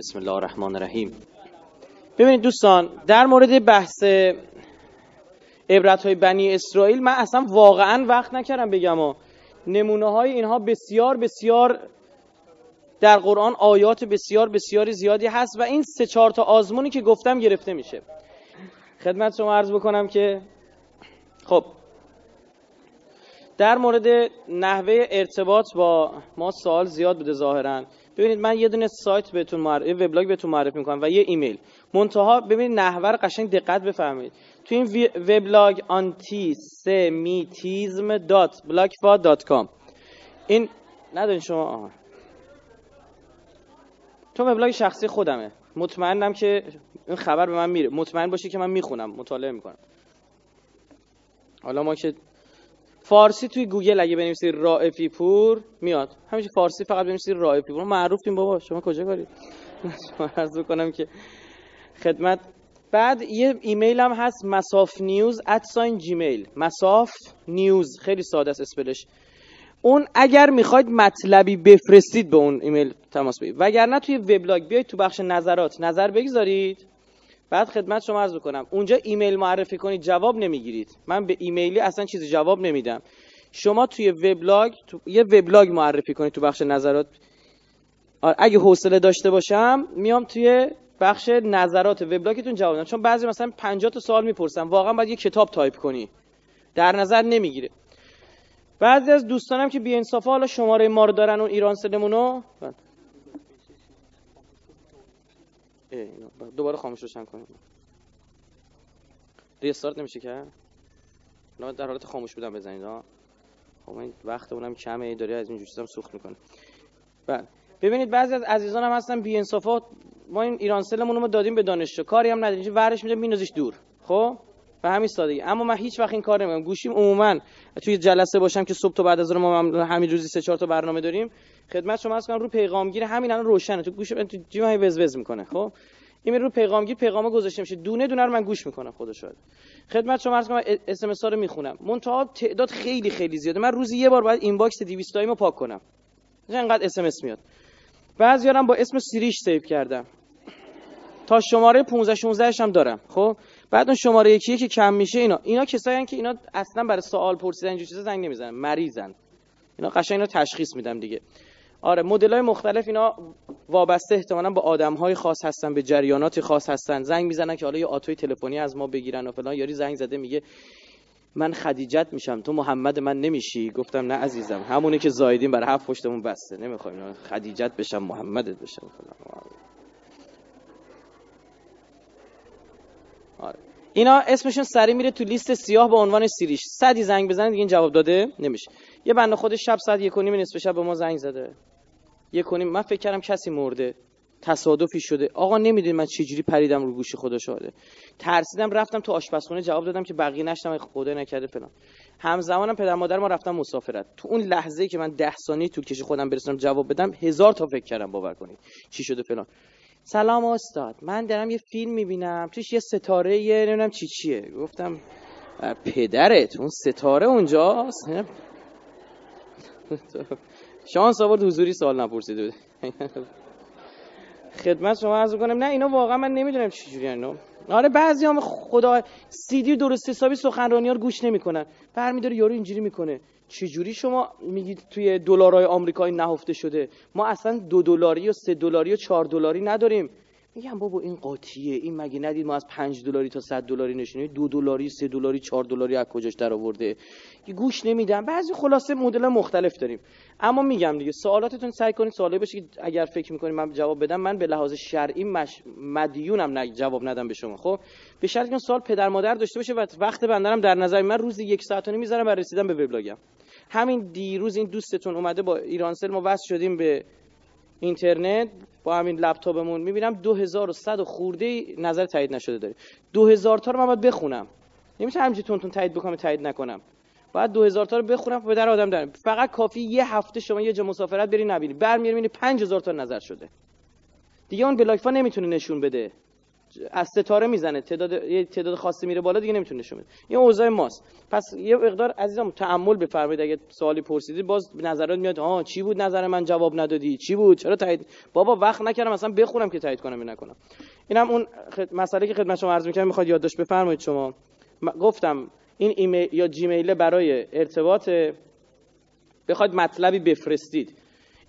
بسم الله الرحمن الرحیم ببینید دوستان در مورد بحث عبرت های بنی اسرائیل من اصلا واقعا وقت نکردم بگم و نمونه های اینها بسیار بسیار در قرآن آیات بسیار بسیار زیادی هست و این سه چهار تا آزمونی که گفتم گرفته میشه. خدمت شما عرض بکنم که خب در مورد نحوه ارتباط با ما سوال زیاد بوده ظاهرا. ببینید من یه دونه سایت بهتون معرفی وبلاگ بهتون معرفی می‌کنم و یه ایمیل. منتها ببینید نحوه رو قشنگ دقت بفهمید تو این وبلاگ antisemitism.blogspot.com این ندارین شما؟ آه. تو وبلاگ شخصی خودمه. مطمئنم که این خبر به من میره. مطمئن باشی که من می‌خونم. مطالعه می‌کنم. حالا ما که فارسی توی گوگل اگه بنویسی رائفی پور میاد. همیشه فارسی فقط بنویسی رائفی پور. معروفیم بابا شما کجا کاری؟ عرض کنم که خدمت. بعد یه ایمیل هم هست مصاف نیوز at sign جیمیل مصاف نیوز خیلی ساده است spell ش. اون اگر می‌خواید مطلبی بفرستید به اون ایمیل تماس بگیرید. وگرنه توی وبلاگ بیاید تو بخش نظرات. نظر بگذارید. بعد خدمت شما عرض کنم اونجا ایمیل معرفی کنید جواب نمی‌گیرید. من به ایمیلی اصلا چیزی جواب نمیدم. شما توی وبلاگ تو... یه وبلاگ معرفی کنید تو بخش نظرات. اگه حوصله داشته باشم میام توی بخش نظرات. وبلاگتون جواب بدم چون بعضی مثلا 50 تا سوال می‌پرسم واقعا باید یه کتاب تایپ کنی. در نظر نمی‌گیره. بعضی از دوستانم که بی حالا شماره ما رو دارن اون ایران سلمونو دوباره خاموش روشن کنیم. restart نمیشه که؟ نه در حالت خاموش بودم بزنید ها خب این وقتمونم کمه داره از این جور چیزام سوخت می‌کنه. بله. ببینید بعضی از عزیزان هم هستن بی انصافات ما این ایران سلمون رو دادیم به دانشجو. کاری هم نداریم. ورش میده مینازیش دور. خب؟ و همین سادگی. اما من هیچ وقت این کار نمی‌کنم. گوشیم عموما توی جلسه باشم که صبح تا بعد از ما همین روزی سه چهار تا برنامه داریم. خدمت شما کنم رو پیغامگیر همین الان روشنه. تو گوشم تو جیبم هی وز وز می‌کنه خب؟ این رو پیغامگیر پیغام گذاشته میشه. دونه دونه رو من گوش می‌کنم خدا شاید خدمت شما عرض کنم اس ام اس رو می‌خونم. منتها تعداد خیلی خیلی زیاده. من روزی یه بار باید inbox 200 تاییمو پاک کنم. انقدر اس ام اس میاد. بعضیارم با اسم سیریش save کردم تا شماره 15 16 هم دارم خب؟ بعد اون شماره یکی که کم میشه اینا. اینا کسایی که اینا اصلا برای سوال پرسیدن اینجور چیزا زنگ نمی‌زنن. مریضن. اینا قشنگ اینا تشخیص میدم دیگه. آره مدل های مختلف اینا وابسته احتمالا با آدم های خاص هستن به جریانات خاص هستن. زنگ می‌زنن که حالا یه آتوی تلفنی از ما بگیرن و فلان. یاری زنگ زده میگه من خدیجت میشم تو محمد من نمیشی. گفتم نه عزیزم همونی که زایدین برای هفت پشتمون بسته. نمی‌خوایم خدیجت بشم محمدت بشم. فلان آره. اینا اسمشون سری میره تو لیست سیاه با عنوان سیریش. صدی زنگ بزنید دیگه این جواب داده نمیشه. یه بنده خودش شب ساعت یک و نیم نصف شب به ما زنگ زده. نیم من فکر کردم کسی مرده تصادفی شده. آقا نمی‌دونی من چجوری پریدم رو گوش خدا شاده ترسیدم رفتم تو آشپزخونه جواب دادم که بقیه نشتم خدا نکرده فلان. همزمانم پدر مادر ما رفتم مسافرت. تو اون لحظه که من ده ثانیه طول کشی خودم برسونم جواب بدم هزار تا فکر کردم باور کنید چی شده فلان. سلام استاد. من دارم یه فیلم می‌بینم. توش یه ستاره یه نمی‌دونم چی چیه. گفتم پدرت اون ستاره اونجاست؟ شانس آورد حضوری سوال نپرسیده بود خدمت شما عرض کنم نه اینا واقعا من نمی‌دونم چی جوری اینا آره بعضی هم خدا سیدی درست حسابی سخنرانی ها رو گوش نمی‌کنن. برمیداره یارو اینجوری می‌کنه. چجوری شما میگید توی دلارای آمریکایی نهفته شده؟ ما اصلا دو دلاری و سه دلاری و چهار دلاری نداریم. میگم بابا این قاطیه. این مگه ندید ما از 5 دلاری تا 100 دلاری نشونیم دو دلاری سه دلاری چهار دلاری از کجاش در آورده گوش نمیدم. بعضی خلاصه مدل مختلف داریم. اما میگم دیگه سوالاتتون سعی کنید سوالی باشه که اگر فکر می‌کنید من جواب بدم من به لحاظ شرعی مش... مدیونم نه جواب ندم به شما. خب؟ به شرطی که سوال پدر مادر داشته باشه و وقت بندرم در نظر من روزی یک ساعت و می‌ذارم برای رسیدن به وبلاگم همین دیروز این دوستتون اومده با ایرانسل ما وصل شدیم به اینترنت. با همین لپتاپمون می‌بینم 2100 خورده نظر تایید نشده داره. 2000 تا رو من باید بخونم. نمیشه همینجوری تون تایید بکنم تایید نکنم. بعد 2000 تا رو بخونم به در آدم دارم فقط کافی یه هفته شما یه جا مسافرت بری نبینی. برمیاری می‌بینی 5000 تا نظر شده. دیگه اون بلاکفا نمی‌تونه نشون بده. از ستاره می‌زنه. تعداد یه تعداد خاصی میره بالا دیگه نمی‌تونه نشون بده. این اوضاع ماست. پس یه مقدار عزیزم تعامل بفرمایید اگه سوالی پرسیدید باز نظرات میاد ها چی بود نظر من؟ جواب ندادی. چی بود؟ چرا تایید؟ بابا وقت نکردم مثلا بخونم که تایید کنم یا نکنم. اینم اون خد... مسئله که خدمت شما عرض می‌کردم می‌خواد یادداشت بفرمایید شما. گفتم این ایمیل یا جیمیل برای ارتباط بخواید مطلبی بفرستید.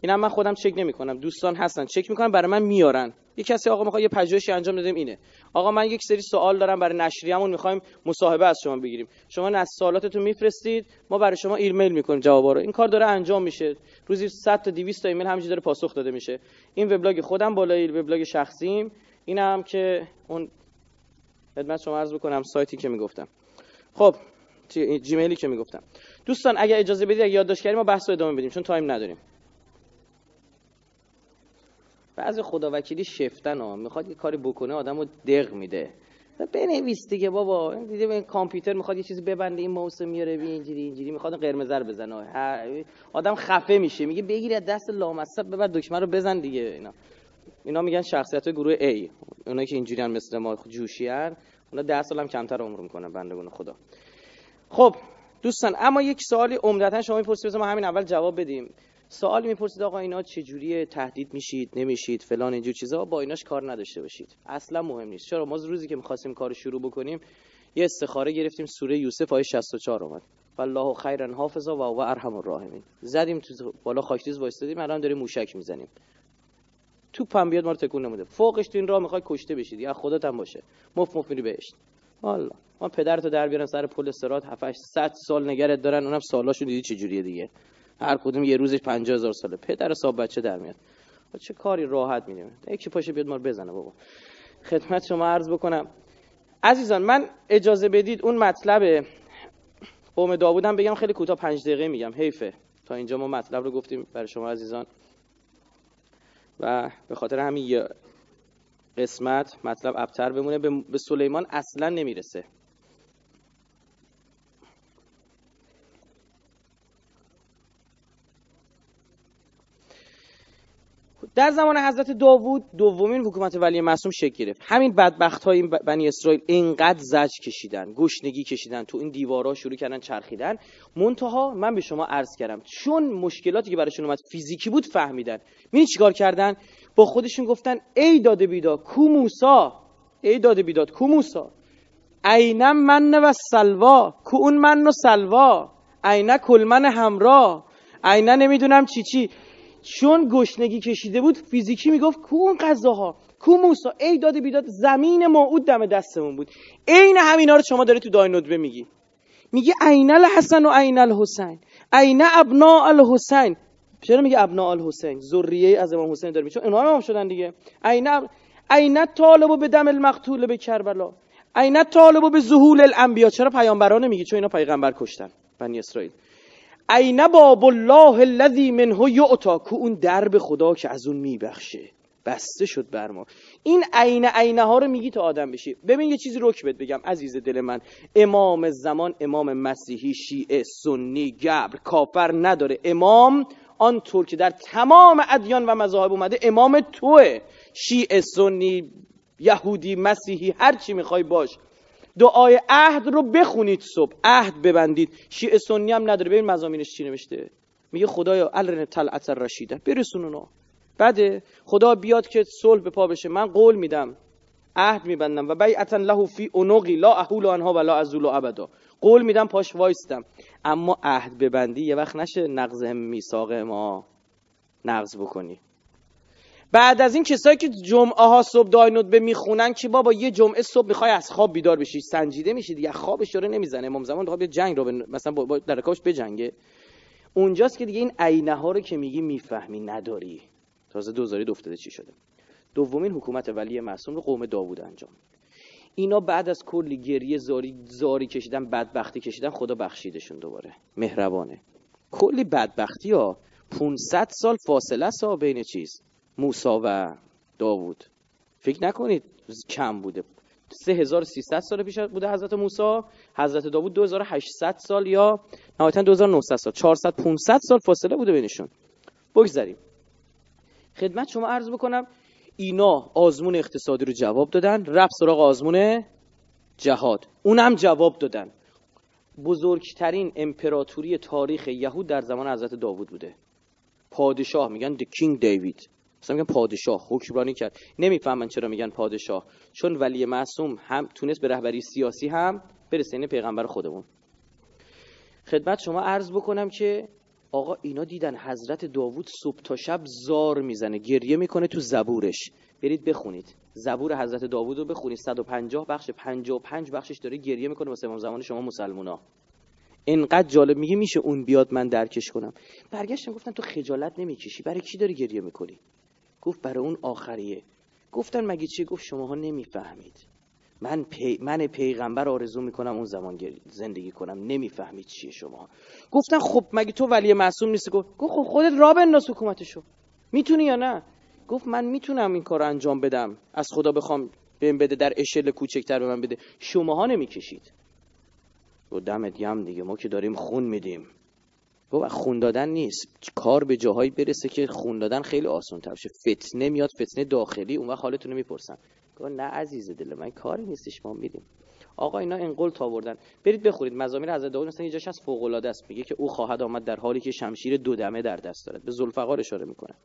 اینم من خودم چک نمی‌کنم. دوستان هستن چک می‌کنم برای من میارن. یه کسی آقا می‌خواد یه پژوهشی انجام بدیم اینه. آقا من یک سری سوال دارم برای نشریه‌مون می‌خوایم مصاحبه از شما بگیریم. شما از سوالاتتون میفرستید ما برای شما ایمیل می‌کنیم جوابا رو. این کار داره انجام میشه. روزی 100 تا 200 تا ایمیل همینجوری داره پاسخ داده میشه. این وبلاگ خودم بالای وبلاگ شخصیم. اینم که اون خدمت شما عرض بکنم سایتی که می‌گفتم. خب جیمیلی که می‌گفتم. دوستان اگر اجازه بدید اگه یادداشت کردیم ما بحث ادامه بدیم چون تایم نداریم. بعض خداوکیلی شفتن ها. می‌خواد یه کاری بکنه آدم رو دق میده. بنویس دیگه بابا. دیده این کامپیوتر می‌خواد یه چیزی ببنده این ماوس میاره بی اینجوری اینجوری. می‌خواد قرمز رو بزنه. آدم خفه میشه. میگه بگیر دست لامصب ببر دکمه رو بزن دیگه. اینا. اینا میگن شخصیت گروه A. اونایی که اینجوری مثل ما جوشیان اونا 10 سال هم کمتر عمر می‌کنن بندگان خدا. خب دوستان اما یک سوالی عمدتا شما می‌پرسید. ما همین اول جواب بدیم. سوال می‌پرسید آقا اینا چجوری تهدید میشید نمیشید فلان اینجور چیزا؟ با ایناش کار نداشته باشید. اصلا مهم نیست. چرا؟ ما روزی که می‌خواستیم کار شروع بکنیم یه استخاره گرفتیم سوره یوسف آیه 64 اومد. والله خیرا حافظا و هو ارحم الراحمین. زدیم تو بالا خاکتیز وایستادیم الان داریم موشک می‌زنیم. تو پم بیاد ما رو تکون نمیده. فوقش تو این راه می‌خوای کشته بشید. یا خودت هم باشه. مف مف میری بهشت. والا ما پدرتو در بیارن سر پل سرات 7 100 سال نگرت دارن. اونم سالاشو دیدی چه جوریه دیگه. هر کدوم یه روزش 50000 ساله. پدر صاحب بچه در میاد. چه کاری راحت میدیم یکی پاشه بیاد ما بزنه بابا. خدمت شما عرض بکنم. عزیزان من اجازه بدید اون مطلب قوم داوودم بگم خیلی کوتاه پنج دقیقه میگم. حیفه. تا اینجا ما مطلب رو گفتیم برای شما عزیزان. و به خاطر همین قسمت مطلب ابتر بمونه. به سلیمان اصلا نمی‌رسه. در زمان حضرت داوود دومین حکومت ولی معصوم شکل گرفت. همین بدبخت های بنی اسرائیل اینقدر زج کشیدن گشنگی کشیدن تو این دیوارا شروع کردن چرخیدن. منتها من به شما عرض کردم چون مشکلاتی که براشون اومد فیزیکی بود فهمیدن. می‌دونی چیکار کردن؟ با خودشون گفتن ای داده بیداد کو موسا ای داده بیداد کو موسا اینم من و سلوا کو اون من و سلوا؟ عینه کلمن همراه عینه نمی‌دونم چی چی؟ چون گشنگی کشیده بود فیزیکی می‌گفت کو اون غذاها؟ کو موسا؟ ای داده بیداد زمین موعود دم دستمون بود. عین همینا رو شما داری تو دای ندبه میگی. میگه عین الحسن و عین الحسین. عین ابناء الحسین. چرا میگه ابناء الحسین؟ ذریه از امام حسین داره چون اینا هم شدن دیگه. عین عین طالب به دم المقتول به کربلا. عین طالب به ظهول الانبیا. چرا پیامبران میگی؟ چون اینا پیغمبر کشتن. بنی اسرائیل. عین باب الله الذی منه یعطا کو اون درب خدا که از اون میبخشه. بسته شد بر ما. این عین عینه ها رو میگی تا آدم بشی. ببین یه چیزی رک بهت بگم عزیز دل من. امام زمان امام مسیحی شیعه سنی گبر کافر نداره. امام آنطور که در تمام ادیان و مذاهب اومده امام توه. شیعه سنی یهودی مسیحی هر چی می‌خوای باش. دعای عهد رو بخونید صبح. عهد ببندید. شیعه سنی هم نداره. ببین مزامینش چی نوشته. میگه خدایا الرن طلعت رشیده برسون اونا بعد خدا بیاد که صلح به پا بشه. من قول میدم. عهد میبندم. و بیعتا له فی اونقی لا احول عنها ولا ازول ابدا. قول میدم پاش وایستم. اما عهد ببندی یه وقت نشه نقض میثاق ما نقض بکنی. بعد از این کسایی که جمعه ها صبح داینود به می‌خونن که بابا یه جمعه صبح می‌خوای از خواب بیدار بشی سنجیده میشی دیگه خوابش داره نمی‌زنه. امام زمان بخواد جنگ رو مثلا با در رکابش بجنگه. اونجاست که دیگه این عینه ها رو که میگی می‌فهمی نداری. تازه دوزاری افتاده چی شده. دومین حکومت ولی معصوم رو قوم داوود انجام. اینا بعد از کلی گریه زاری زاری کشیدن بدبختی کشیدن خدا بخشیدشون دوباره. مهربانه. کلی بدبختی ها 500 سال فاصله سا بین چیز. موسا و داوود. فکر نکنید کم بوده. 3300 سال پیش بوده حضرت موسی حضرت داوود 2800 سال یا نهایتا 2900 سال. 400 500 سال فاصله بوده بینشون. بگذاریم خدمت شما عرض بکنم اینا آزمون اقتصادی رو جواب دادن رفت سراغ آزمون جهاد. اونم جواب دادن. بزرگترین امپراتوری تاریخ یهود در زمان حضرت داوود بوده. پادشاه میگن د کینگ دیوید مثلا میگن پادشاه حکمرانی کرد. نمی‌فهمن چرا میگن پادشاه. چون ولی معصوم هم تونست به رهبری سیاسی هم برسه این پیغمبر خودمون. خدمت شما عرض بکنم که آقا اینا دیدن حضرت داوود صبح تا شب زار می‌زنه گریه می‌کنه تو زبورش. برید بخونید. زبور حضرت داوود رو بخونید. 150 بخش 55 بخشش داره گریه می‌کنه واسه امام زمان شما مسلمونا. انقدر جالب میگه میشه اون بیاد من درکش کنم. برگشتم گفتن تو خجالت نمی‌کشی. برای کی داری گریه می‌کنی؟ گفت برای اون آخریه. گفتن مگه چی؟ گفت شماها نمی‌فهمید. من, پی... من پیغمبر آرزو می‌کنم اون زمان زندگی کنم. نمی‌فهمید چیه شما گفتن خب مگه تو ولی معصوم نیستی؟ گفت خب خودت را بنداز حکومتشو. می‌تونی یا نه؟ گفت من می‌تونم این کار انجام بدم. از خدا بخوام بهم بده در اشل کوچکتر به من بده. شماها نمی‌کشید. و دمت گم دیگه ما که داریم خون میدیم. گفت خون دادن نیست. کار به جاهایی برسه که خون دادن خیلی آسان تر فتنه میاد فتنه داخلی اون وقت حالتون می‌پرسن. گفت نه عزیز دل من کاری نیستش ما میدیم آقا اینا انقل تا برید بخورید. مزامیر حضرت داوود مثلا یه جاش از فوق العاده است. میگه که او خواهد آمد در حالی که شمشیر دو دمه در دست دارد. به ذوالفقار اشاره می‌کنه.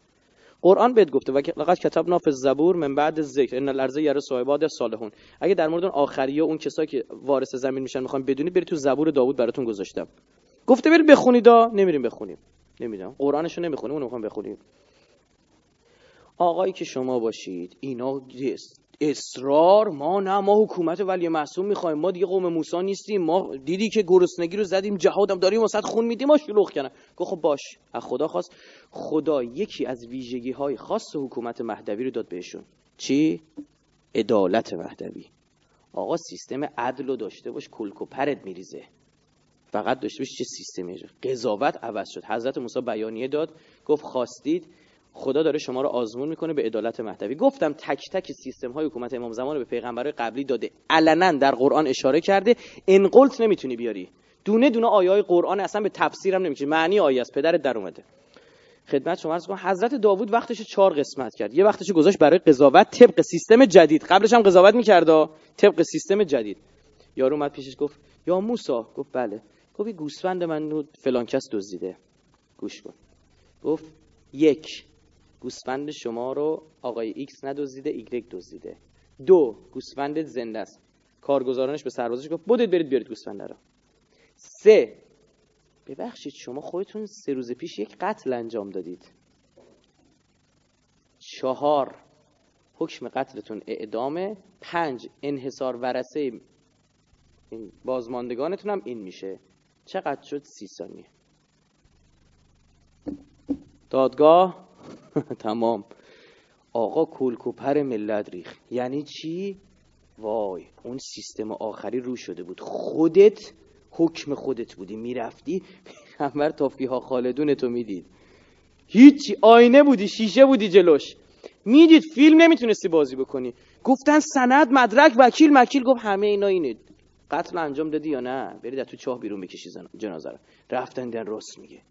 قرآن بهت گفته و لقد کتبنا فی الزبور من بعد ذکر ان الارض یرث صاحبات صالحون. اگه در مورد اون آخری اون کسایی که وارث زمین میشن می‌خوام بدونید برید تو زبور داوود براتون گذاشتم. گفته برید بخونید نمیریم بخونیم. نمی‌دونم قرآنشو نمی‌خونیم اون می‌خوام بخونیم. آقایی که شما باشید اینا اصرار ما نه ما حکومت ولی معصوم می‌خوایم. ما دیگه قوم موسی نیستیم. ما دیدی که گرسنگی رو زدیم جهادم داریم واسه خون میدیم ما شلوغ کنن گفت خب باش. از خدا خواست. خدا یکی از ویژگی های خاص حکومت مهدوی رو داد بهشون. چی؟ عدالت مهدوی. آقا سیستم عدل رو داشته باش کلک و پرد میریزه. فقط داشته باش چه سیستمی قضاوت عوض شد. حضرت موسی بیانیه داد گفت خواستید خدا داره شما رو آزمون می‌کنه به عدالت مهدوی. گفتم تک تک سیستم های حکومت امام زمان به پیغمبرای قبلی داده. علنا در قرآن اشاره کرده انقلت نمی‌تونی بیاری. دونه دونه آیه های قرآن اصلا به تفسیرم نمیشه معنی آیه است پدرت در اومده. خدمت شما عرض حضرت داوود وقتش چهار قسمت کرد. یه وقتش گذاشت برای قضاوت طبق سیستم جدید. قبلش هم قضاوت می‌کرد طبق سیستم جدید. یارو اومد پیشش گفت یا موسی؟ گفت بله. گفت گوسفند من فلان کس دزدیده. گوش کن. گفت یک گوسفند شما رو آقای ایکس ندزدیده ایگرگ دزدیده. دو گوسفند زنده است. کارگزارانش به سربازش گفت بودید برید بیارید گوسفند رو. سه ببخشید شما خودتون سه روز پیش یک قتل انجام دادید. چهار حکم قتلتون اعدامه. پنج انحصار ورسه این بازماندگانتون هم این میشه. چقدر شد سی ثانیه؟ دادگاه؟ تمام. آقا کلکوپر ملت ریخ یعنی چی؟ وای اون سیستم آخری رو شده بود. خودت حکم خودت بودی. می‌رفتی؟ پیغمبر تافی ها خالدون تو می‌دید. هیچی. آینه بودی شیشه بودی جلوش. می‌دید فیلم نمی‌تونستی بازی بکنی. گفتن سند مدرک وکیل مکیل. گفت همه اینا اینه. قتل انجام دادی یا نه؟ برید تو چاه بیرون بکشی جنازه رو. رفتن در راست میگه.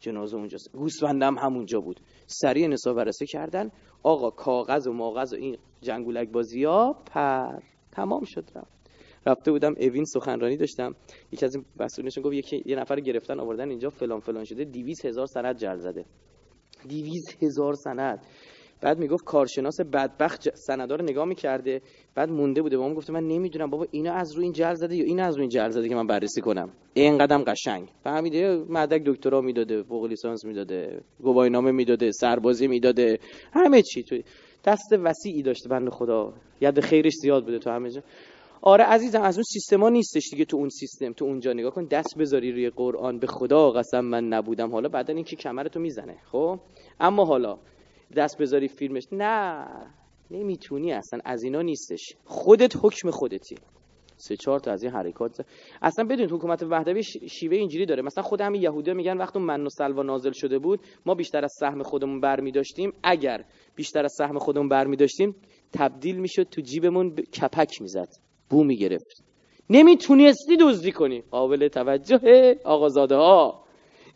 جنازه اونجاست. گوسفندم همونجا بود. سریع نصاب بررسی کردن. آقا کاغذ و ماغذ و این جنگولک بازی ها پر. تمام شد رفت. رفته بودم اوین سخنرانی داشتم. یکی از این مسئولینشون گفت یکی یه نفر گرفتن آوردن اینجا. فلان فلان شده. 200 هزار سند جر زده. 200 هزار سند. بعد می‌گفت کارشناس بدبخت سندا رو نگاه می‌کرده بعد مونده بوده. با گفته من نمی‌دونم بابا اینا از روی این جل زده یا این از روی این جل زده که من بررسی کنم؟ این قدم قشنگ. فهمیده مدرک دکترا می‌داده فوق لیسانس می‌داده گواهینامه می‌داده سربازی می‌داده همه چی تو دست وسیعی داشته. بنده خدا ید خیرش زیاد بوده تو همه جا. آره عزیزم از اون سیستما نیستش دیگه تو اون سیستم تو اونجا. نگاه کن دست بذاری روی قرآن. به خدا قسم من نبودم. حالا بعدا اینکه کمرتو می‌زنه خب؟ اما حالا دست بذاری فیلمش. نه نمی‌تونی اصلا. از اینا نیستش. خودت حکم خودتی. سه چهار تا از این حرکات اصلا بدون حکومت وحدوی شیوه اینجوری داره. مثلا خود همین یهودی میگن وقتی من و سلوا نازل شده بود ما بیشتر از سهم خودمون برمی داشتیم. اگر بیشتر از سهم خودمون برمی داشتیم تبدیل می‌شد تو جیبمون کپک می‌زد بو می‌گرفت نمی‌تونستی دزدی کنی. قابل توجه آقازاده ها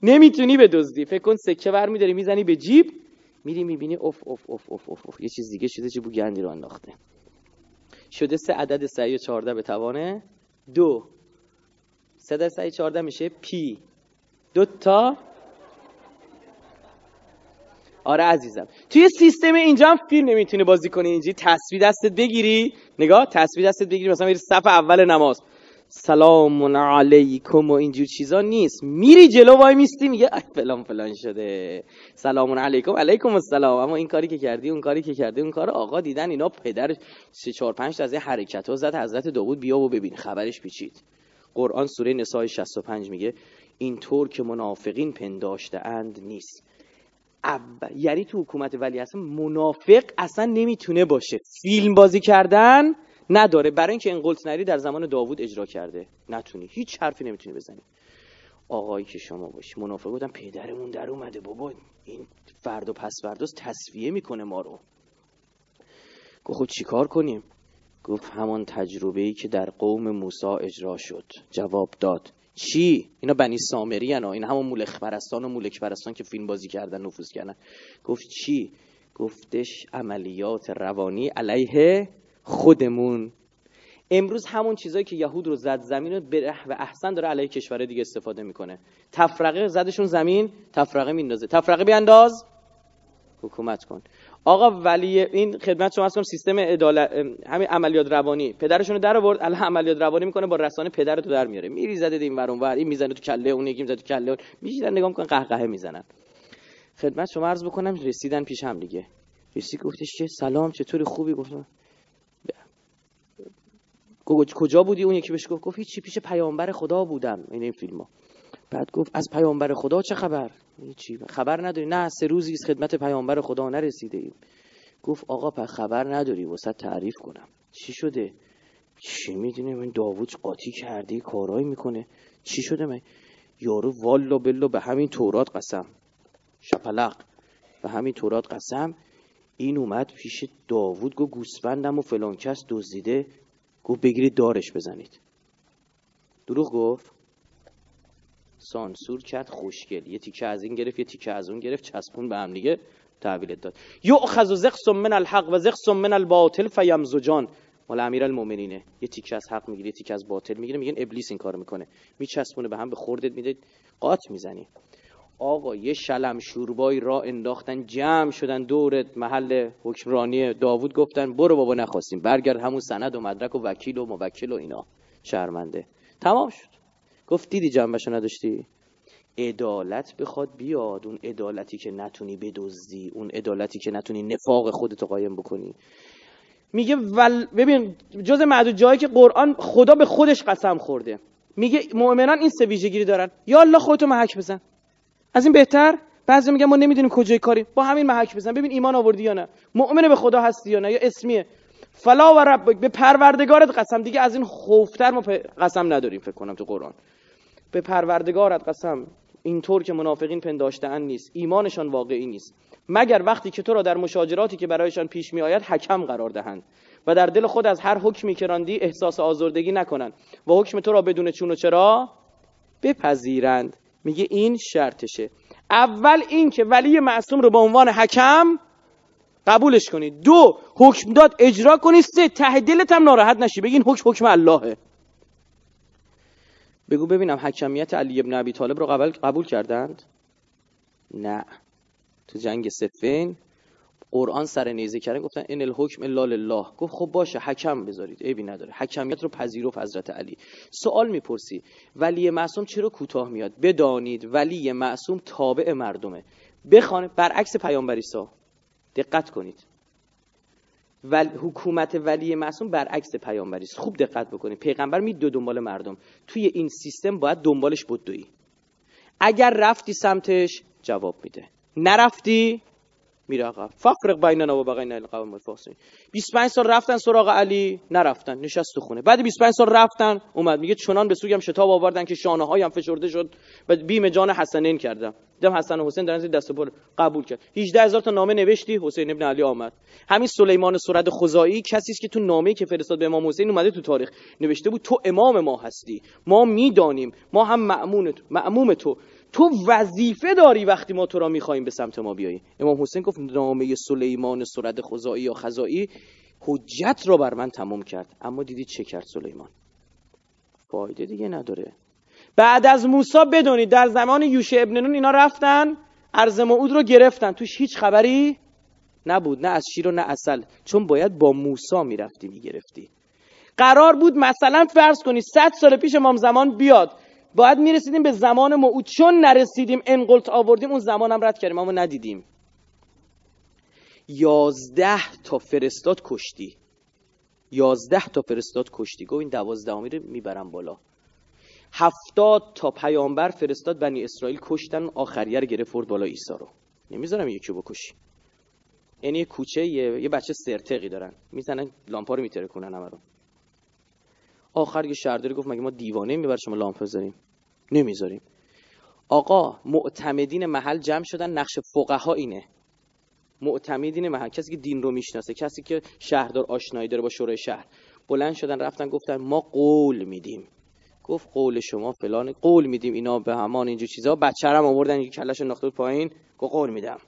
نمی‌تونی به دزدی. فکر کن سکه برمیداری می‌زنی به جیب. میری می‌بینی اف اف اف اف اف, اف. یه چیز دیگه شده چه بو گندی رو انداخته. شده سه عدد سعی و چهارده به توانه. دو. سه در سعی چهارده میشه پی. دو تا. آره عزیزم. توی سیستم اینجا هم فیلم نمی‌تونی بازی کنی اینجی. تصویر دستت بگیری. نگاه تصویر دستت بگیری. مثلا میری صف اول نماز. سلام علیکم و اینجور چیزا نیست. میری جلو وای میستی میگه فلان فلان شده. سلام علیکم علیکم السلام. اما این کاری که کردی اون کاری که کردی اون کار آقا دیدن اینا پدر سه چهار پنج تا از حرکت ها زد. حضرت داوود بیا و ببین. خبرش پیچید. قرآن سوره نسای 65 میگه اینطور که منافقین پنداشته اند نیست. یعنی تو حکومت ولی اصلا منافق اصلا نمی‌تونه باشه. فیلم بازی کردن نداره. برای اینکه انقلتنری در زمان داوود اجرا کرده. نتونی. هیچ حرفی نمی‌تونی بزنی. آقایی که شما باشی. منافق بودن پدرمون در اومده. بابا این فرد و پس فرداست تصفیه می‌کنه ما رو. گفت خب چیکار کنیم؟ گفت همان تجربه ای که در قوم موسی اجرا شد. جواب داد. چی؟ اینا بنی سامری هن این همون مولک پرستان و مولک پرستان که فیلم بازی کردن نفوذ کردن. گفت چی؟ گفتش عملیات روانی علیه خودمون. امروز همون چیزایی که یهود رو زد زمین رو به و احسن داره علیه کشور دیگه استفاده می‌کنه. تفرقه زدشون زمین تفرقه میندازه. تفرقه بیانداز حکومت کن. آقا ولی این خدمت شما هستم سیستم عدالت همین عملیات روانی. پدرشون رو در آورد الان عملیات روانی می‌کنه با رسانه پدرتو در میاره. میری زده این ور اونور این می‌زنه تو کله اون یکی می‌زنه تو کله اون. میشینن نگاه می‌کنن قهقهه می‌زنن. خدمت شما عرض بکنم رسیدن پیش هم دیگه. رسید گفتش که سلام چطوری؟ خوبی؟ گفتم کجا بودی؟ اون یکی بهش گفت گفت هیچی پیش پیامبر خدا بودم این این فیلمو. بعد گفت از پیامبر خدا چه خبر؟ هیچی خبر نداری. نه سه روزی خدمت پیامبر خدا نرسیده ایم. گفت آقا پر خبر نداری واسه تعریف کنم. چی شده؟ چی می‌دونی؟ من داوود قاطی کردی کارایی می‌کنه. چی شده من؟ یارو والا بلا به همین تورات قسم. شپلق. به همین تورات قسم. این اومد پیش داوود گفت گوسفندم و فلان کس دزدیده. گفت بگیرید دارش بزنید. دروغ گفت. سانسور کرد خوشگل. یه تیکه از این گرفت یه تیکه از اون گرفت. چسبون به هم دیگه تحویلت داد. یؤخذ زخص من الحق و زخص من الباطل فیمزجان مال امیر المؤمنینه یه تیکه از حق می‌گیره یه تیکه از باطل می‌گیره. میگن ابلیس این کارو می‌کنه. میچسبونه به هم به خوردت میده. قات می‌زنی. آقا یه شلم شوربای را انداختن جمع شدن دور محل حکمرانی داوود گفتن برو بابا نخواستیم برگرد همون سند و مدرک و وکیل و موکل و اینا شرمنده. تمام شد. گفت دیدی جنبشو نداشتی؟ عدالت بخواد بیاد اون عدالتی که نتونی بدزدی اون عدالتی که نتونی نفاق خودتو قایم بکنی. میگه ول ببین جز معدود جایی که قرآن خدا به خودش قسم خورده. میگه مؤمنان این سه ویژگی دارن. یا الله خودتو محک بزن. از این بهتر؟ بعضی میگن ما نمی‌دونیم کجای کاری با همین محک بزن. ببین ایمان آوردی یا نه. مؤمن به خدا هستی یا نه؟ یا اسمیه؟ فلا و رب به پروردگارت قسم. دیگه از این خوفتر ما قسم نداریم فکر کنم تو قرآن. به پروردگارت قسم. اینطور که منافقین پنداشتهاند نیست. ایمانشان واقعی نیست. مگر وقتی که تو را در مشاجراتی که برایشان پیش می آید حکم قرار دهند و در دل خود از هر حکمی که راندی احساس آزردگی نکنند و حکم تو را بدون چون و چرا بپذیرند. میگه این شرطشه. اول این که ولی معصوم رو به عنوان حکم قبولش کنی. دو حکم داد اجرا کنی. سه ته دلت هم ناراحت نشی. بگین حکم حکم اللهه. بگو ببینم حکمیت علی ابن ابی طالب رو قبول قبول کردند؟ نه. تو جنگ سفین قرآن سر نیزه کردن گفتن ان الحکم الا لله. گفت خب باشه حکم بذارید عیبی نداره. حکمیت رو پذیرفت حضرت علی. سوال می‌پرسی ولی معصوم چرا کوتاه میاد؟ بدانید ولی معصوم تابع مردمه. بخوانه برعکس پیامبر عیسی دقت کنید. ول... حکومت ولی معصوم برعکس پیامبری است خوب دقت بکنید. پیغمبر دو دنبال مردم. توی این سیستم باید دنبالش بدوی اگر رفتی سمتش جواب میده. نرفتی میره عقب ففرق بیننا و بین القوم الفاسقین. 25 سال رفتن سراغ علی نرفتن نشست خونه. بعد 25 سال رفتن اومد. میگه چنان به سویم شتاب آوردن که شانه هایم فشرده شد. و بیم جان حسنین کردم. دیدم حسن و حسین دارن دست پر قبول کرد. 18 هزار تا نامه نوشتی حسین ابن علی آمد. همین سلیمان سرد خزائی کسی است که تو نامه‌ای که فرستاد به امام حسین اومده تو تاریخ نوشته بود تو امام ما هستی. ما می‌دانیم. ما هم مأمون تو مأموم تو. تو وظیفه داری وقتی ما تو را می‌خواهیم به سمت ما بیایی. امام حسین گفت نامه سلیمان سرد خزایی یا خزایی حجت را بر من تمام کرد. اما دیدی چه کرد سلیمان؟ فایده دیگه نداره. بعد از موسی بدونید در زمان یوشه ابن نون اینا رفتن ارز معود رو گرفتن. توش هیچ خبری نبود نه از شیر و نه اصل چون باید با موسی می‌رفتی می‌گرفتی. قرار بود مثلا فرض کنی صد سال پیش امام زمان بیاد. باید می‌رسیدیم به زمان موعود چون نرسیدیم انقلت آوردیم اون زمان هم رد کردیم اما ندیدیم. یازده تا فرستاد کشتی. یازده تا فرستاد کشتی. گو این دوازدهمی رو می‌برم بالا. هفتاد تا پیامبر فرستاد بنی اسرائیل کشتن آخریه رو گرفت بالا عیسی رو. نمی‌ذارم یکی بکشی. یعنی یه کوچه یه, بچه سرتقی دارن. می‌زنن لامپا رو میتره کنن همه رو. آخر یه شهرداری گفت مگه ما دیوانه میبر شما لامپ بذاریم. نمی‌ذاریم. آقا معتمدین محل جمع شدن نقش فقها اینه. معتمدین محل کسی که دین رو می‌شناسه کسی که شهردار آشنایی داره با شورای شهر. بلند شدن رفتن گفتن ما قول میدیم. گفت قول شما فلان قول میدیم اینا به همان اینجور چیزا. بچه هم آوردن یه کلش بود پایین. گفت قول میدم.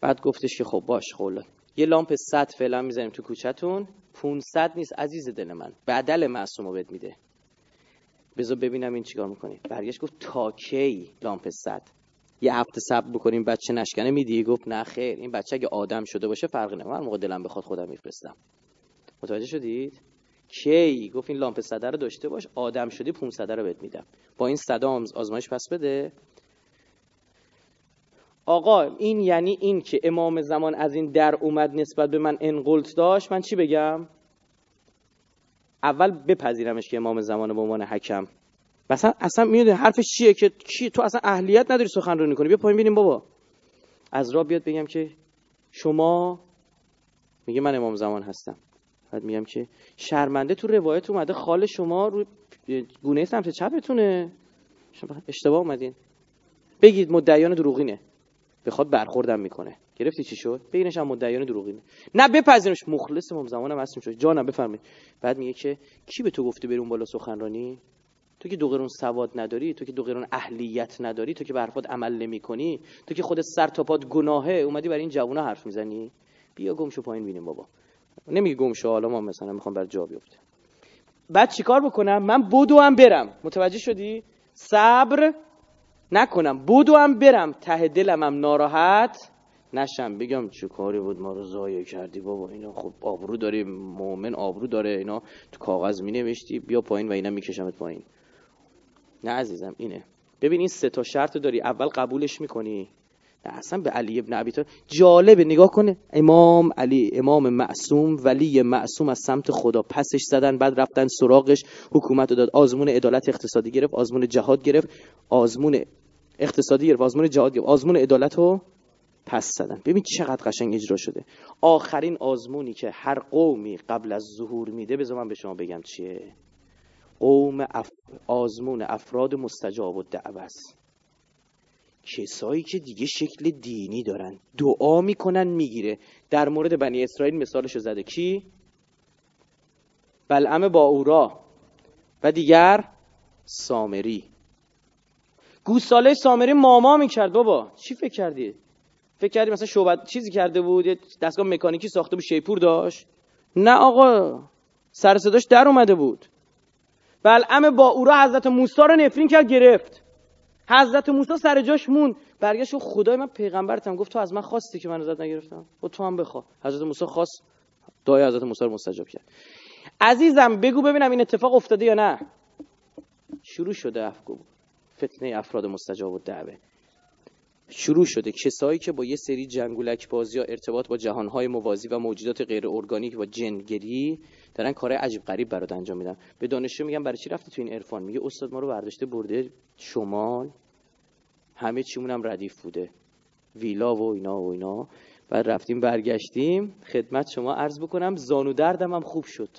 بعد گفتش که خب باش قول یه لامپ 100 فعلا می‌زنیم تو کوچتون 500 نیست عزیز دل من. بدل معصومو بهت میده. بذار ببینم این چیکار می‌کنی. برگشت گفت تا کی؟ لامپ 100 یه هفته صبر بکنیم بچه نشکنه میدی؟ گفت نه خیر. این بچه اگه آدم شده باشه فرق نمی‌کنه. موقع دلم بخواد خودم میفرستم. متوجه شدید؟ کی؟ گفت این لامپ صده رو داشته باش. آدم شدی 500 رو بهت میدم. با این صدا آزمایش پس بده. آقا این یعنی این که امام زمان از این در اومد نسبت به من انقلت داشت من چی بگم؟ اول بپذیرمش که امام زمان به عنوان حکم. مثلا اصلا می‌دونی حرفش چیه که کی تو اصلا اهلیت نداری سخنرانی کنی بیا پایین ببینیم بابا. از را بیاد بگم که شما میگه من امام زمان هستم. بعد میگم که شرمنده تو روایت اومده خال شما رو گونه سمت چپتونه. اشتباه اومدین. بگید مدعیان دروغینه. بخواد برخوردم می‌کنه. گرفتی چی شد؟ بگینش هم مدعیان دروغینه. نه بپذیرش. مخلص امام زمانم هستیم شد. جانم بفرمایید. بعد میگه که کی به تو گفته برون بالا سخنرانی؟ تو که دو قرون سواد نداری تو که دو قرون اهلیت نداری تو که به عمل نمی کنی تو که خود سر تا پات گناهه. اومدی برای این جوونا حرف می‌زنی؟ بیا گمشو پایین بینیم بابا. نمیگه گمشو حالا ما مثلا می‌خوام بر جا بیفته. بعد چیکار بکنم؟ من بودو هم برم. متوجه شدی؟ صبر نکنم. بودو هم برم. ته دلم هم ناراحت نشم. بگم چه کاری بود؟ ما رو ضایع کردی بابا. اینا خب آبرو داری مؤمن آبرو داره. اینا تو کاغذ می نوشتی بیا پایین و اینا میکشمت پایین. نه عزیزم اینه. ببین این سه تا شرط داری. اول قبولش می‌کنی. اصلا به علی ابن ابی جالبه. نگاه کنه امام علی امام معصوم ولی معصوم از سمت خدا. پسش زدن بعد رفتن سراغش حکومت داد. آزمون عدالت اقتصادی گرفت آزمون جهاد گرفت. آزمون اقتصادی گرفت آزمون جهاد گرفت. آزمون عدالت رو پس زدن. ببین چقدر قشنگ اجرا شده. آخرین آزمونی که هر قومی قبل از ظهور میده بذار من به شما بگم چیه. قوم اف... آزمون افراد مستجاب و دعوت کسایی که دیگه شکل دینی دارن. دعا می‌کنن می‌گیره. در مورد بنی اسرائیل مثالشو زده. کی؟ بلعم با اورا و دیگر سامری. گوساله سامری ماما می‌کرد بابا. چی فکر کردی؟ فکر کردی مثلا شعبت چیزی کرده بود؟ دستگاه مکانیکی ساخته بود شیپور داشت؟ نه آقا. سر صداش در اومده بود. بلعم با اورا حضرت موسی رو نفرین کرد گرفت. حضرت موسی سر جاش مون برگشت خدای من پیغمبرتم. گفت تو از من خواستی که من ازت نگرفتم. و تو هم بخوا حضرت موسی خواست. دعای حضرت موسی رو مستجاب کرد. عزیزم بگو ببینم این اتفاق افتاده یا نه. شروع شده افگو فتنه افراد مستجاب و دعوه. شروع شده. کسایی که با یه سری جنگولک بازی یا ارتباط با جهانهای موازی و موجودات غیر ارگانیک و جنگری دارن کارهای عجیب غریب برات انجام میدن. به دانشجو میگم برای چی رفتی تو این عرفان؟ میگه استاد ما رو برداشته برده شمال. همه چیمون هم ردیف بوده. ویلا و اینا و اینا. بعد رفتیم برگشتیم. خدمت شما عرض بکنم زانو دردم هم خوب شد.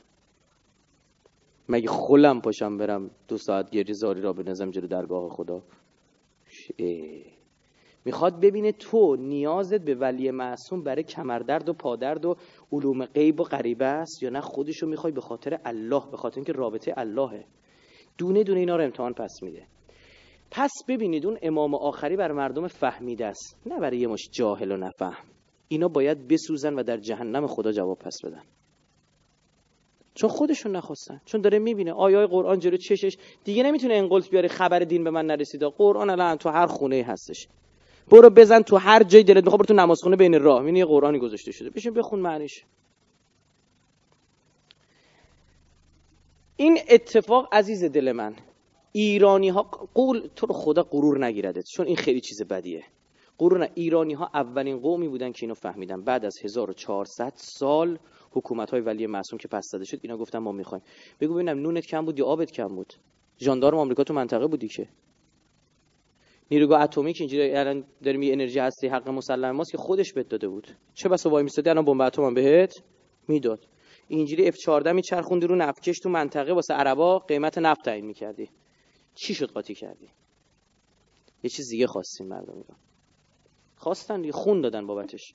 مگه خلم پاشم برم دو ساعت گریه زاری را بنزم جلو درگاه خدا؟ می‌خواد ببینه تو نیازت به ولی معصوم برای کمردرد و پادرد و علوم غیب و غریبه است یا نه خودشو می‌خوای به خاطر الله به خاطر اینکه رابطه اللهه. دونه دونه اینا رو امتحان پس میده. پس ببینید اون امام آخری بر مردم فهمیده است نه برای یه مش جاهل و نفهم. اینا باید بسوزن و در جهنم خدا جواب پس بدن. چون خودشون نخواستن چون داره می‌بینه آیای قرآن جلو چشش. دیگه نمی‌تونه انقلت بیاره خبر دین به من نرسیده قرآن الان تو هر خونه هستش. برو بزن تو هر جای دلت می‌خواد برو تو نمازخونه بین راه. می‌بینی یه قرآنی گذاشته شده. بشین بخون معنیش. این اتفاق عزیز دل من. ایرانی ها قول تو رو خدا غرور نگیردت چون این خیلی چیز بدیه. غرور نه. ایرانی ها اولین قومی بودن که اینو فهمیدن. بعد از 1400 سال حکومت های ولی معصوم که پس داده شد اینا گفتن ما می‌خوایم. بگو ببینم نونت کم بود یا آبت کم بود؟ ژاندارم آمریکا تو منطقه بودی که. نیروگاه اتمی که اینجوری الان داریم یه انرژی هستی حق مسلم ماست که خودش بهت داده بود. چه بسا وای میستادی؟ الان بمب اتم بهت می‌داد. اینجوری F14 میچرخوندی رو نفتکش تو منطقه واسه عربا قیمت نفت تعیین می‌کردی. چی شد قاطی کردی؟ یه چیز دیگه خواستیم مردم ایران. خواستن دیگه خون دادن بابتش.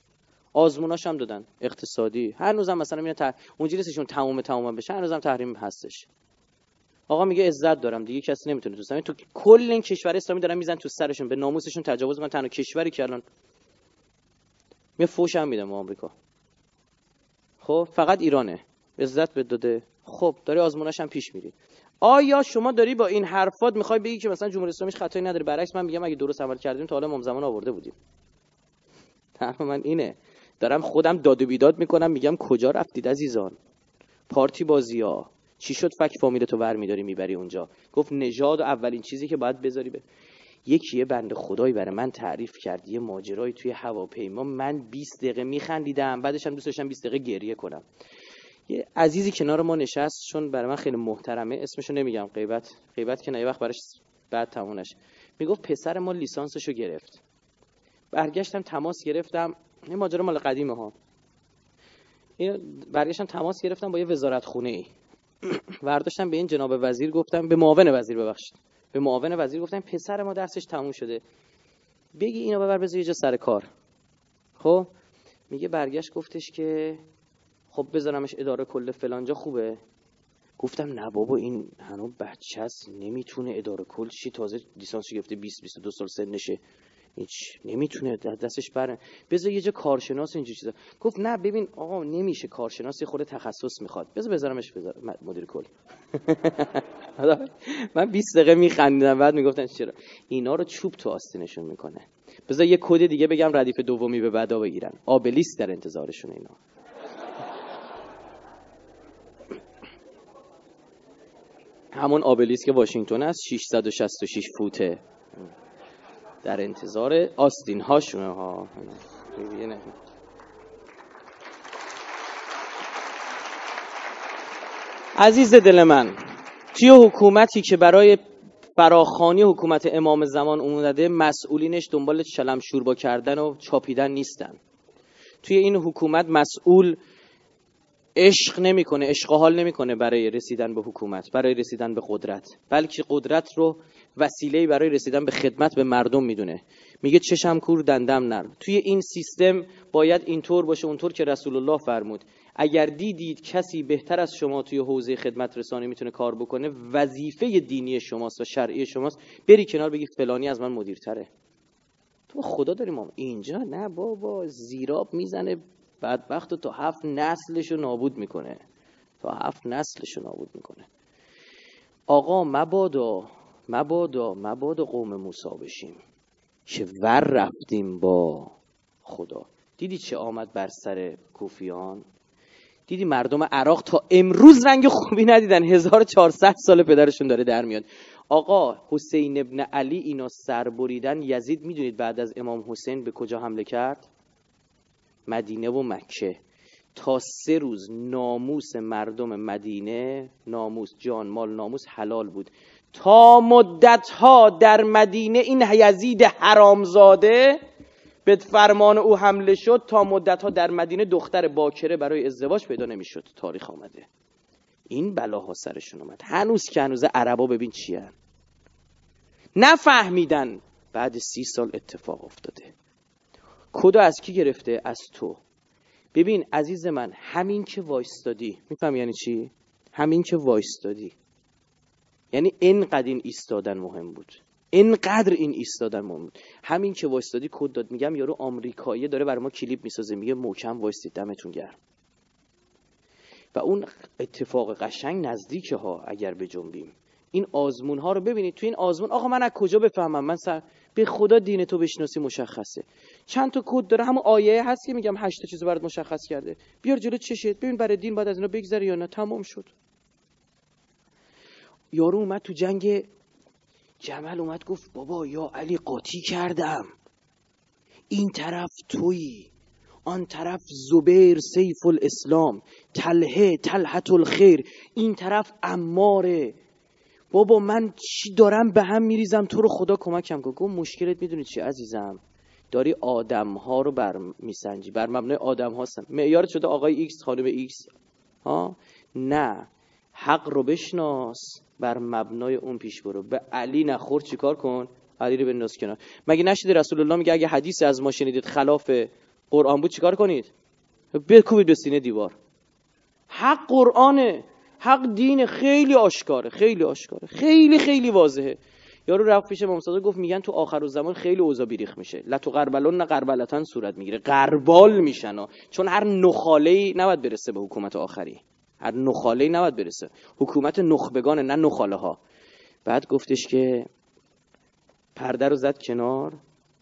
آزموناش هم دادن. اقتصادی. هنوزم مثلا میگن ت... اونجوری سشون تمام تمام بشه هنوزم تحریم هستش. آقا میگه عزت دارم دیگه کسی نمی‌تونه تو زمین تو کل این کشور اسلامی دارن میزن تو سرشون به ناموسشون تجاوز می‌کنن. تنها کشوری که الان می فوش هم میدم آمریکا. خب فقط ایرانه. عزت به داده. خب داری آزموناش هم پیش میری. آیا شما داری با این حرفات می‌خوای بگی که مثلا جمهوری اسلامی خطایی نداره؟ برعکس من میگم اگه درست عمل کردیم تا حالا امام زمان آورده بودیم. طرف من اینه. دارم خودم داد و بیداد می‌کنم میگم کجا رفتید عزیزان؟ پارتی بازی ها چی شد؟ فک فامیل تو ور میداری می‌بری اونجا. گفت نژاد و اولین چیزی که باید بذاری به یکی یه بنده خدایی برای من تعریف کرد یه ماجرایی توی هواپیما. من 20 دقیقه میخندیدم بعدش هم دوست داشتم 20 دقیقه گریه کنم. یه عزیزی کنار ما نشست چون برای من خیلی محترمه. اسمشو نمیگم غیبت غیبت که نه وقت براش بعد تمونش می‌گفت پسر ما لیسانسشو گرفت. برگشتم تماس گرفتم. این ماجرا مال قدیمه ها برگشتم تماس گرفتم با یه وزارت خونه ای برداشتم به این جناب وزیر گفتم به معاون وزیر ببخشید. به معاون وزیر گفتم پسر ما درسش تموم شده. بگی اینو ببر بذار یه جا سر کار. خب؟ میگه برگشت گفتش که خب بذارمش اداره کل فلانجا خوبه. گفتم نه بابا این هنو بچه هست نمی‌تونه اداره کل چی تازه لیسانس گرفته 20 22 سال سنشه. هیچ نمی‌تونه دستش بره. بذار یه جا کارشناس اینجوری چیزا. گفت نه ببین آقا نمیشه کارشناس خود تخصص می‌خواد. بذار بذارمش بذار. مدیر کل. من 20 دقیقه میخندیدم بعد می‌گفتن چرا؟ اینا رو چوب تو آستینشون می‌کنه. بذار یه کد دیگه بگم ردیف دومی به بعدا بگیرن. آبلیس در انتظارشون اینا. همون آبلیس که واشنگتن است 666 فوته. در انتظار آستین هاشونه ها عزیز دل من توی حکومتی که برای فراخانی حکومت امام زمان اومده مسئولینش دنبال شلم شوربا کردن و چاپیدن نیستن. توی این حکومت مسئول عشق نمی‌کنه عشق حال نمی‌کنه برای رسیدن به حکومت برای رسیدن به قدرت. بلکه قدرت رو وسیله برای رسیدن به خدمت به مردم می‌دونه. میگه چشم کور دندم نرم. توی این سیستم باید اینطور باشه اونطور که رسول الله فرمود. اگر دیدید کسی بهتر از شما توی حوزه خدمت رسانی می‌تونه کار بکنه وظیفه دینی شماست و شرعی شماست بری کنار بگی فلانی از من مدیرتره. تو خدا داریم اینجا نه بابا زیراب می‌زنه بدبخت تا هفت نسلشو نابود می‌کنه. تا هفت نسلشو نابود می‌کنه. آقا مبادا مبادا مبادا قوم موسا بشیم که ور رفتیم با خدا. دیدی چه آمد بر سر کوفیان؟ دیدی مردم عراق تا امروز رنگ خوبی ندیدن. 1400 سال پدرشون داره در میاد. آقا حسین ابن علی اینا سر بریدن. یزید می‌دونید بعد از امام حسین به کجا حمله کرد؟ مدینه و مکه. تا سه روز ناموس مردم مدینه ناموس جان مال ناموس حلال بود. تا مدت ها در مدینه این یزید حرامزاده به فرمان او حمله شد تا مدت ها در مدینه دختر باکره برای ازدواج پیدا نمی‌شد. تاریخ آمده. این بلاها سرشون اومد. هنوز که هنوز عربا ببین چی هن. نفهمیدن. بعد سی سال اتفاق افتاده. کدا از کی گرفته؟ از تو. ببین عزیز من همین که وایستادی میفهم یعنی چی؟ همین که وایستادی. یعنی اینقدر این ایستادن مهم بود. اینقدر این ایستادن بود. همین که وایستادی کد داد. میگم یارو آمریکایی داره برای ما کلیپ می‌سازه. میگه محکم وایستید دمتون گرم. و اون اتفاق قشنگ نزدیکه ها اگر به جنبیم این آزمون ها رو ببینید. تو این آزمون آقا من از کجا بفهمم؟ من سر به خدا دین تو بشناسی مشخصه. چند تا کد داره. همون آیه هست که میگم هشت تا چیزو برات مشخص کرده. بیار جلو چشت ببین برای دین بعد از اینا بگذره یا نه. تمام شد. یارو اومد تو جنگ جمل اومد گفت بابا یا علی قاطی کردم. این طرف تویی. آن طرف زبیر سیف الاسلام. طلحه طلحة الخیر. این طرف عماره بابا من چی دارم به هم میریزم؟ تو رو خدا کمکم کن. گفت مشکلت می‌دونی چی عزیزم؟ داری آدم ها رو بر میسنجی بر مبنای آدم هستن معیار شده آقای ایکس خانم ایکس. ها؟ نه. حق رو بشناس بر مبنای اون پیش برو. به علی نخور چیکار کن؟ علی رو بنداز کنار. مگه نشنیدید رسول الله میگه اگه حدیث از ما شنیدید خلاف قرآن بود چیکار کنید؟ بکوبید به سینه دیوار. حق قرآنه. حق دین خیلی آشکاره خیلی آشکاره. خیلی خیلی واضحه. یارو رفت پیش امام صادق گفت میگن تو آخر زمان خیلی اوضاع بیریخ میشه. لا تو قربلون نه قربلتن صورت می‌گیره. قربال میشن چون هر نخاله ای نباید برسه به حکومت آخری. هر نخاله ای نباید برسه. حکومت نخبگان نه نخاله ها بعد گفتش که پرده رو زد کنار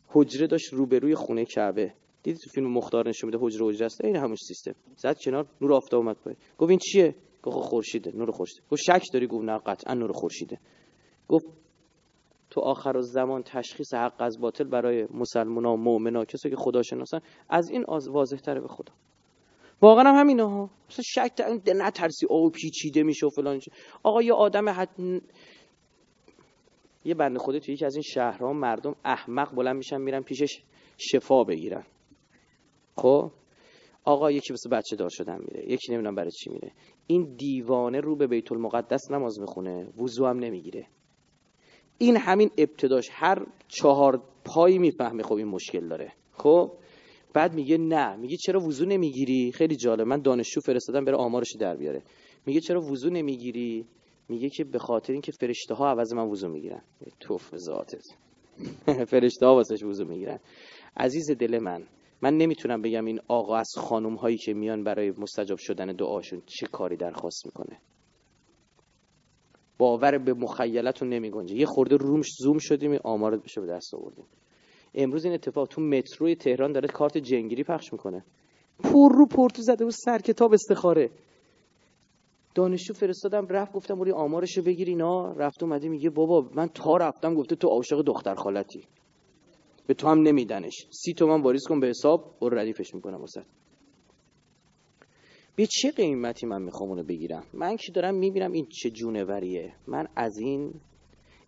حجره داشت روبروی خونه کعبه. دیدی تو فیلم مختار نشون میده حجره حجره است؟ این همش سیستم. زد کنار نور آفتاب اومد پای گفت این چیه؟ گفت خب خورشیده نور خورشید گفت شک داری گفت نه قطعا نور خورشیده. گفت تو آخر زمان تشخیص حق از باطل برای مسلمونا و مؤمنا کسایی که خدا شناسن از این از واضح تره به خدا. واقعا هم همینه ها. مثلا شک نترسی او پیچیده میشه و فلان آقا یه آدم حد یه بنده خدا توی یکی از این شهرها مردم احمق بلند میشن میرن پیشش شفا بگیرن. خب؟ آقا یکی مثل بچه دار شدن میره یکی نمی‌دونم برای چی میره. این دیوانه رو به بیت المقدس نماز می‌خونه وضو هم نمی‌گیره. این همین ابتداش هر چهار پایی می‌فهمه خب این مشکل داره. خب؟ بعد میگه نه میگه چرا وضو نمی‌گیری؟ خیلی جالب من دانشجو فرستادم بره آمارش در بیاره. میگه چرا وضو نمی‌گیری؟ میگه که به خاطر اینکه فرشته ها عوض من وضو می‌گیرن. توف ذاتت. فرشته ها واسش وضو می‌گیرن. عزیز دل من من نمی‌تونم بگم این آقا از خانم هایی که میان برای مستجاب شدن دعاشون چه کاری درخواست می‌کنه. باور به مخیلتون نمی گنجه. یه خورده رومش زوم شدیم آمار بشه به دست آوردیم. امروز این اتفاق تو متروی تهران داره کارت جنگیری پخش می‌کنه. پر رو پرتو زده و سر کتاب استخاره. دانشجو فرستادم رفت گفتم بری آمارشو بگیر اینا. رفت اومده میگه بابا من تا رفتم گفته تو عاشق دختر خالتی. به تو هم نمیدنش. سی تومن واریز کن به حساب و ردیفش می‌کنم واسه به چه قیمتی من می‌خوام اونو بگیرم؟ من که دارم می‌بینم این چه جونوریه. من از این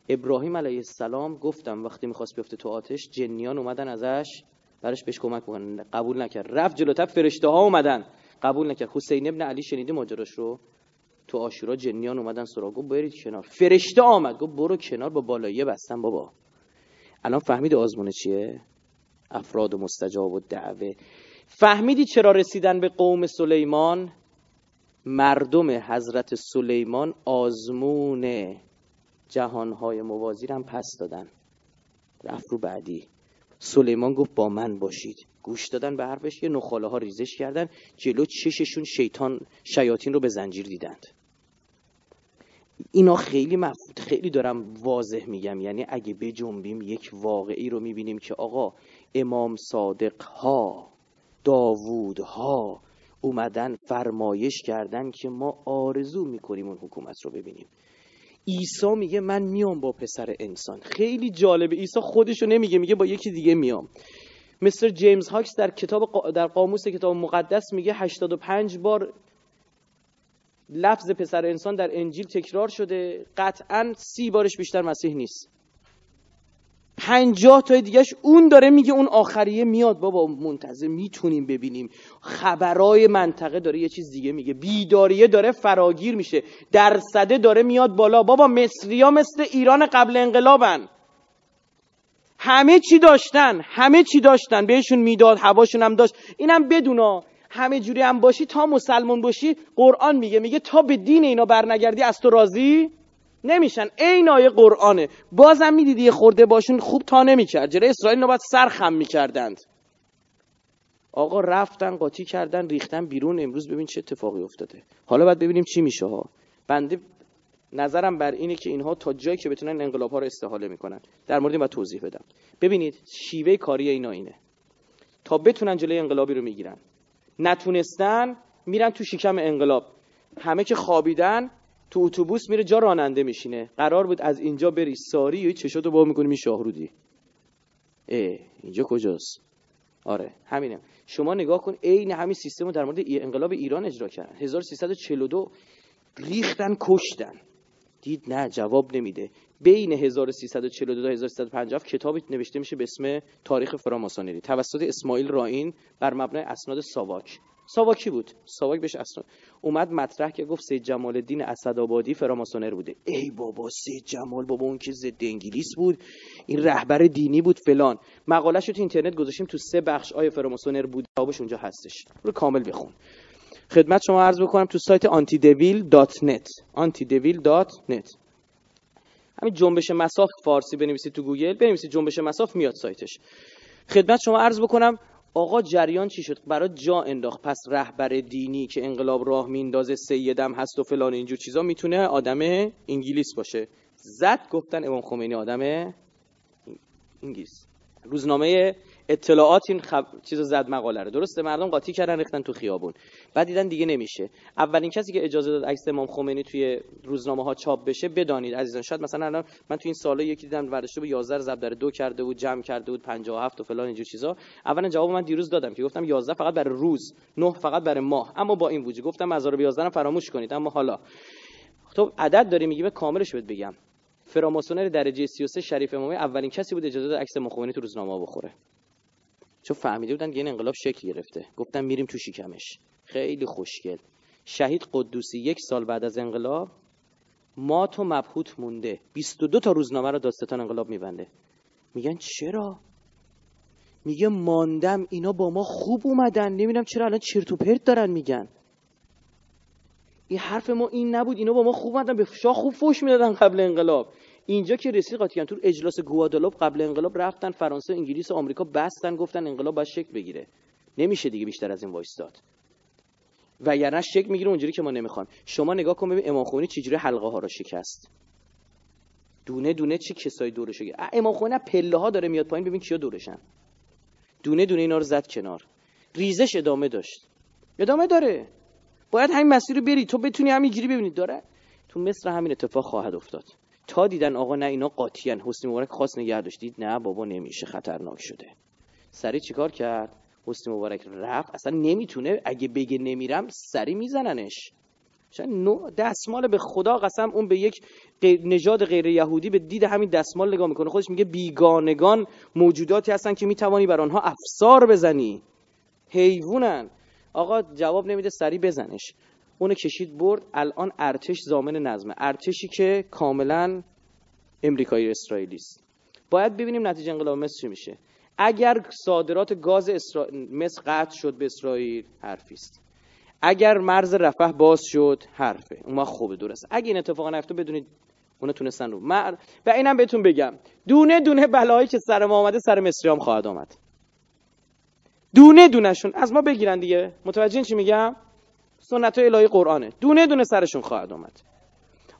ابراهیم علیه السلام گفتم وقتی می‌خواست بیفته تو آتش جنیان اومدن ازش برش بهش کمک بکنن قبول نکرد. رفت جلوتر فرشته ها اومدن. قبول نکرد. حسین ابن علی شنیدی ماجراش رو؟ تو آشورا جنیان اومدن سراغ. برید کنار. فرشته آمد. گفت برو کنار با بالاییه بستن بابا. الان فهمید آزمون چیه؟ افراد و مستجاب و دعوه. فهمیدی چرا رسیدن به قوم سلیمان؟ مردم حضرت سلیمان آزمون جهانهای موازی هم پس دادن. رفت رو بعدی. سلیمان گفت با من باشید. گوش دادن به حرفش یه نخاله ها ریزش کردن. جلو چششون شیطان شیاطین رو به زنجیر دیدند. اینا خیلی مفهوم خیلی دارم واضح میگم. یعنی اگه بجنبیم یک واقعی رو می‌بینیم که آقا امام صادق ها داوود ها اومدن فرمایش کردن که ما آرزو می‌کنیم اون حکومت رو ببینیم. عیسی میگه من میام با پسر انسان. خیلی جالبه. عیسی خودشو نمیگه میگه با یکی دیگه میام. مستر جیمز هاکس در کتاب در قاموس کتاب مقدس میگه 85 بار لفظ پسر انسان در انجیل تکرار شده. قطعا سی بارش بیشتر مسیح نیست. پنجاه تای دیگهش اون داره میگه اون آخریه میاد. بابا منتظر می‌تونیم ببینیم. خبرای منطقه داره یه چیز دیگه میگه. بیداریه داره فراگیر میشه. درصده داره میاد بالا. بابا مصریا مثل ایران قبل انقلابن. همه چی داشتن. همه چی داشتن. بهشون می‌داد هواشون هم داشت. اینم بدونا همه جوری هم باشی تا مسلمان باشی قرآن میگه. میگه تا به دین اینا برنگردی از تو راضی؟ نمیشن. عین آیه قرآنه. بازم می‌دیدی یه خورده باشون خوب تا نمی‌کرد. جلوی اسرائیل نباید سر خم می‌کردند. آقا رفتن قاطی کردن ریختن بیرون. امروز ببین چه اتفاقی افتاده. حالا باید ببینیم چی میشه ها. بنده نظرم بر اینه که اینها تا جایی که بتونن انقلاب ها رو استحاله می‌کنن. در مورد این توضیح بدم. ببینید شیوه کاری اینا اینه. تا بتونن جلوی انقلابی رو می‌گیرن. نتونستن میرن تو شکم انقلاب. همه که خوابیدن تو اتوبوس میره جا راننده میشینه. قرار بود از اینجا بری ساری یا چشاتو با می‌کنی می شاهرودی اه اینجا کجاست؟ آره همینه. شما نگاه کن عین همین سیستم رو در مورد انقلاب ایران اجرا کردن. 1342 ریختن کشتن. دید نه جواب نمیده. بین 1342 تا 1350 کتابی نوشته میشه به اسم تاریخ فراماسونری توسط اسماعیل راین بر مبنای اسناد ساواک. ساواکی بود؟ ساواک بهش اصلا اومد مطرح که گفت سید جمال الدین اسدآبادی فراماسونر بوده. ای بابا سید جمال بابا اون که ضد انگلیس بود این رهبر دینی بود فلان. مقالهش رو تو اینترنت گذاشتیم تو سه بخش آیه فراماسونر بود جوابش اونجا هستش. رو کامل بخون. خدمت شما عرض بکنم تو سایت antidevil.net antidevil.net همین جنبش مساف فارسی بنویسید تو گوگل. بنویسید جنبش مساف میاد سایتش. خدمت شما عرض بکنم آقا جریان چی شد؟ برای جا انداخت. پس رهبر دینی که انقلاب راه میندازه سیدم هست و فلان اینجور چیزا می‌تونه آدم انگلیس باشه. زد گفتن امام خمینی آدم انگلیس. روزنامه اطلاعات این خب... چیزو زد مقاله رو. درسته مردم قاطی کردن ریختن تو خیابون. بعد دیدن دیگه نمیشه. اولین کسی که اجازه داد عکس امام خمینی توی روزنامه ها چاپ بشه بدانید عزیزان. شاید مثلا الان من تو این سالا یکی دیدم ورشته به 11 ضرب در دو کرده بود جمع کرده بود 57 و فلان اینجور چیزا. اولا جواب من دیروز دادم که گفتم 11 فقط برای روز 9 فقط برای ماه. اما با این وجود گفتم 1011 فراموش کنید. اما حالا. تو عدد داری میگی به کاملش بهت بگم. فراماسونر درجه 33 شریف امامی اولین کسی بود اجازه داد عکس مخمینی تو روزنامه بخوره. چون فهمیده بودن این انقلاب شکل گرفته. گفتم میریم تو شکمش. خیلی خوشگل. شهید قدوسی یک سال بعد از انقلاب ما تو مبهوت مونده. 22 تا روزنامه رو داستان انقلاب میبنده. میگن چرا؟ میگه ماندم اینا با ما خوب اومدن. نمی‌دونم چرا الان چرت و پرت دارن میگن. این حرف ما این نبود. اینا با ما خوب اومدن. به شاه خوب فوش می‌دادن قبل انقلاب. اینجا که رسید قاطی تو اجلاس گوادالوپ قبل انقلاب رفتن فرانسه انگلیس و آمریکا بستن گفتن انقلاب باید شکل بگیره. نمیشه دیگه بیشتر از این وایستاد. و یعنی شکل می‌گیره اونجوری که ما نمی‌خوام شما نگاه کن ببین امام خمینی چجوری حلقه ها رو شکست. دونه دونه چه کسایی دورشه امام خمینی پله ها داره میاد پایین ببین کیا دورشن. دونه دونه اینا رو زد کنار. ریزش ادامه داشت. ادامه داره. باید همین مسیر رو بری. تو بتونی همینجوری ببینید داره. تو مصر همین اتفاق خواهد افتاد. تا دیدن آقا نه اینا قاطیان. حسنی مبارک خاص نگه داشتید نه بابا نمیشه خطرناک شده. سری چیکار کرد؟ حسنی مبارک رفت. اصلا نمی‌تونه. اگه بگه نمیرم سری میزننش. دستمال به خدا قسم اون به یک نژاد غیر یهودی به دید همین دستمال نگاه می‌کنه. خودش میگه بیگانگان موجوداتی هستن که می‌توانی بر آنها افسار بزنی. حیوانن. آقا جواب نمیده سری بزنش. اونو کشید برد الان ارتش زامن نظمه ارتشی که کاملا امریکایی اسرائیلی است. باید ببینیم نتیجه انقلاب مصر چی میشه. اگر صادرات گاز اسرا... مصر قطع شد به اسرائیل حرفی است. اگر مرز رفح باز شد حرفه. اون ما خوبه درست اگه این اتفاق نیفته بدونید اونا تونستن رو. مر... و اینم بهتون بگم. دونه دونه بلایی که سر ما آمده سر مصریام خواهد آمد. دونه دونهشون. از ما بگیرن دیگه. متوجه چی میگم؟ سنت های الهی قرآنه. دونه دونه سرشون خواهد آمد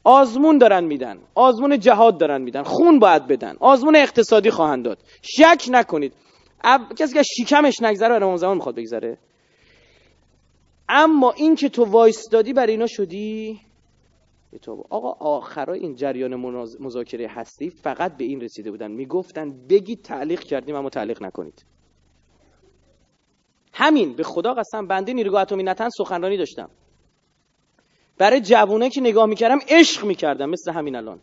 آزمون دارن میدن. آزمون جهاد دارن میدن. خون باید بدن. آزمون اقتصادی خواهند داد. شک نکنید. کسی که شیکمش نگذره برای زمان می‌خواد بگذره. اما این که تو وایستادی برای اینا شدی آقا آخرای این جریان مذاکره هستی فقط به این رسیده بودن. می‌گفتن بگید تعلیق کردیم اما تعلیق نکنید. همین به خدا قسم بنده نیروگاه اتمی نتن سخنرانی داشتم. برای جوونه که نگاه می‌کردم عشق می‌کردم مثل همین الان.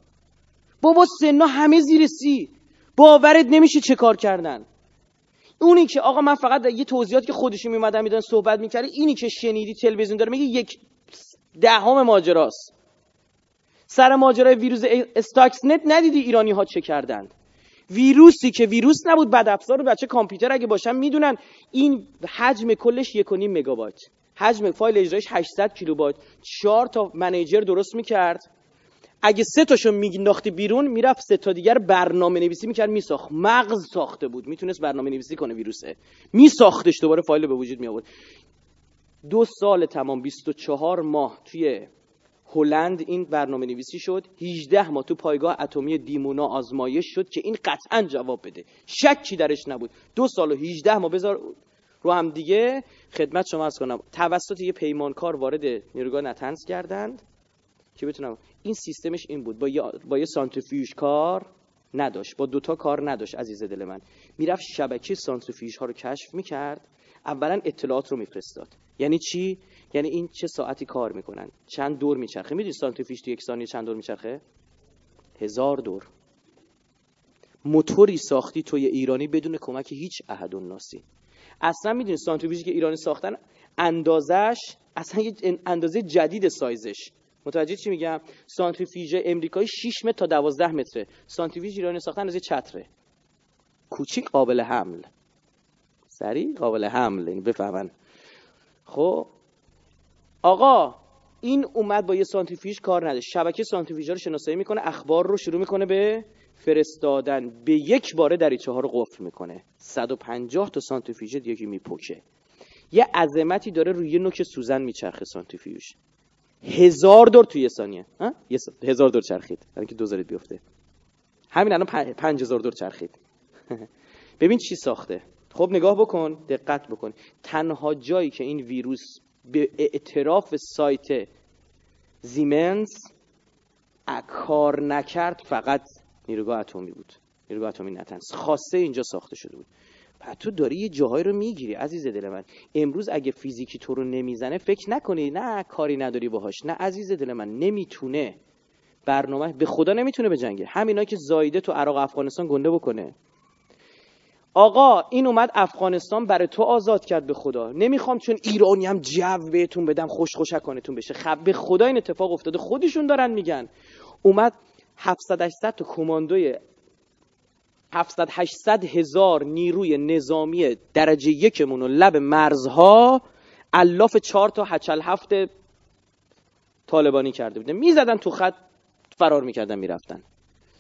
بابا سنا همه زیر سی. باورت نمیشه چه کار کردن. اونی که آقا من فقط یه توضیحات که خودشون میمدن میدن صحبت می‌کرده اینی که شنیدی تلویزیون داره میگه یک دهم ماجراست. سر ماجرای ویروس Stuxnet ندیدی ایرانی ها چه کردند. ویروسی که ویروس نبود بد افزار بچه کامپیوتر اگه باشن می‌دونن. این حجم کلش 1.5 مگابایت حجم فایل اجرایش 800 کیلوبایت. چهار تا manager درست می‌کرد. اگه سه تاشو مینداختی بیرون می‌رفت سه تا دیگر برنامه نویسی می‌کرد میساخت. مغز ساخته بود. می‌تونست برنامه نویسی کنه ویروسه. میساختش دوباره فایل به وجود می آورد دو سال تمام 24 ماه توی هلند این برنامه نویسی شد. 18 ماه تو پایگاه اتمی دیمونا آزمایش شد که این قطعا جواب بده. شکی درش نبود. دو سال و 18 ماه بذار رو هم دیگه خدمت شما از کنم. توسط یه پیمانکار وارد نیروگاه نتنز کردند. که بتونم؟ این سیستمش این بود. با یه, با سانتریفیوژ کار نداشت. با دوتا کار نداشت. عزیز دل من. می‌رفت شبکه سانتریفیوژ ها رو کشف می‌کرد. اولا اطلاعات رو میفرستاد. یعنی چی؟ یعنی این چه ساعتی کار می‌کنن؟ چند دور میچرخه؟ می‌دونی سانتریفیوژ تو یک ثانیه چند دور میچرخه؟ هزار دور. موتوری ساختی توی ایرانی بدون کمک هیچ احدالناسی اصلا می‌دونی سانتریفیوژی که ایرانی ساختن اندازش اصلا یه اندازه جدید سایزش. متوجه چی میگم؟ سانتریفیوژ امریکایی 6 متر تا 12 متره. سانتریفیوژ ایرانی ساختن اندازه چتره. کوچیک قابل حمل. سریع قابل حمل. این بفهمن. خب آقا این اومد با یه سانتریفیوژ کار نده شبکه سانتریفیوژ رو شناسایی می‌کنه اخبار رو شروع می‌کنه به فرستادن. به یک باره دریچه ها رو قفل می‌کنه. 150 تا سانتریفیوژ دیگه میپکه یه عظمتی داره روی نوک سوزن میچرخه سانتریفیوژ هزار دور توی ثانیه. ها؟ هزار دور چرخید. برای که دوزارید بیفته. همین الان پنج دور چرخید. ببین چی ساخته. خب نگاه بکن دقت بکن. تنها جایی که این ویروس به اعتراف سایت زیمنز کار نکرد فقط نیروگاه اتمی بود. نیروگاه اتمی نتنز. خاصه اینجا ساخته شده بود. بعد تو داری یه جاهایی رو می‌گیری عزیز دل من. امروز اگه فیزیکی تو رو نمی‌زنه فکر نکنی نه کاری نداری باهاش. نه عزیز دل من نمی‌تونه برنامه به خدا نمی‌تونه بجنگه. همینا که زایده تو عراق افغانستان گنده بکنه. آقا این اومد افغانستان برای تو آزاد کرد به خدا. نمی‌خوام چون ایرانی هم جو بهتون بدم خوش خوشکانتون بشه. خب به خدا این اتفاق افتاده. خودشون دارن میگن. اومد 700 800 تا کماندوی 700 800 هزار نیروی نظامی درجه یکمون و لب مرزها الاف چهار تا هچل هفت طالبانی کرده بودن می‌زدن تو خط فرار می‌کردن می‌رفتن.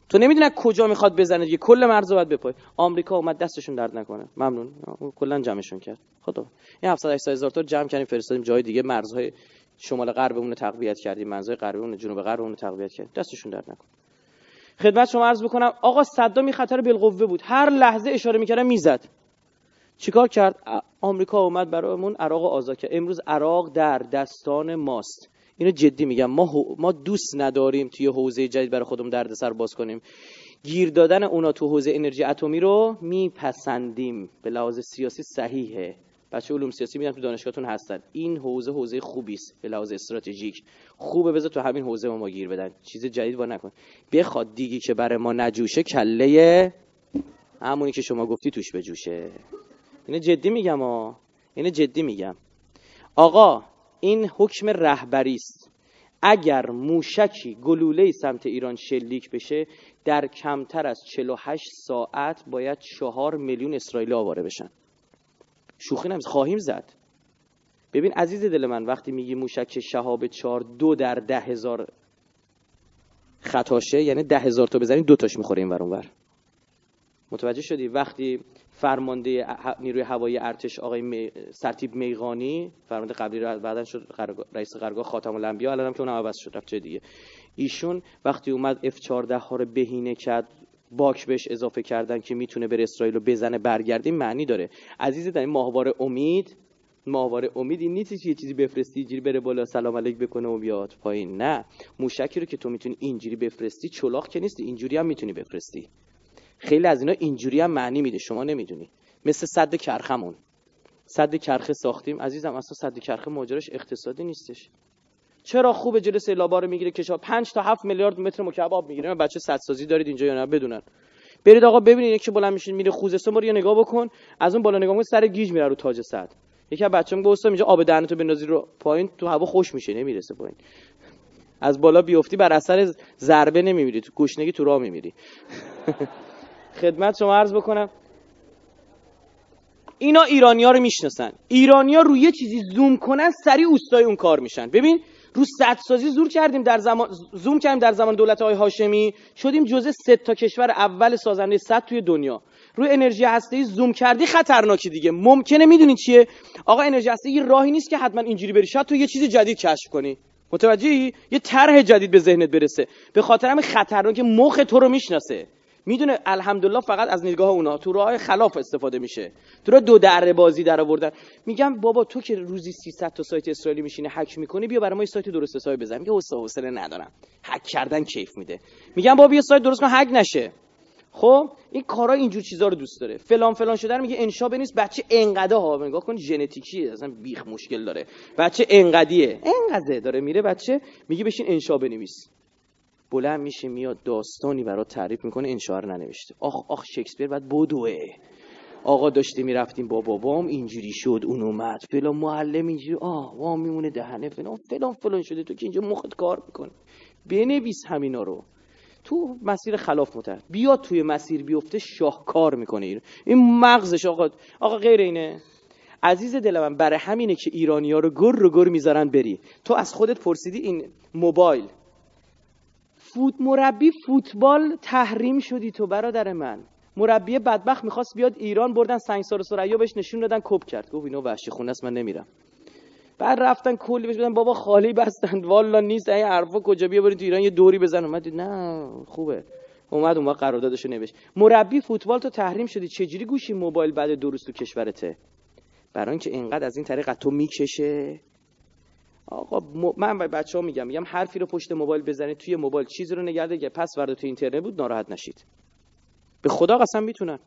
تو نمی‌دونی کجا می‌خواد بزنه دیگه. کل مرز باید بپای آمریکا اومد دستشون درد نکنه. ممنون. کلا جمعشون کرد. خدا. این 700 800 هزار تا جمع کردیم فرستادیم جای دیگه. مرزهای شمال غربمون رو تقویت کردیم. مرزهای غربمون جنوب غربمون رو تقویت کردیم. دستشون درد نکنه. خدمت شما عرض بکنم آقا صدام خطر بالقوه بود. هر لحظه اشاره می‌کردم می‌زد. چیکار کرد؟ آمریکا اومد برامون عراق آزاد کرد. امروز عراق در دستان ماست. اینو جدی میگم. ما ما دوست نداریم توی حوزه جدید برای خودمون دردسر باز کنیم. گیر دادن اونا تو حوزه انرژی اتمی رو میپسندیم. به لحاظ سیاسی صحیحه. بچه علوم سیاسی میدن تو دانشگاهتون هستن. این حوزه حوزه خوبی است. به لحاظ استراتژیک. خوبه بذار تو همین حوزه ما, ما گیر بدن. چیز جدید با نکن. بخواد دیگی که برای ما نجوشه کله همونی که شما گفتی توش بجوشه. اینو جدی میگم آ اینو جدی میگم. آقا این حکم رهبری است. اگر موشکی گلوله سمت ایران شلیک بشه در کمتر از 48 ساعت باید چهار میلیون اسرائیلی آواره بشن. شوخی نمیز خواهیم زد. ببین عزیز دل من وقتی میگی موشک شهاب چهار دو در ده هزار خطاشه یعنی ده هزار تا بزنیم دو تاش می‌خوره این ور. متوجه شدی؟ وقتی فرمانده نیروی هوایی ارتش آقای می... سرتیب میغانی فرمانده قبلی رو بعدا شد رئیس قرارگاه خاتم الانبیا الانم که اون عوض شد رفت دیگه. ایشون وقتی اومد F14 ها رو بهینه کرد باک بهش اضافه کردن که می‌تونه بر اسرائیل رو بزنه برگرده معنی داره. عزیز در این ماهواره امید ماهواره امید این نیست یه چیزی بفرستی اینجوری بره بالا سلام علیک بکنه و بیاد پایین. نه. موشکی رو که تو می‌تونی اینجوری بفرستی چلاق که نیست اینجوری هم می‌تونی بفرستی. خیلی از اینا اینجوری هم معنی میده شما نمی‌دونی. مثل صد کرخمون. صد کرخه ساختیم. عزیزم اصلا صد کرخه ماجراش اقتصادی نیستش. چرا خوب جلو سیلابا رو می‌گیره کشا 5 تا 7 میلیارد متر مکعب می‌گیره؟ بچه سازی دارید اینجا یا نه؟ بدونن. برید آقا ببینید یکی بالا میشین میره خوزستان برو یه نگاه بکن. از اون بالا نگاه سر گیج میره رو تاج صد. یکی از بچه‌م گفت اینجا آب دهنتو بندازی رو پایین تو هوا خوش میشه نمی‌رسه پایین. از بالا بیفتی بر اثر ضربه نمیمیری تو گشنگی تو راه میمیری. خدمت شما عرض بکنم. اینا ایرانیا رو می‌شناسن. ایرانیا روی یه چیزی زوم کنن سری اوستای اون کار میشن. ببین رو سازی زور کردیم در زمان زوم کردیم در زمان دولت های هاشمی. شدیم جزء سه تا کشور اول سازنده صد توی دنیا. روی انرژی هسته زوم کردی خطرناکی دیگه. ممکنه می‌دونی چیه؟ آقا انرژی هسته یه راهی نیست که حتما اینجوری بری. شاید تو یه چیز جدید کشف کنی. متوجهی؟ یه طرح جدید به ذهنت برسه. به خاطر همین خطرناک مخ تو رو می‌شناسه. می‌دونه الحمدلله فقط از نگاه اونا تو راه خلاف استفاده میشه. تو راه دو دره بازی در آوردن. میگم بابا تو که روزی 300 تا سایت اسرائیلی میشینه هک می‌کنی بیا برای ما یه سایت درست حسابی بزن. میگه حوصله ندارم. هک کردن کیف میده. میگم بابا یه سایت درست کن هک نشه. خب این کارا اینجور چیزا رو دوست داره. فلان فلان شده میگه انشا بنویس بچه انقده ها. نگاه کن ژنتیکیه اصلا بیخ مشکل داره. بچه انقدیه. انقده داره میره بچه میگه بشین انشا بنویس. بلند میشه میاد داستانی برات تعریف می‌کنه انشا رو ننوشته. آخ آخ شکسپیر بعد بدوه آقا داشته می‌رفتیم با بابام اینجوری شد اون اومد. فلان معلم اینجوری آه وام میمونه دهنه فلان فلان فلان شده تو که اینجا مخت کار می‌کنه. بنویس همینا رو. تو مسیر خلاف متحد بیاد توی مسیر بیفته شاهکار می‌کنه این مغزش آقا آقا غیر اینه. عزیز دل من برای همینه که ایرانی ها رو گر رو گر می‌ذارن بری. تو از خودت پرسیدی این موبایل. فوت مربی فوتبال تحریم شدی تو برادر من. مربی بدبخت می‌خواست بیاد ایران بردن سنگسار سریا بهش نشون دادن کپ کرد. گفت اینو وحشی خونه است من نمیرم. بعد رفتن کلی بهش بدن بابا خالی بستند. والا نیست این حرفا کجا؟ بیا برید تو ایران یه دوری بزن. اومد نه خوبه. اومد اون وقت قراردادشو نوشت. مربی فوتبال تو تحریم شدی. چجوری گوشی موبایل بعد دو روز تو کشورته؟ برای اینکه اینقدر از این طریق تو می‌کشه آقا من به بچه ها میگم میگم حرفی رو پشت موبایل بزنید توی موبایل چیزی رو نگرده که پس ورده تو اینترنت بود ناراحت نشید. به خدا قسم می‌تونن.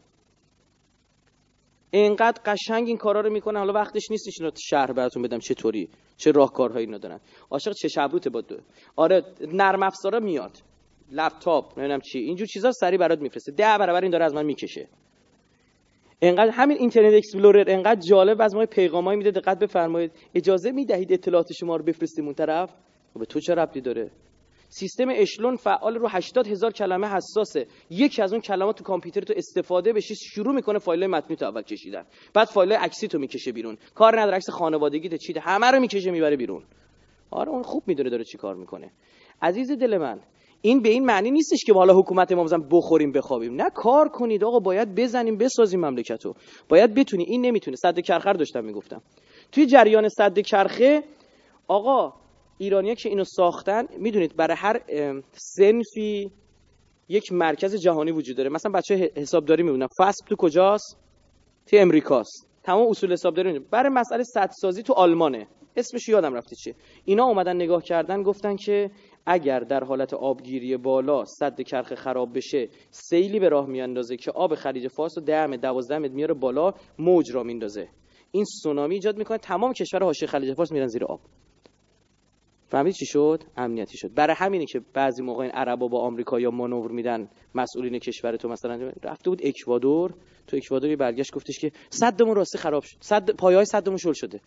اینقدر قشنگ این کارا رو می‌کنن حالا وقتش نیستش اینا شهر براتون بدم چطوری چه راهکارهایی اینا دارن. عاشق چه شبروته با دو. آره نرم افزارا میاد. لپتاپ نمی‌دونم چی. اینجور چیزا سری برات میفرسته. ده برابر این داره از من می‌کشه. انقدر همین Internet Explorer انقدر جالب از ما پیغامایی میده دقت بفرمایید. اجازه می‌دهید اطلاعات شما رو بفرستیم اون طرف؟ خب به تو چه ربطی داره؟ سیستم Echelon فعال رو 80 هزار کلمه حساسه. یکی از اون کلمات تو کامپیوتر تو استفاده بشه شروع می‌کنه فایل متنی تو اول کشیدن. بعد فایل عکسی تو می‌کشه بیرون. کار نداره عکس خانوادگی تو چیده. همه رو می‌کشه می‌بره بیرون. آره اون خوب می‌دونه داره چی کار می‌کنه. عزیز دل من این به این معنی نیستش که حالا حکومت ما مثلا بخوریم بخوابیم. نه کار کنید آقا باید بزنیم بسازیم مملکتو. باید بتونی. این نمی‌تونه. صد کرخر داشتم می‌گفتم. توی جریان صد کرخه آقا ایرانیا که اینو ساختن می‌دونید برای هر سنفی یک مرکز جهانی وجود داره. مثلا بچه حسابداری می‌بینن. فسب تو کجاست؟ تو امریکاست. تمام اصول حسابداری برای مسئله سازی تو آلمانه. اسمش یادم رفته چیه. اینا اومدن نگاه کردن گفتن که اگر در حالت آبگیری بالا صد کرخ خراب بشه سیلی به راه میاندازه که آب خلیج فارس رو ده 12 متر میاره بالا موج را میندازه این سونامی ایجاد می‌کنه تمام کشور حاشیه خلیج فارس میرن زیر آب. فهمید چی شد؟ امنیتی شد. برای همینه که بعضی موقع این عربا با آمریکا یا مانور میدن مسئولین کشور تو مثلا رفته بود اکوادور. تو اکوادور برگشت گفتش که صدمون راستی خراب شد. صد پایه‌های صدمون شل شده.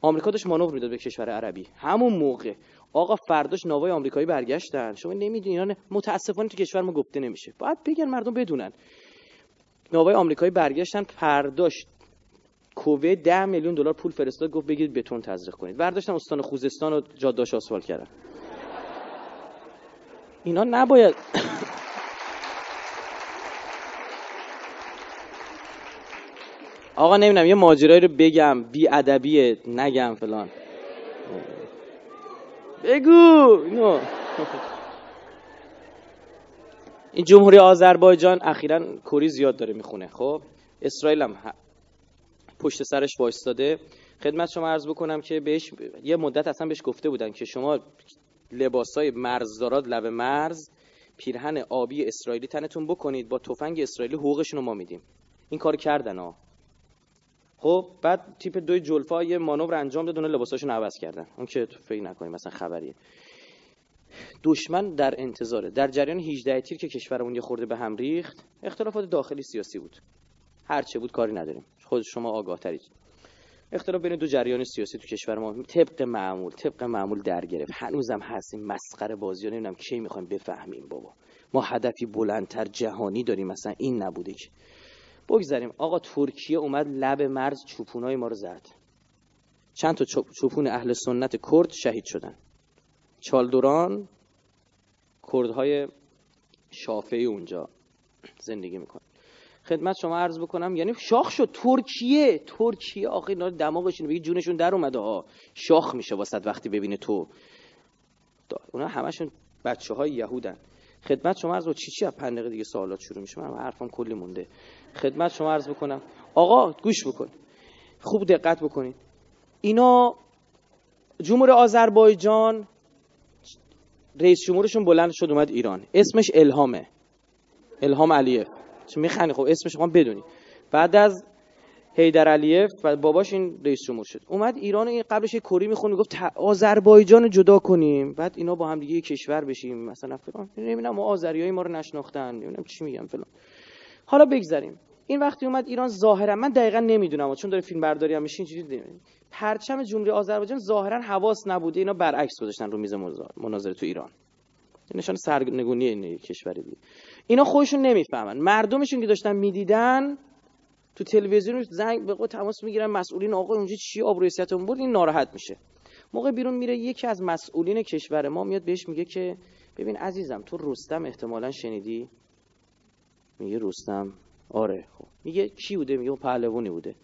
آمریکا داشت مانور می‌داد به کشور عربی. همون موقع آقا فرداش ناوای آمریکایی برگشتن. شما نمی‌دونین اینا متاسفانه تو کشور ما گفته نمیشه. باید بگن مردم بدونن. ناوای آمریکایی برگشتن فرداش کووه ده میلیون دلار پول فرستاد گفت بگید بتون تزریق کنید. برداشتن استان خوزستان رو جاده‌اش آسفالت کردن. اینا نباید آقا نمی‌دونم یه ماجرایی رو بگم. بی ادبیه نگم فلان. بگو. اینو. این جمهوری آذربایجان اخیرا کوری زیاد داره می‌خونه. خب اسرائیل هم پشت سرش وایستاده. خدمت شما عرض بکنم که بهش یه مدت اصلا بهش گفته بودن که شما لباسای مرزدارات لب مرز پیرهن آبی اسرائیلی تنتون بکنید با تفنگ اسرائیلی حقوقشون رو ما میدیم. این کار کردن ها. خب بعد تیپ دوی جلفا یه مانور انجام داد اون لباساشون عوض کردن. اون که فکر نکنید مثلا خبریه. دشمن در انتظاره. در جریان 18 تیر که کشورمون یه خورده به هم ریخت اختلافات داخلی سیاسی بود. هر چه بود کاری نداریم. خود شما آگاه ترید. اختلاف بین دو جریان سیاسی تو کشور ما طبق معمول طبق معمول در گرفت. هنوزم هستیم مسخره بازی ها. نمی‌دونم کی می‌خوایم بفهمیم بابا. ما هدفی بلندتر جهانی داریم مثلا این نبوده که. بگذاریم. آقا ترکیه اومد لب مرز چوپونای ما رو زد. چند تا چوپون اهل سنت کرد شهید شدن. چالدوران کردهای شافعی اونجا زندگی می‌کنن خدمت شما عرض بکنم یعنی شاخ شد. ترکیه ترکیه آخه اینا دماغشون بگی جونشون در اومده. ها شاخ میشه واسه وقتی ببینه تو. اونا همشون بچه های یهودن. خدمت شما عرض چی چی از پنده دیگه سوالات شروع میشه؟ من حرفم کلی مونده. خدمت شما عرض بکنم. آقا گوش بکن. خوب دقت بکنید اینا جمهور آذربایجان رئیس جمهورشون بلند شد اومد ایران. اسمش الهامه. الهام علیف چون میخنی خب اسمش خواهم بدونی. بعد از هیدر علیف و باباش این رئیس جمهور شد. اومد ایران این قبلش یه کری می‌خوند گفت آذربایجان جدا کنیم. بعد اینا با هم دیگه کشور بشیم. مثلا فلان. نمی‌دونم ما آذریای ما رو نشناختن. نمی‌دونم چی میگم فلان. حالا بگذریم این وقتی اومد ایران ظاهرا من دقیقا نمی‌دونم چون داره فیلم برداری هم میشه اینجوری پرچم جمهوری آذربایجان ظاهرا حواس نبوده اینا برعکس گذاشتن رو میز مناظره تو ایران. نشان سرنگونی این کشوری دیگه اینا خودشون نمی‌فهمن. مردمشون که داشتن می‌دیدن تو تلویزیون زنگ به تماس می‌گیرن مسئولین آقا اونجا چی آبروریتمون بود این ناراحت میشه. موقع بیرون میره یکی از مسئولین کشور ما میاد بهش میگه که ببین عزیزم تو رستم احتمالا شنیدی؟ میگه رستم. آره خب. میگه کی بوده؟ میگه پهلوانی بوده.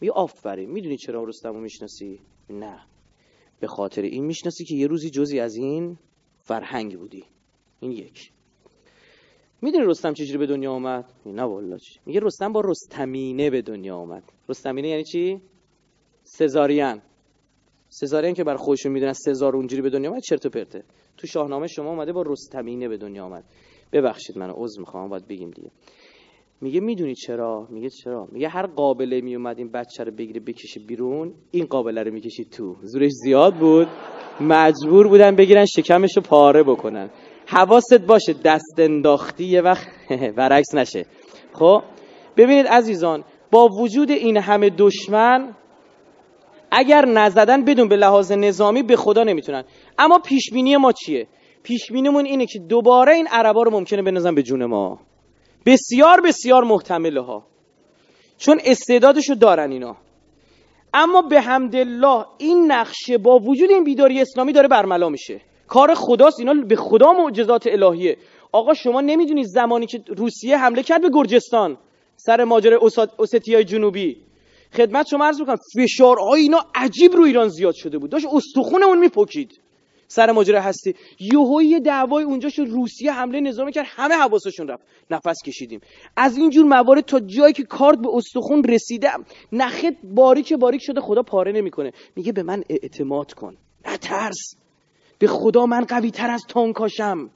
میگه آفرین می‌دونی چرا رستم رو می‌شناسی؟ نه. به خاطر این می‌شناسی که یه روزی جزی از این فرهنگ بودی. این یک. می‌دونی رستم چجوری به دنیا آمد؟ نه والله. میگه رستم با رستمینه به دنیا آمد. رستمینه یعنی چی؟ سزارین. سزارین که بر خودشون می‌دونن سزار اونجوری به دنیا آمد چرت و پرته. تو شاهنامه شما اومده با رستمینه به دنیا آمد. ببخشید منو عذر می‌خوام باید بگیم دیگه. میگه می‌دونی چرا؟ میگه چرا؟ میگه هر قابله میومد این بچه رو بگیره بکشه بیرون این قابله رو می‌کشید تو. زورش زیاد بود. مجبور بودن بگیرن شکمش رو پاره بکنن. حواست باشه دست انداختی یه وقت برعکس نشه. خب؟ ببینید عزیزان با وجود این همه دشمن اگر نزدن بدون به لحاظ نظامی به خدا نمی‌تونن. اما پیشبینی ما چیه؟ پیشبینیمون اینه که دوباره این عربا رو ممکنه بنازن به جون ما. بسیار بسیار محتمله ها. چون استعدادشو دارن اینا. اما به الله این نقشه با وجود این بیداری اسلامی داره برملا میشه. کار خداست اینا به خدا معجزات الهیه. آقا شما نمی‌دونید زمانی که روسیه حمله کرد به گرجستان سر ماجرای اوستیای جنوبی. خدمت شما عرض بکنم فشارهای اینا عجیب رو ایران زیاد شده بود. داشت استخون اون میپکید. سر ماجرا هستی. یهو یه دعوای اونجا شد روسیه حمله نظامی کرد همه حواسشون رفت. نفس کشیدیم. از اینجور موارد تا جایی که کارت به استخون رسیده نخت باریک باریک شده خدا پاره نمی‌کنه. میگه به من اعتماد کن. نترس. به خدا من قوی تر از تانکاشم.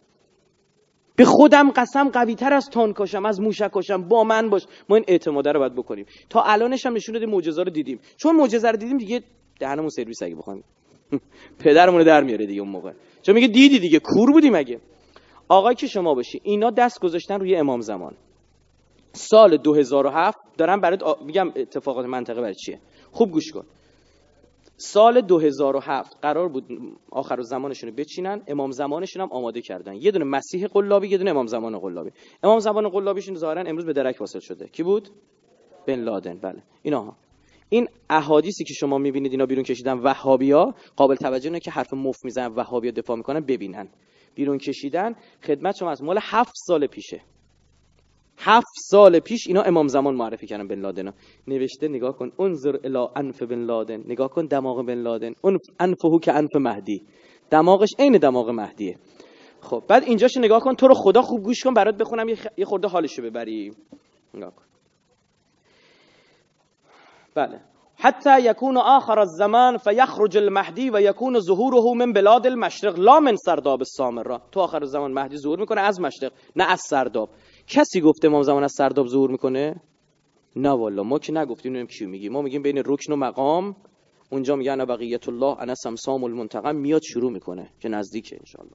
به خودم قسم قوی تر از تانکاشم از موشکاشم. با من باش. ما این اعتماده رو باید بکنیم. تا الانش هم نشون دادیم معجزه رو دیدیم. چون معجزه رو دیدیم دیگه دهنمون سرویس اگه بخوایم. پدرمون در میاره دیگه اون موقع. چون میگه دیدی دیگه کور بودی مگه؟ آقای که شما باشی اینا دست گذاشتن روی امام زمان. سال 2007 دارم برات میگم اتفاقات منطقه برای چیه؟ خوب گوش کن. سال 2007 قرار بود آخر زمانشون رو بچینن امام زمانشون هم آماده کردن. یه دونه مسیح قلابی یه دونه امام زمان قلابی. امام زمان قلابیشون ظاهرا امروز به درک واصل شده. کی بود؟ بن لادن. بله. اینا این احادیثی که شما می‌بینید اینا بیرون کشیدن وهابیا قابل توجه نه که حرف مف می‌زنن وهابیا دفاع می‌کنن ببینن. بیرون کشیدن خدمت شما از مال هفت سال پیشه. هفت سال پیش اینا امام زمان معرفی کردن بن لادن نوشته نگاه کن انظر الی انف بن لادن. نگاه کن دماغ بن لادن. انفهو که انف مهدی. دماغش عین دماغ مهدیه. خب بعد اینجاشو نگاه کن تو رو خدا خوب گوش کن برات بخونم یه خورده حالشو ببری نگاه کن. بله. حتی یکون آخر الزمان فیخرج المهدی و یکون ظهوره من بلاد المشرق. لا من سرداب السامرا تو آخر زمان مهدی ظهور می‌کنه از مشرق نه از سرداب. کسی گفته امام زمان از سرداب ظهور می‌کنه؟ نه والا ما که نگفتیم نمیم کیو میگیم. ما میگیم بین رکن و مقام. اونجا میگن بقیت الله انا سمسام المنتقم. میاد شروع می‌کنه. که نزدیکه انشالله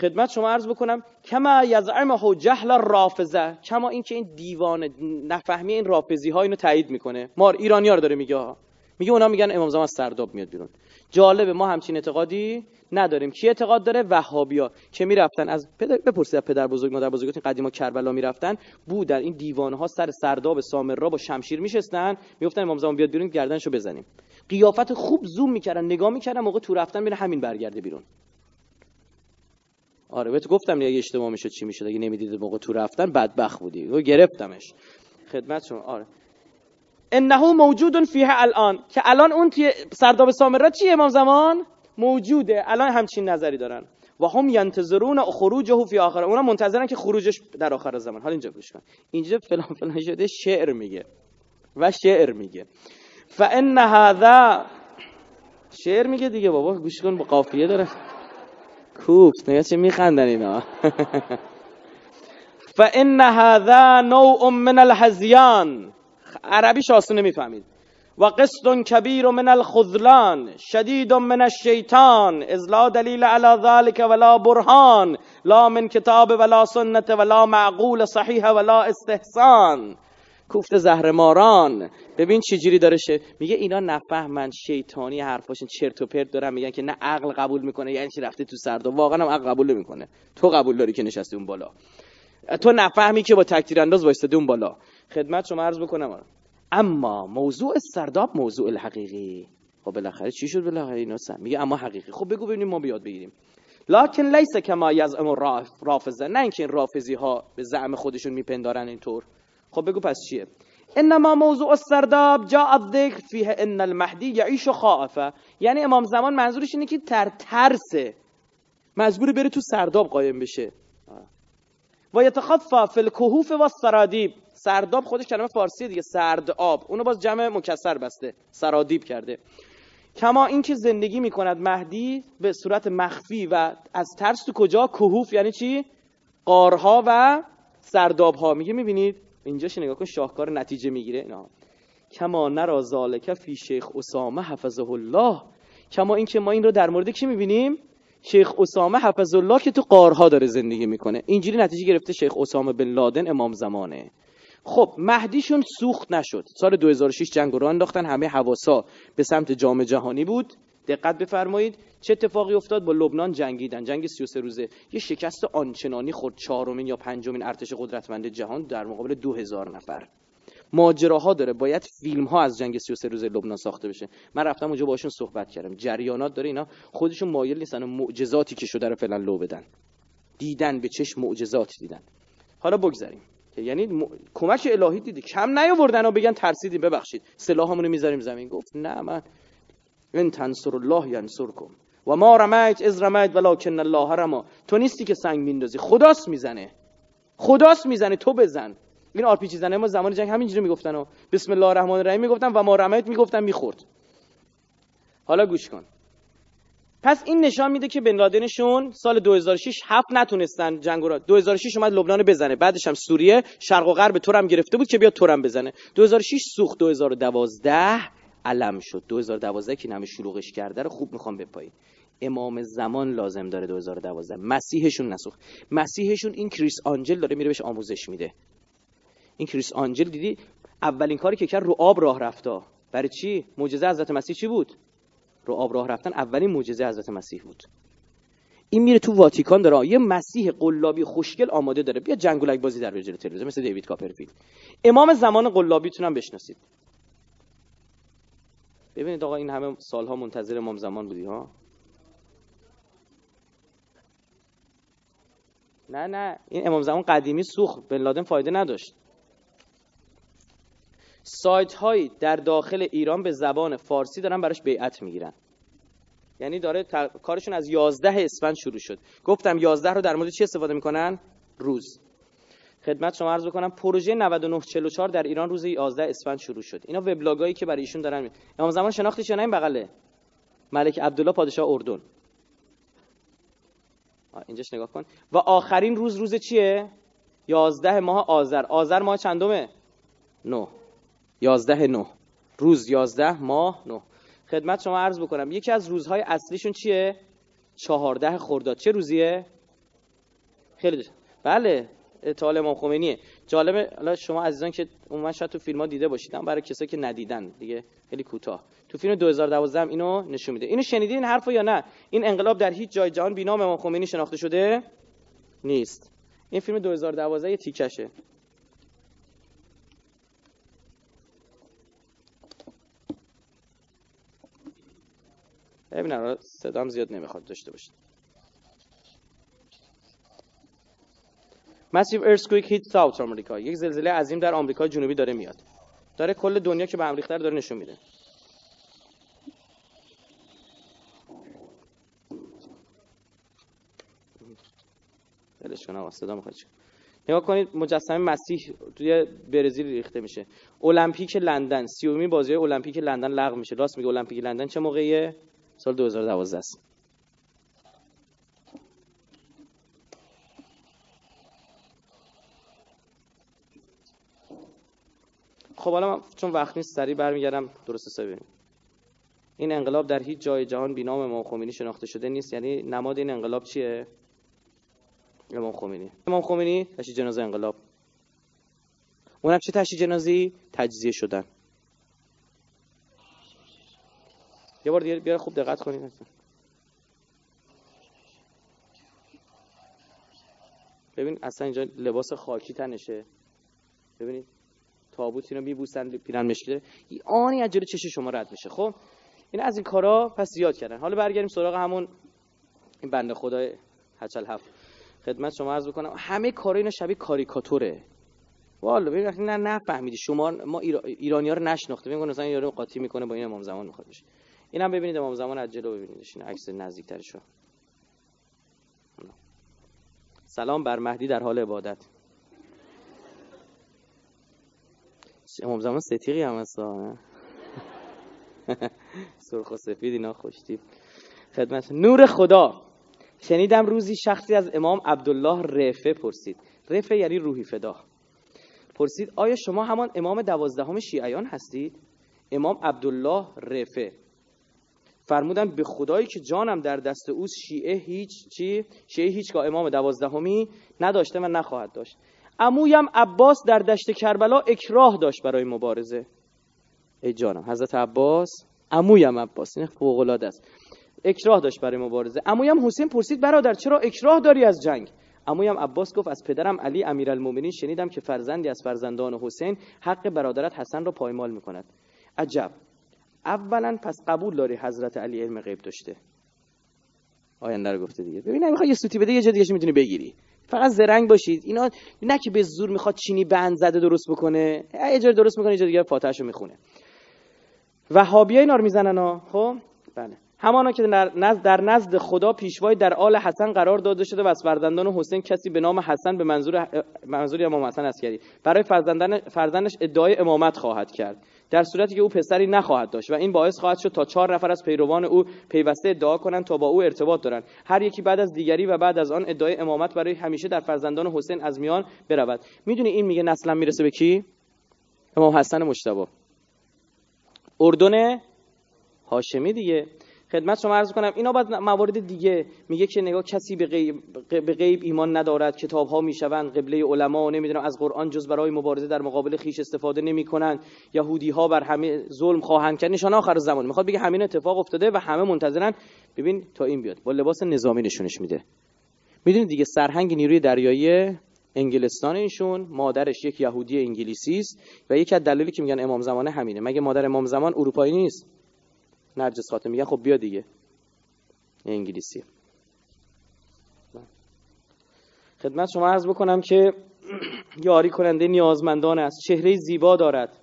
خدمت شما عرض بکنم کما یزعمه جهل رافضه کما اینکه این دیوان نفهمی این رافضی ها اینو تایید می‌کنه. مار ایرانی رو داره میگه میگه اونا میگن امام زمان سرداب میاد بیرون. جالبه ما همچین اعتقادی نداریم. کی اعتقاد داره؟ وهابیا که می‌رفتن از پدر بپرسید از پدر بزرگ مادر بزرگتون قدیما کربلا می‌رفتن بودن. این دیوانه ها سر سرداب سامرا با شمشیر میشستن می‌گفتن امام زمان بیاد بیرون گردنشو بزنیم. قیافت خوب زوم می‌کردن نگاه می‌کردن موقع تو رفتن بین همین برگرده بیرون. آره بهت گفتم اگه اشتباه می‌شد چی می‌شد اگه نمی‌دید موقع تو رفتن بدبخ بودی. و گرفتمش. خدمتتون آره. انه موجود فیه الان که الان اون توی سرداب سامرا چیه امام زمان؟ موجوده. الان همچین نظری دارن. و هم ینتظرون خروجه فی آخر. اونا منتظرن که خروجش در آخر زمان. حالا اینجا گوش کن. اینجا فلان فلان شده شعر میگه. و شعر میگه. فان هذا شعر میگه دیگه بابا گوش کن با قافیه داره. کوفت نگاه چه میخندن اینا؟ فان هذا نوع من الهزیان عربیش آسونه می‌فهمید. و قسط کبیر من الخذلان شدید من الشیطان از لا دلیل على ذلك ولا برهان لا من کتاب ولا سنت ولا معقول صحیح ولا استحسان. کوفت زهرماران. ببین چجوری داره شه. میگه اینا نفهمن شیطانی حرفاشون چرت و پرت دارن. میگن که نه عقل قبول می‌کنه یعنی چی رفته تو سردا. واقعا هم عقل قبول نمی‌کنه. تو قبول داری که نشستی اون بالا. تو نفهمی که با تکتیر انداز وایستادی اون بالا. خدمت شما عرض بکنم. اما موضوع سرداب موضوع الحقیقی. خب بالاخره چی شد بالاخره اینا میگه اما حقیقی. خب بگو ببینیم ما بیاد بگیریم. لکن لیس کما یزعم رافضه نه اینکه این رافضی ها به زعم خودشون میپندارن اینطور. خب بگو پس چیه؟ انما موضوع السرداب جاء الذکر فیه ان المهدی یعیش خائفه. یعنی امام زمان منظورش اینه که تر ترسه مجبور بره تو سرداب قایم بشه. و یتخفى فی الکهوف و السرادیب. سرداب خودش کلمه فارسی دیگه سرد آب اونو باز جمع مکسر بسته. سرادیب کرده. کما اینکه زندگی می‌کند مهدی به صورت مخفی و از ترس تو کجا؟ کهوف یعنی چی؟ قارها و سردابها. میگه می‌بینید؟ اینجاش نگاه کن شاهکار نتیجه می‌گیره. اینا کما نرا ذالک فی شیخ اسامه حفظه الله. کما اینکه ما این رو در مورد کی می‌بینیم؟ شیخ اسامه حفظ الله که تو قارها داره زندگی می‌کنه. اینجوری نتیجه گرفته شیخ اسامه بن لادن امام زمانه. خب مهدیشون سوخت نشد. سال 2006 جنگ رو انداختن همه حواسا به سمت جام جهانی بود. دقت بفرمایید. چه اتفاقی افتاد؟ با لبنان جنگیدن. جنگ 33 روزه. یه شکست آنچنانی خورد. چهارمین یا پنجمین ارتش قدرتمند جهان در مقابل 2000 نفر. ماجراها داره. باید فیلم ها از جنگ 33 روز لبنان ساخته بشه. من رفتم اونجا باشون صحبت کردم. جریانات داره اینا. خودشون مایل نیستن معجزاتی که شده رو فعلا لو بدن. دیدن به چش معجزات دیدن. حالا بگذاریم. یعنی م... کمک الهی دیدی. کم نیاوردن و بگن ترسیدیم ببخشید. سلاحمون رو می‌ذاریم زمین. گفت نه من ان تنصر الله ینصرکم. و ما رمیت از رمیت ولکن الله رما. تو نیستی که سنگ میندازی. خداست می‌زنه. خداست می‌زنه. تو بزن. این آر پی زنه؟ ما زمان جنگ همینجوری می‌گفتن و بسم الله الرحمن الرحیم می‌گفتن و ما رمیت می‌گفتن می‌خورد. حالا گوش کن. پس این نشان میده که بن لادنشون سال 2006 هفت نتونستن جنگ رو 2006 اومد لبنان بزنه. بعدش هم سوریه شرق و غرب تورم گرفته بود که بیاد تورم بزنه. 2006 سوخت 2012 علم شد. 2012 که نمه شلوغش کرده رو خوب می‌خوام بپایی امام زمان لازم داره 2012 مسیحشون نسوخت. مسیحشون این کریس آنجل داره میره بهش آموزش میده. این کریس آنجل دیدی؟ اولین کاری که کرد رو آب راه رفتا برای چی؟ معجزه حضرت مسیح چی بود؟ رو آب راه رفتن اولین معجزه حضرت مسیح بود. این میره تو واتیکان داره. یه مسیح قلابی خوشگل آماده داره. بیا جنگولک بازی در جلوی تلویزیون. مثل دیوید کاپرفیلد. امام زمان قلابیتون هم بشناسید. ببینید آقا این همه سالها منتظر امام زمان بودی ها؟ نه نه. این امام زمان قدیمی سوخت. بن لادن فایده نداشت. سایت هایی در داخل ایران به زبان فارسی دارن براش بیعت می‌گیرن. یعنی داره کارشون از 11 اسفند شروع شد. گفتم 11 رو در مورد چی استفاده می‌کنن؟ روز. خدمت شما عرض بکنم پروژه 9944 در ایران روز 11 اسفند شروع شد. اینا وبلاگایی که برای ایشون دارن امام زمان شناختیش نه این بغله؟ ملک عبدالله پادشاه اردن. اینجاش نگاه کن. و آخرین روز روز چیه؟ 11 ماه آذر. آذر ماه چندمه؟ 9 11 9 روز 11 ماه 9 خدمت شما عرض بکنم یکی از روزهای اصلیشون چیه؟ 14 خرداد. چه روزیه؟ خیلی بله. اطاعت امام خمینیه. جالبه حالا شما عزیزان که عموما شاید تو فیلم ها دیده باشید برای کسایی که ندیدن دیگه خیلی کوتاه. تو فیلم 2012 هم اینو نشون میده. اینو شنیدین حرفو یا نه؟ این انقلاب در هیچ جای جهان بینام امام خمینی شناخته شده نیست. این فیلم 2012 یه تیکشه. ببینن صدام زیاد نمی‌خواد داشته باشید. Massive earthquake hit South آمریکا یک زلزله عظیم در آمریکا جنوبی داره میاد. داره کل دنیا که به هم ریخته داره نشون میده. ولش کن صدا می‌خواد نگاه کنید مجسمه مسیح توی برزیل ریخته میشه. المپیک لندن سیومی بازی المپیک لندن لغو میشه. راست میگه المپیک لندن چه موقعیه؟ سال 2012 است. خب حالا چون وقت نیست سریع برمیگردم درست حسابی. این انقلاب در هیچ جای جهان بینام امام خمینی شناخته شده نیست. یعنی نماد این انقلاب چیه؟ امام خمینی. امام خمینی تشییع جنازه انقلاب. اونم چه تشییع جنازی؟ تجزیه شدن. یه بار دیگه بیاره خوب دقت کنید ببین اصلا اینجا لباس خاکی تنشه. ببینید تابوت اینو میبوسن پیرن مشکله آنی از جلو چش شما رد میشه. خب این از این کارا پس زیاد کردن. حالا برگردیم سراغ همون این بنده خدای هچل هفت خدمت شما عرض بکنم. همه کارا اینا شبیه کاریکاتوره. والا ببین وقتی نه نفهمیدی. شما ما ایرانی ها رو نشناخته. ببین مثلا یارو قاطی می‌کنه با این امام زمان می‌خواد بشه. اینم ببینید امام زمان از جلو ببینیدش. این عکس نزدیکترشو. سلام بر مهدی در حال عبادت. امام زمان ستیقی هم هست سرخ و سفید اینا خوشتیب خدمت نور خدا. شنیدم روزی شخصی از امام عبدالله رفه پرسید. رفه یعنی روحی فدا. پرسید آیا شما همان امام دوازدهم شیعیان هستید امام عبدالله رفه. فرمودن به خدایی که جانم در دست اوست شیعه هیچ چی؟ شیعه هیچگاه امام دوازدهمی نداشته و نخواهد داشت. امویم عباس در دشت کربلا اکراه داشت برای مبارزه. ای جانم حضرت عباس امویم عباس این فوق است. اکراه داشت برای مبارزه. امویم حسین پرسید برادر چرا اکراه داری از جنگ؟ امویم عباس گفت از پدرم علی امیرالمومنین شنیدم که فرزندی از فرزندان حسین حق برادرت حسن را پایمال می‌کند. عجب. اولا پس قبول داری حضرت علی علم غیب داشته؟ آینده رو گفته دیگه. ببین نمی‌خوای یه سوتی بده یه جا دیگه می‌تونی بگیری. فقط زرنگ باشید. اینا نه که به زور می‌خواد چینی بند زده درست بکنه. جا درست می‌کنه جا دیگه فاتحهشو می‌خونه. وهابیای اینا رو می‌زنن ها خب؟ بله. همانا که در نزد, خدا پیشوای در آل حسن قرار داده شده و از فرزندان حسین کسی به نام حسن به منظور منظور امام حسن اسکری برای فرزندان فرزندش ادعای امامت خواهد کرد. در صورتی که او پسری نخواهد داشت و این باعث خواهد شد تا چهار نفر از پیروان او پیوسته ادعا کنند تا با او ارتباط دارند. هر یکی بعد از دیگری و بعد از آن ادعای امامت برای همیشه در فرزندان حسین از میان برود. می‌دونی این میگه نسلا می‌رسه به کی؟ امام حسن مجتبی اردن هاشمی دیگه. خدمت شما عرض کنم. اینا بعد موارد دیگه. میگه که نگاه کسی به غیب, به غیب ایمان ندارد. کتاب ها می‌شوند قبله علما نمی‌دونم از قرآن جز برای مبارزه در مقابل خیش استفاده نمی‌کنند. یهودی ها بر همه ظلم خواهند کرد. نشان آخر زمان. می‌خواد بگه همین اتفاق افتاده و همه منتظرن. ببین تا این بیاد. با لباس نظامی نشونش میده. می‌دونید دیگه سرهنگ نیروی دریایی انگلستان ایشون مادرش یک یهودی انگلیسی است و یکی از دلایلی که میگن امام زمانه همینه. مگه مادر امام زمان اروپایی نیست؟ نرجس خاتم میگن خب بیا دیگه. انگلیسی خدمت شما عرض بکنم که یاری کننده نیازمندان است. چهره زیبا دارد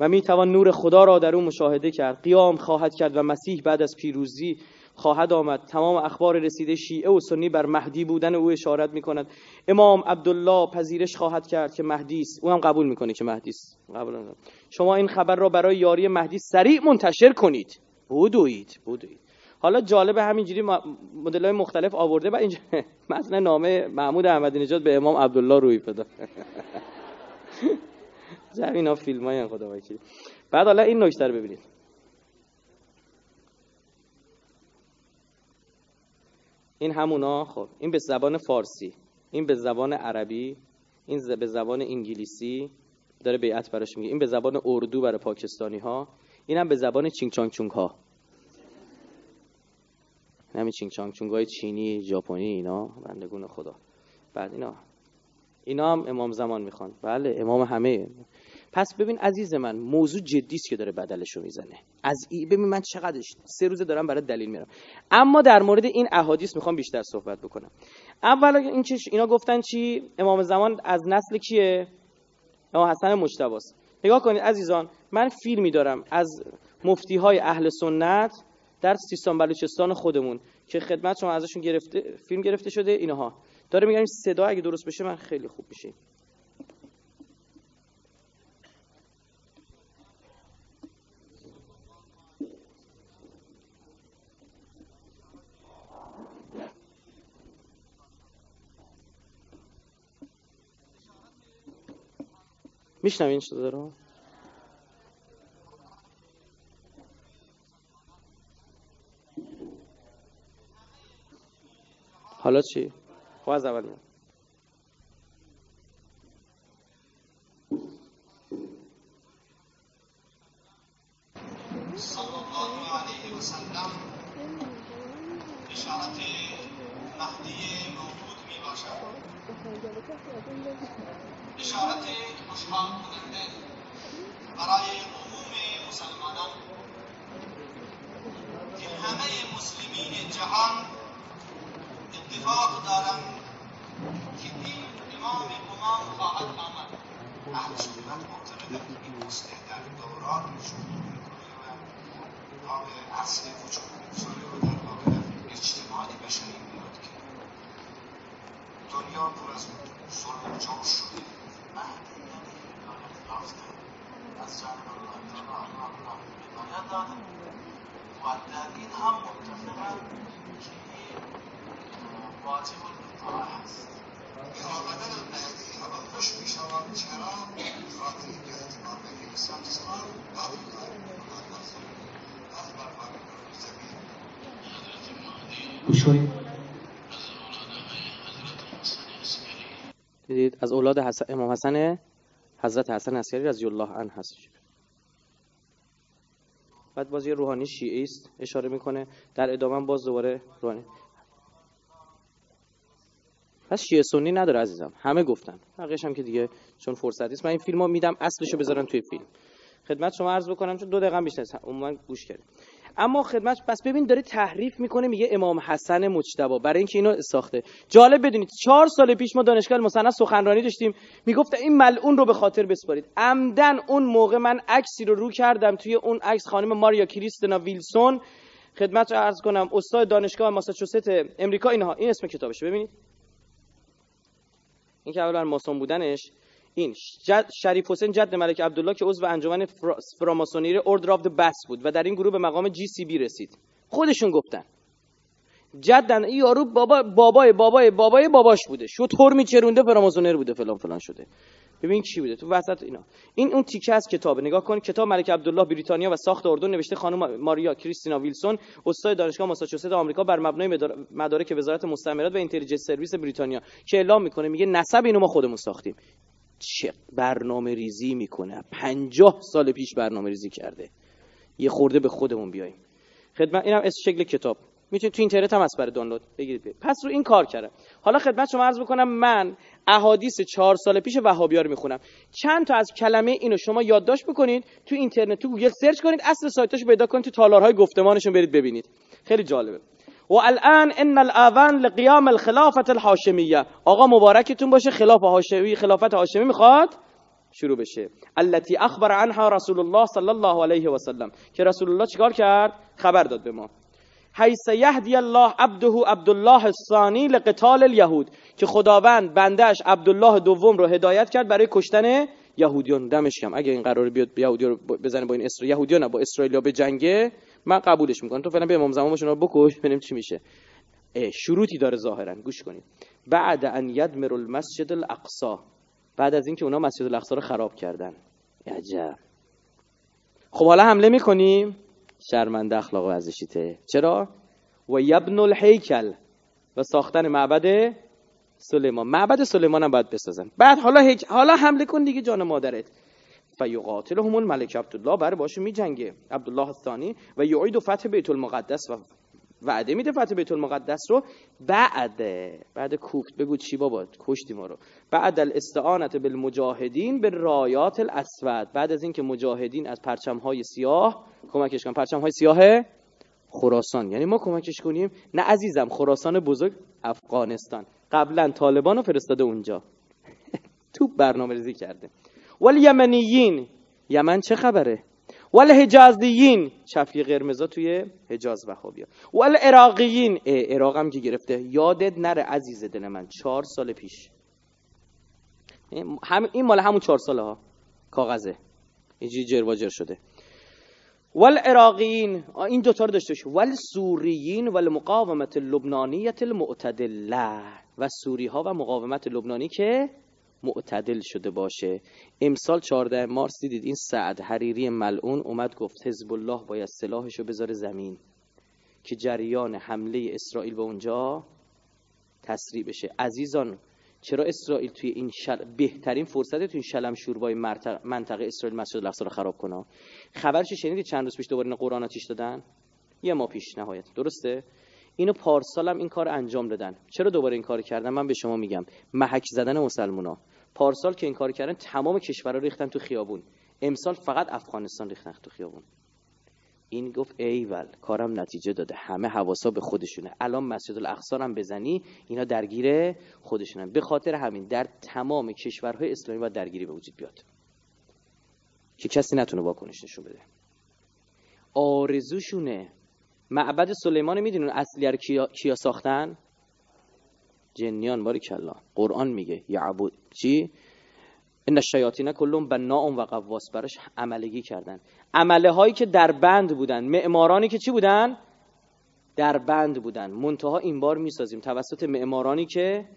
و می‌توان نور خدا را در او مشاهده کرد. قیام خواهد کرد و مسیح بعد از پیروزی خواهد آمد. تمام اخبار رسیده شیعه و سنی بر مهدی بودن او اشارت می‌کند. امام عبدالله پذیرش خواهد کرد که مهدی است. او هم قبول می‌کنه که مهدی است. شما این خبر را برای یاری مهدی سریع منتشر کنید. بودوید بودوید حالا جالب همینجوری مدل های مختلف آورده و اینجا متن نامه محمود احمدی نژاد به امام عبدالله روی پدا جمع اینا فیلم های خدا بعد حالا این نکته رو ببینید. این همونا خب این به زبان فارسی این به زبان عربی این به زبان انگلیسی داره بیعت براش میگه. این به زبان اردو برای پاکستانی ها اینم به زبان چینگ چانگ چونگ ها. همین چینگ چانگ چونگ های چینی ژاپنی اینا بندگون خدا. بعد اینا. اینا هم امام زمان می‌خوان. بله امام همه. پس ببین عزیز من موضوع جدی که داره بدلشو می‌زنه. از ای ببین من چقدر سه روزه دارم برای دلیل میارم اما در مورد این احادیث می‌خوام بیشتر صحبت بکنم. اول این چی اینا گفتن چی؟ امام زمان از نسل کیه؟ امام حسن مجتباست نگاه کنید عزیزان من فیلمی دارم. از مفتی های اهل سنت در سیستان بلوچستان خودمون که خدمت شما ازشون گرفته فیلم گرفته شده اینها. داره میگم صدا اگه درست بشه من خیلی خوب میشه میشنوین صدا رو حالا چی؟ خب از اول میاد اشارت مهدی موجود می باشد اشارت خوشحال کننده. برای عموم مسلمانان. که همه مسلمین جهان اتفاق دارم که این امام امام خواهد آمد. اهل سنت معتقدند این مسئله در دوران وجود می‌کنه و قابل اصل وجود می‌گذاره و در واقع اجتماع بشری میاد که دنیا پر از صلح و جوش شده. مهدی یعنی هدایت یافته از جانب الله الله هدایت داده و در این هم متفقن که واجب الاطاعه هست به آمدن مهدی همه خوش می شوند چرا خاطر اینکه اعتماد به محمد اخبر فرمان زمین گوش کنید دیدید از اولاد حسن امام حسن حضرت حسن عسکری رضی الله عنه هست بعد باز روحانی شیعه است اشاره می‌کنه. در ادامه باز دوباره روحانی پس شیعه سنی نداره عزیزم. همه گفتن. بقیش هم که دیگه چون فرصت نیست. من این فیلمو میدم اصلشو بذارم توی فیلم. خدمت شما عرض بکنم چون دو دقیقه بیشتر عموما گوش کردید اما خدمت پس ببین داره تحریف می‌کنه میگه امام حسن مجتبی. برای اینکه اینو ساخته. جالب بدونید چهار سال پیش ما دانشگاه مصنع سخنرانی داشتیم. می‌گفت این ملعون رو به خاطر بسپارید. عمدن اون موقع من عکسی رو رو کردم توی اون عکس خانم ماریا کریستنا ویلسون. خدمت رو عرض کنم استاد دانشگاه ماساچوست امریکا اینها. این اسم کتابشه. ببینید. این که اولا ماسون بودنش این جد شریف حسین جد ملک عبدالله که عضو انجمن فراماسونری Order of Bath بود و در این گروه به مقام GCB رسید. خودشون گفتن. جد این یارو بابا بابای بابای بابای باباش بوده. شتر میچرونده فراماسونر بوده. فلان فلان شده. ببین چی بوده تو وسط اینا. این اون تیکه از کتاب. نگاه کن کتاب ملک عبدالله بریتانیا و ساخت اردن نوشته خانم ماریا کریستینا ویلسون استاد دانشگاه ماساچوست آمریکا بر مبنای مدارک وزارت مستعمرات و Intelligence Service بریتانیا که اعلام می‌کنه میگه نسب اینو ما خودمون ساختیم. چه برنامه ریزی می‌کنه. پنجاه سال پیش برنامه ریزی کرده. یه خورده به خودمون بیایم خدمت اینم از شکل کتاب. می‌تونید تو اینترنت هم از برای دانلود. بگیرید پس رو این کار کردم. حالا خدمت شما عرض بکنم من احادیث چهار سال پیش وهابیا رو می‌خونم. چند تا از کلمه اینو شما یادداشت بکنید تو اینترنت تو گوگل search کنید اصل سایتاشو پیدا کنید تو تالارهای گفتمانشون برید ببینید. خیلی جالبه. و الان آن الأوان لقیام الخلافة الهاشمیة آقا مبارکتون باشه خلاف هاشمی خلافت هاشمی می‌خواد شروع بشه. التي اخبر عنها رسول الله صلی الله علیه و سلم. که رسول الله چیکار کرد؟ خبر داد به ما. حیث یهدی الله عبده عبدالله الثانی لقتال الیهود که خداوند بندش عبدالله دوم رو هدایت کرد برای کشتن یهودیان. دمش کم اگه این قرار بیاد یهودی رو بزنه با این اسرائیل یهودیان با اسرائیل به جنگه من قبولش می‌کنم. تو فعلا به امام زمان رو بکش ببینیم چی میشه. شروطی داره ظاهرا. گوش کنید. بعد ان یدمر المسجد الاقصا بعد از اینکه اونا مسجد الاقصا رو خراب کردن. عجب. خب حالا حمله می‌کنیم. شرمنده اخلاق ورزشیته. چرا؟ و یبن الهیکل و ساختن معبد سلیمان. معبد سلیمان هم باید بسازن. بعد حالا هیک... حالا حمله کن دیگه جان مادرت. فیقاتلهم الملک عبدالله. برای باشه میجنگه. عبدالله الثانی. و یعید فتح بیت المقدس. و وعده میده فتح بیت المقدس رو. بعد بعد کوفت بگو چی بابا کشتی ما رو. بعد الاستعانت بالمجاهدین به رایات الاسود. بعد از اینکه مجاهدین از پرچم های سیاه کمکش کنن. پرچم های سیاه خراسان. یعنی ما کمکش کنیم. نه عزیزم خراسان بزرگ افغانستان. قبلا طالبان رو فرستاده اونجا. تو برنامه ریزی کرده ولی یمنیین یمن چه خبره؟ ولی حجازیین چفی قرمزا توی حجاز وهابیا ولی عراقیین عراق هم که گرفته. یادت نره عزیز دل من چهار سال پیش. این مال همون چهار ساله ها. کاغذه. اینجوری جرواجر شده. ول عراقیین این دوتا رو داشته باشه ول سوریین ول مقاومت لبنانیت المعتدله. و سوری ها و مقاومت لبنانی که معتدل شده باشه. امسال 14 مارس دیدید این سعد حریری ملعون اومد گفت حزب الله باید سلاحش رو بذاره زمین که جریان حمله اسرائیل به اونجا تسریع بشه. عزیزان چرا اسرائیل توی این شل... بهترین فرصت توی این شلم شوربای منطقه اسرائیل مسجد الاقصا رو خراب کنه؟ خبرش شنیدید چند روز پیش دوباره این قرآن آتیش دادن؟ یه ما پیش نهایت. درسته؟ اینو پارسال هم این کار انجام دادن. چرا دوباره این کار کردن؟ من به شما میگم. محک زدن مسلمونا. پارسال که این کار کردن تمام کشورها ریختن تو خیابون. امسال فقط افغانستان ریختن تو خیابون. این گفت ایول کارم نتیجه داده. همه حواسا به خودشونه. الان مسجد الاقصا هم بزنی اینا درگیر خودشونن. به خاطر همین در تمام کشورهای اسلامی باید درگیری به وجود بیاد. که کسی نتونه واکنش نشون بده. آرزوشونه. معبد سلیمان می‌دونن اصلی رو کیا, کیا ساختن؟ جنیان باری کلا قرآن میگه یعبود. چی؟ این الشیاطین کلهم بناء و قواس براش عملگی کردن. عمله هایی که در بند بودن. معمارانی که چی بودن؟ در بند بودن. منتها این بار می‌سازیم. توسط معمارانی که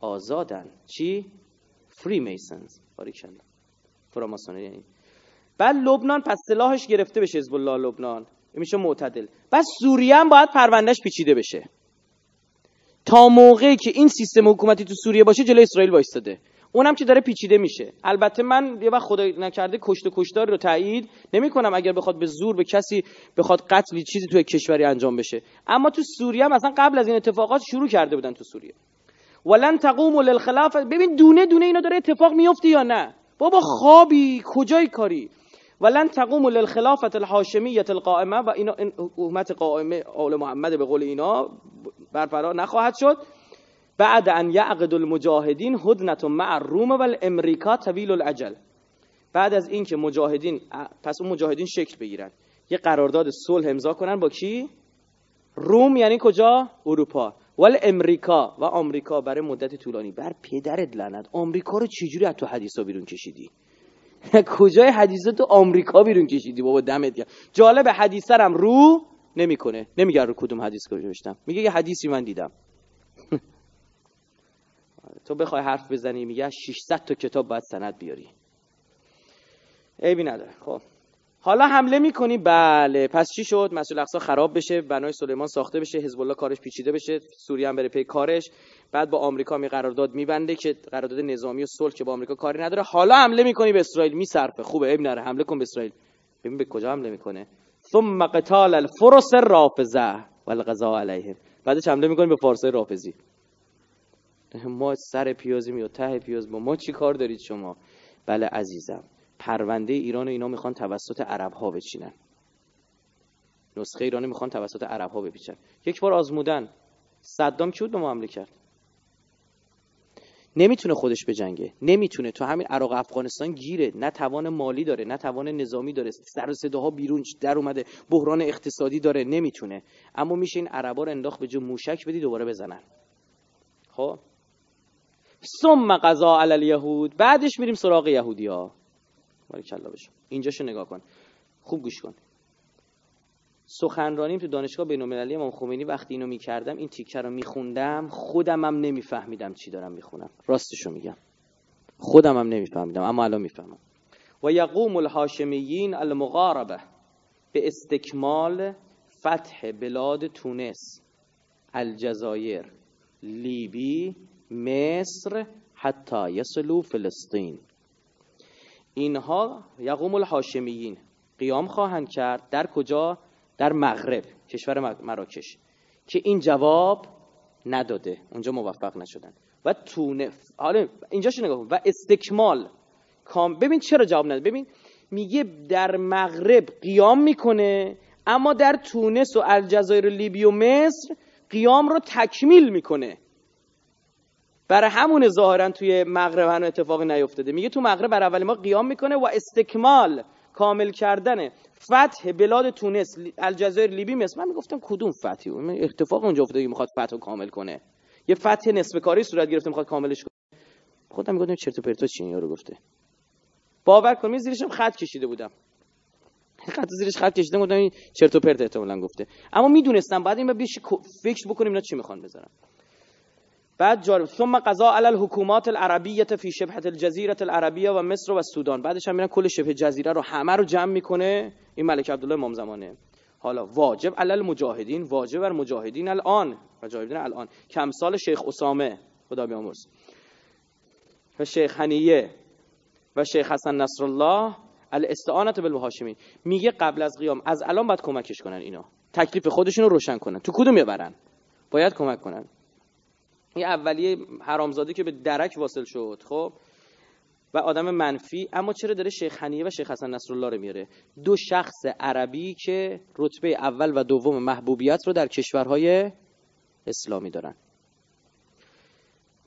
آزادن. چی؟ فری میسنز باریکلا. فراماسونری یعنی. بعد لبنان پس سلاحش گرفته بشه حزب الله لبنان. میشه معتدل. بس سوریه هم باید پروندهش پیچیده بشه. تا موقعی که این سیستم حکومتی تو سوریه باشه جلوی اسرائیل وایستاده. اونم که داره پیچیده میشه. البته من یه وقت خدا نکرده کشت و کشتار رو تایید نمی کنم اگر بخواد به زور به کسی بخواد قتلی چیزی تو کشوری انجام بشه. اما تو سوریه هم اصلا قبل از این اتفاقات شروع کرده بودن تو سوریه. ولن تقوم للخلاف ببین دونه دونه اینا داره اتفاق میفته یا نه؟ بابا خوابی. کجای کاری؟ ولن تقوم للخلافت الحاشمیت القائمه و اینا این حکومت قائمه آل محمد به قول اینا برپرا نخواهد شد. بعد ان یعقد المجاهدین هدنت مع الروم و الامریکا طویل الاجل. بعد از اینکه مجاهدین پس اون مجاهدین شکل بگیرن. یه قرارداد صلح امضا کنن با کی؟ روم یعنی کجا؟ اروپا. ول امریکا و آمریکا برای مدت طولانی. بر پدرت لعنت. آمریکا رو چجوری از تو حدیثا بیرون کشیدی؟ کجای حدیثا تو آمریکا بیرون کشیدی بابا دمت گرم. جالب حدیثرم رو نمی‌کنه. نمیگه رو کدوم حدیث نوشتم. میگه یه حدیثی من دیدم. تو بخوای حرف بزنی میگه 600 تا کتاب باید سند بیاری. عیبی نداره. خب. حالا حمله می‌کنی؟ بله. پس چی شد؟ مسئول اقصا خراب بشه بنای سلیمان ساخته بشه حزب الله کارش پیچیده بشه سوریه هم بره پی کارش. بعد با آمریکا می قرارداد میبنده که قرارداد نظامی و صلح که با آمریکا کاری نداره. حالا حمله می‌کنی به اسرائیل. میصرفه. خوبه. عیب نره حمله کن به اسرائیل. ببین به کجا حمله می‌کنه. ثم قتال الفرس الرافضه والغزا علیهم بعدش حمله می‌کنی به فارسای رافضی. ما سر پیازی میاد ته پیاز. با ما چی کار دارید شما؟ بله عزیزم. پرونده ایران اینا می‌خوان توسط عرب ها بچینن. نسخه ایرانی می‌خوان توسط عرب ها بپیچن. یک بار آزمودن. صدام کی بود به ما حمله کرد؟ نمی‌تونه خودش بجنگه. نمی‌تونه. تو همین عراق افغانستان گیره. نه توان مالی داره نه توان نظامی داره. سر و صداها بیرون در اومده. بحران اقتصادی داره. نمی‌تونه. اما میشه این عربا رو انداخت به جو موشک بدی دوباره بزنن. خب؟ ثم قضا علی الیهود. بعدش میریم سراغ یهودیا بارکلا بشه اینجاشو نگاه کن. خوب گوش کن. سخنرانیم تو دانشگاه بین‌المللی امام خمینی. وقتی اینو می‌کردم این تیکه رو میخوندم. خودم هم نمیفهمیدم چی دارم می‌خونم. راستشو میگم. خودم هم نمیفهمیدم اما الان می‌فهمم. و یقوم الهاشمیین المغاربه. به استکمال فتح بلاد تونس الجزایر لیبی مصر حتی یصلو فلسطین. اینها یقوم الهاشمیین قیام خواهند کرد در کجا? در مغرب کشور مراکش که این جواب نداده. اونجا موفق نشدن. و تونه حالا اینجاش نگاه و استکمال. کام ببین چرا جواب نداده ببین میگه در مغرب قیام می‌کنه اما در تونس و الجزایر و لیبی و مصر قیام رو تکمیل می‌کنه. برای همون ظاهرا توی مغرب هنو اتفاق نیفتاده. میگه تو مغرب بر اول ما قیام می‌کنه و استکمال کامل کردن. فتح بلاد تونس الجزایر لیبی مصر من می‌گفتم کدوم فتحی؟ اتفاق اونجا افتاده می‌خواد فتح کامل کنه. یه فتح نصف کاری صورت گرفته می‌خواد کاملش کنه. خودم می‌گفتم چرت و پرتا چی رو گفته. باور کن زیرش هم خط کشیده بودم. خط زیرش خط کشیده بودم این چرت و پرت احتمالاً گفته. اما می‌دونستم بعد این بیش فکر بکنیم اینا چی می‌خوان بذارن. بعد جالب. ثم قضا علی الحکومات العربیه فی شبه الجزیره العربیه و مصر و السودان بعدش هم میرن کل شبه جزیره رو همه رو جمع می‌کنه. این ملک عبدالله امام زمانه. حالا واجب علی المجاهدین واجب بر مجاهدین الان. مجاهدین الان. کمسال شیخ اسامه خدا بیامرز. و شیخ حنیه و شیخ حسن نصرالله الاستعانت بالهاشمی میگه قبل از قیام از الان باید کمکش کنن اینا. تکلیف خودشون رو روشن کنن. تو کدوم می‌برن؟ باید کمک کنن. این اولیه حرامزاده که به درک واصل شد خب؟ و آدم منفی اما چرا داره شیخ حنیه و شیخ حسن نصرالله رو میاره؟ دو شخص عربی که رتبه اول و دوم محبوبیت رو در کشورهای اسلامی دارن.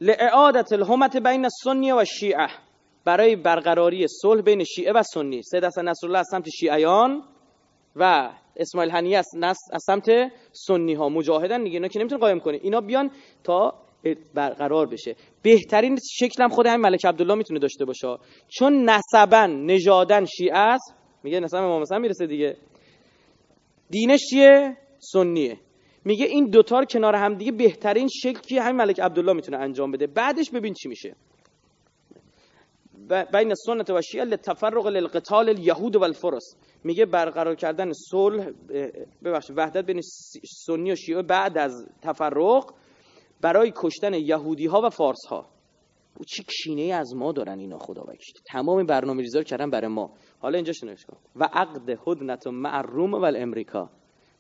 لعادت الهمت بین السنی و شیعه. برای برقراری صلح بین شیعه و سنی. سید حسن نصرالله از سمت شیعیان و اسماعیل حنیه از, از سمت سنی ها مجاهدن دیگه اینا که نمی‌تونه قایم کنه. اینا بیان تا برقرار بشه. بهترین شکل هم خود همین ملک عبدالله می‌تونه داشته باشه. چون نسبا نژادن شیعه است میگه نسب امام حسن می‌رسه دیگه. دینش چیه؟ سنیه. میگه این دوتا کنار هم دیگه بهترین شکل که همین ملک عبدالله می‌تونه انجام بده. بعدش ببین چی میشه. بین سنت و شیعه لتفرق للقتال الیهود و الفرس میگه برقرار کردن صلح ببخشید وحدت بین سنی و شیعه بعد از تفرق برای کشتن یهودی ها و فارس ها او چی کینه از ما دارن اینا خدا وکیل. تمام برنامه ریزا کردن برای ما. حالا اینجا شنوش کن. و عقد هدنت مع روم و امریکا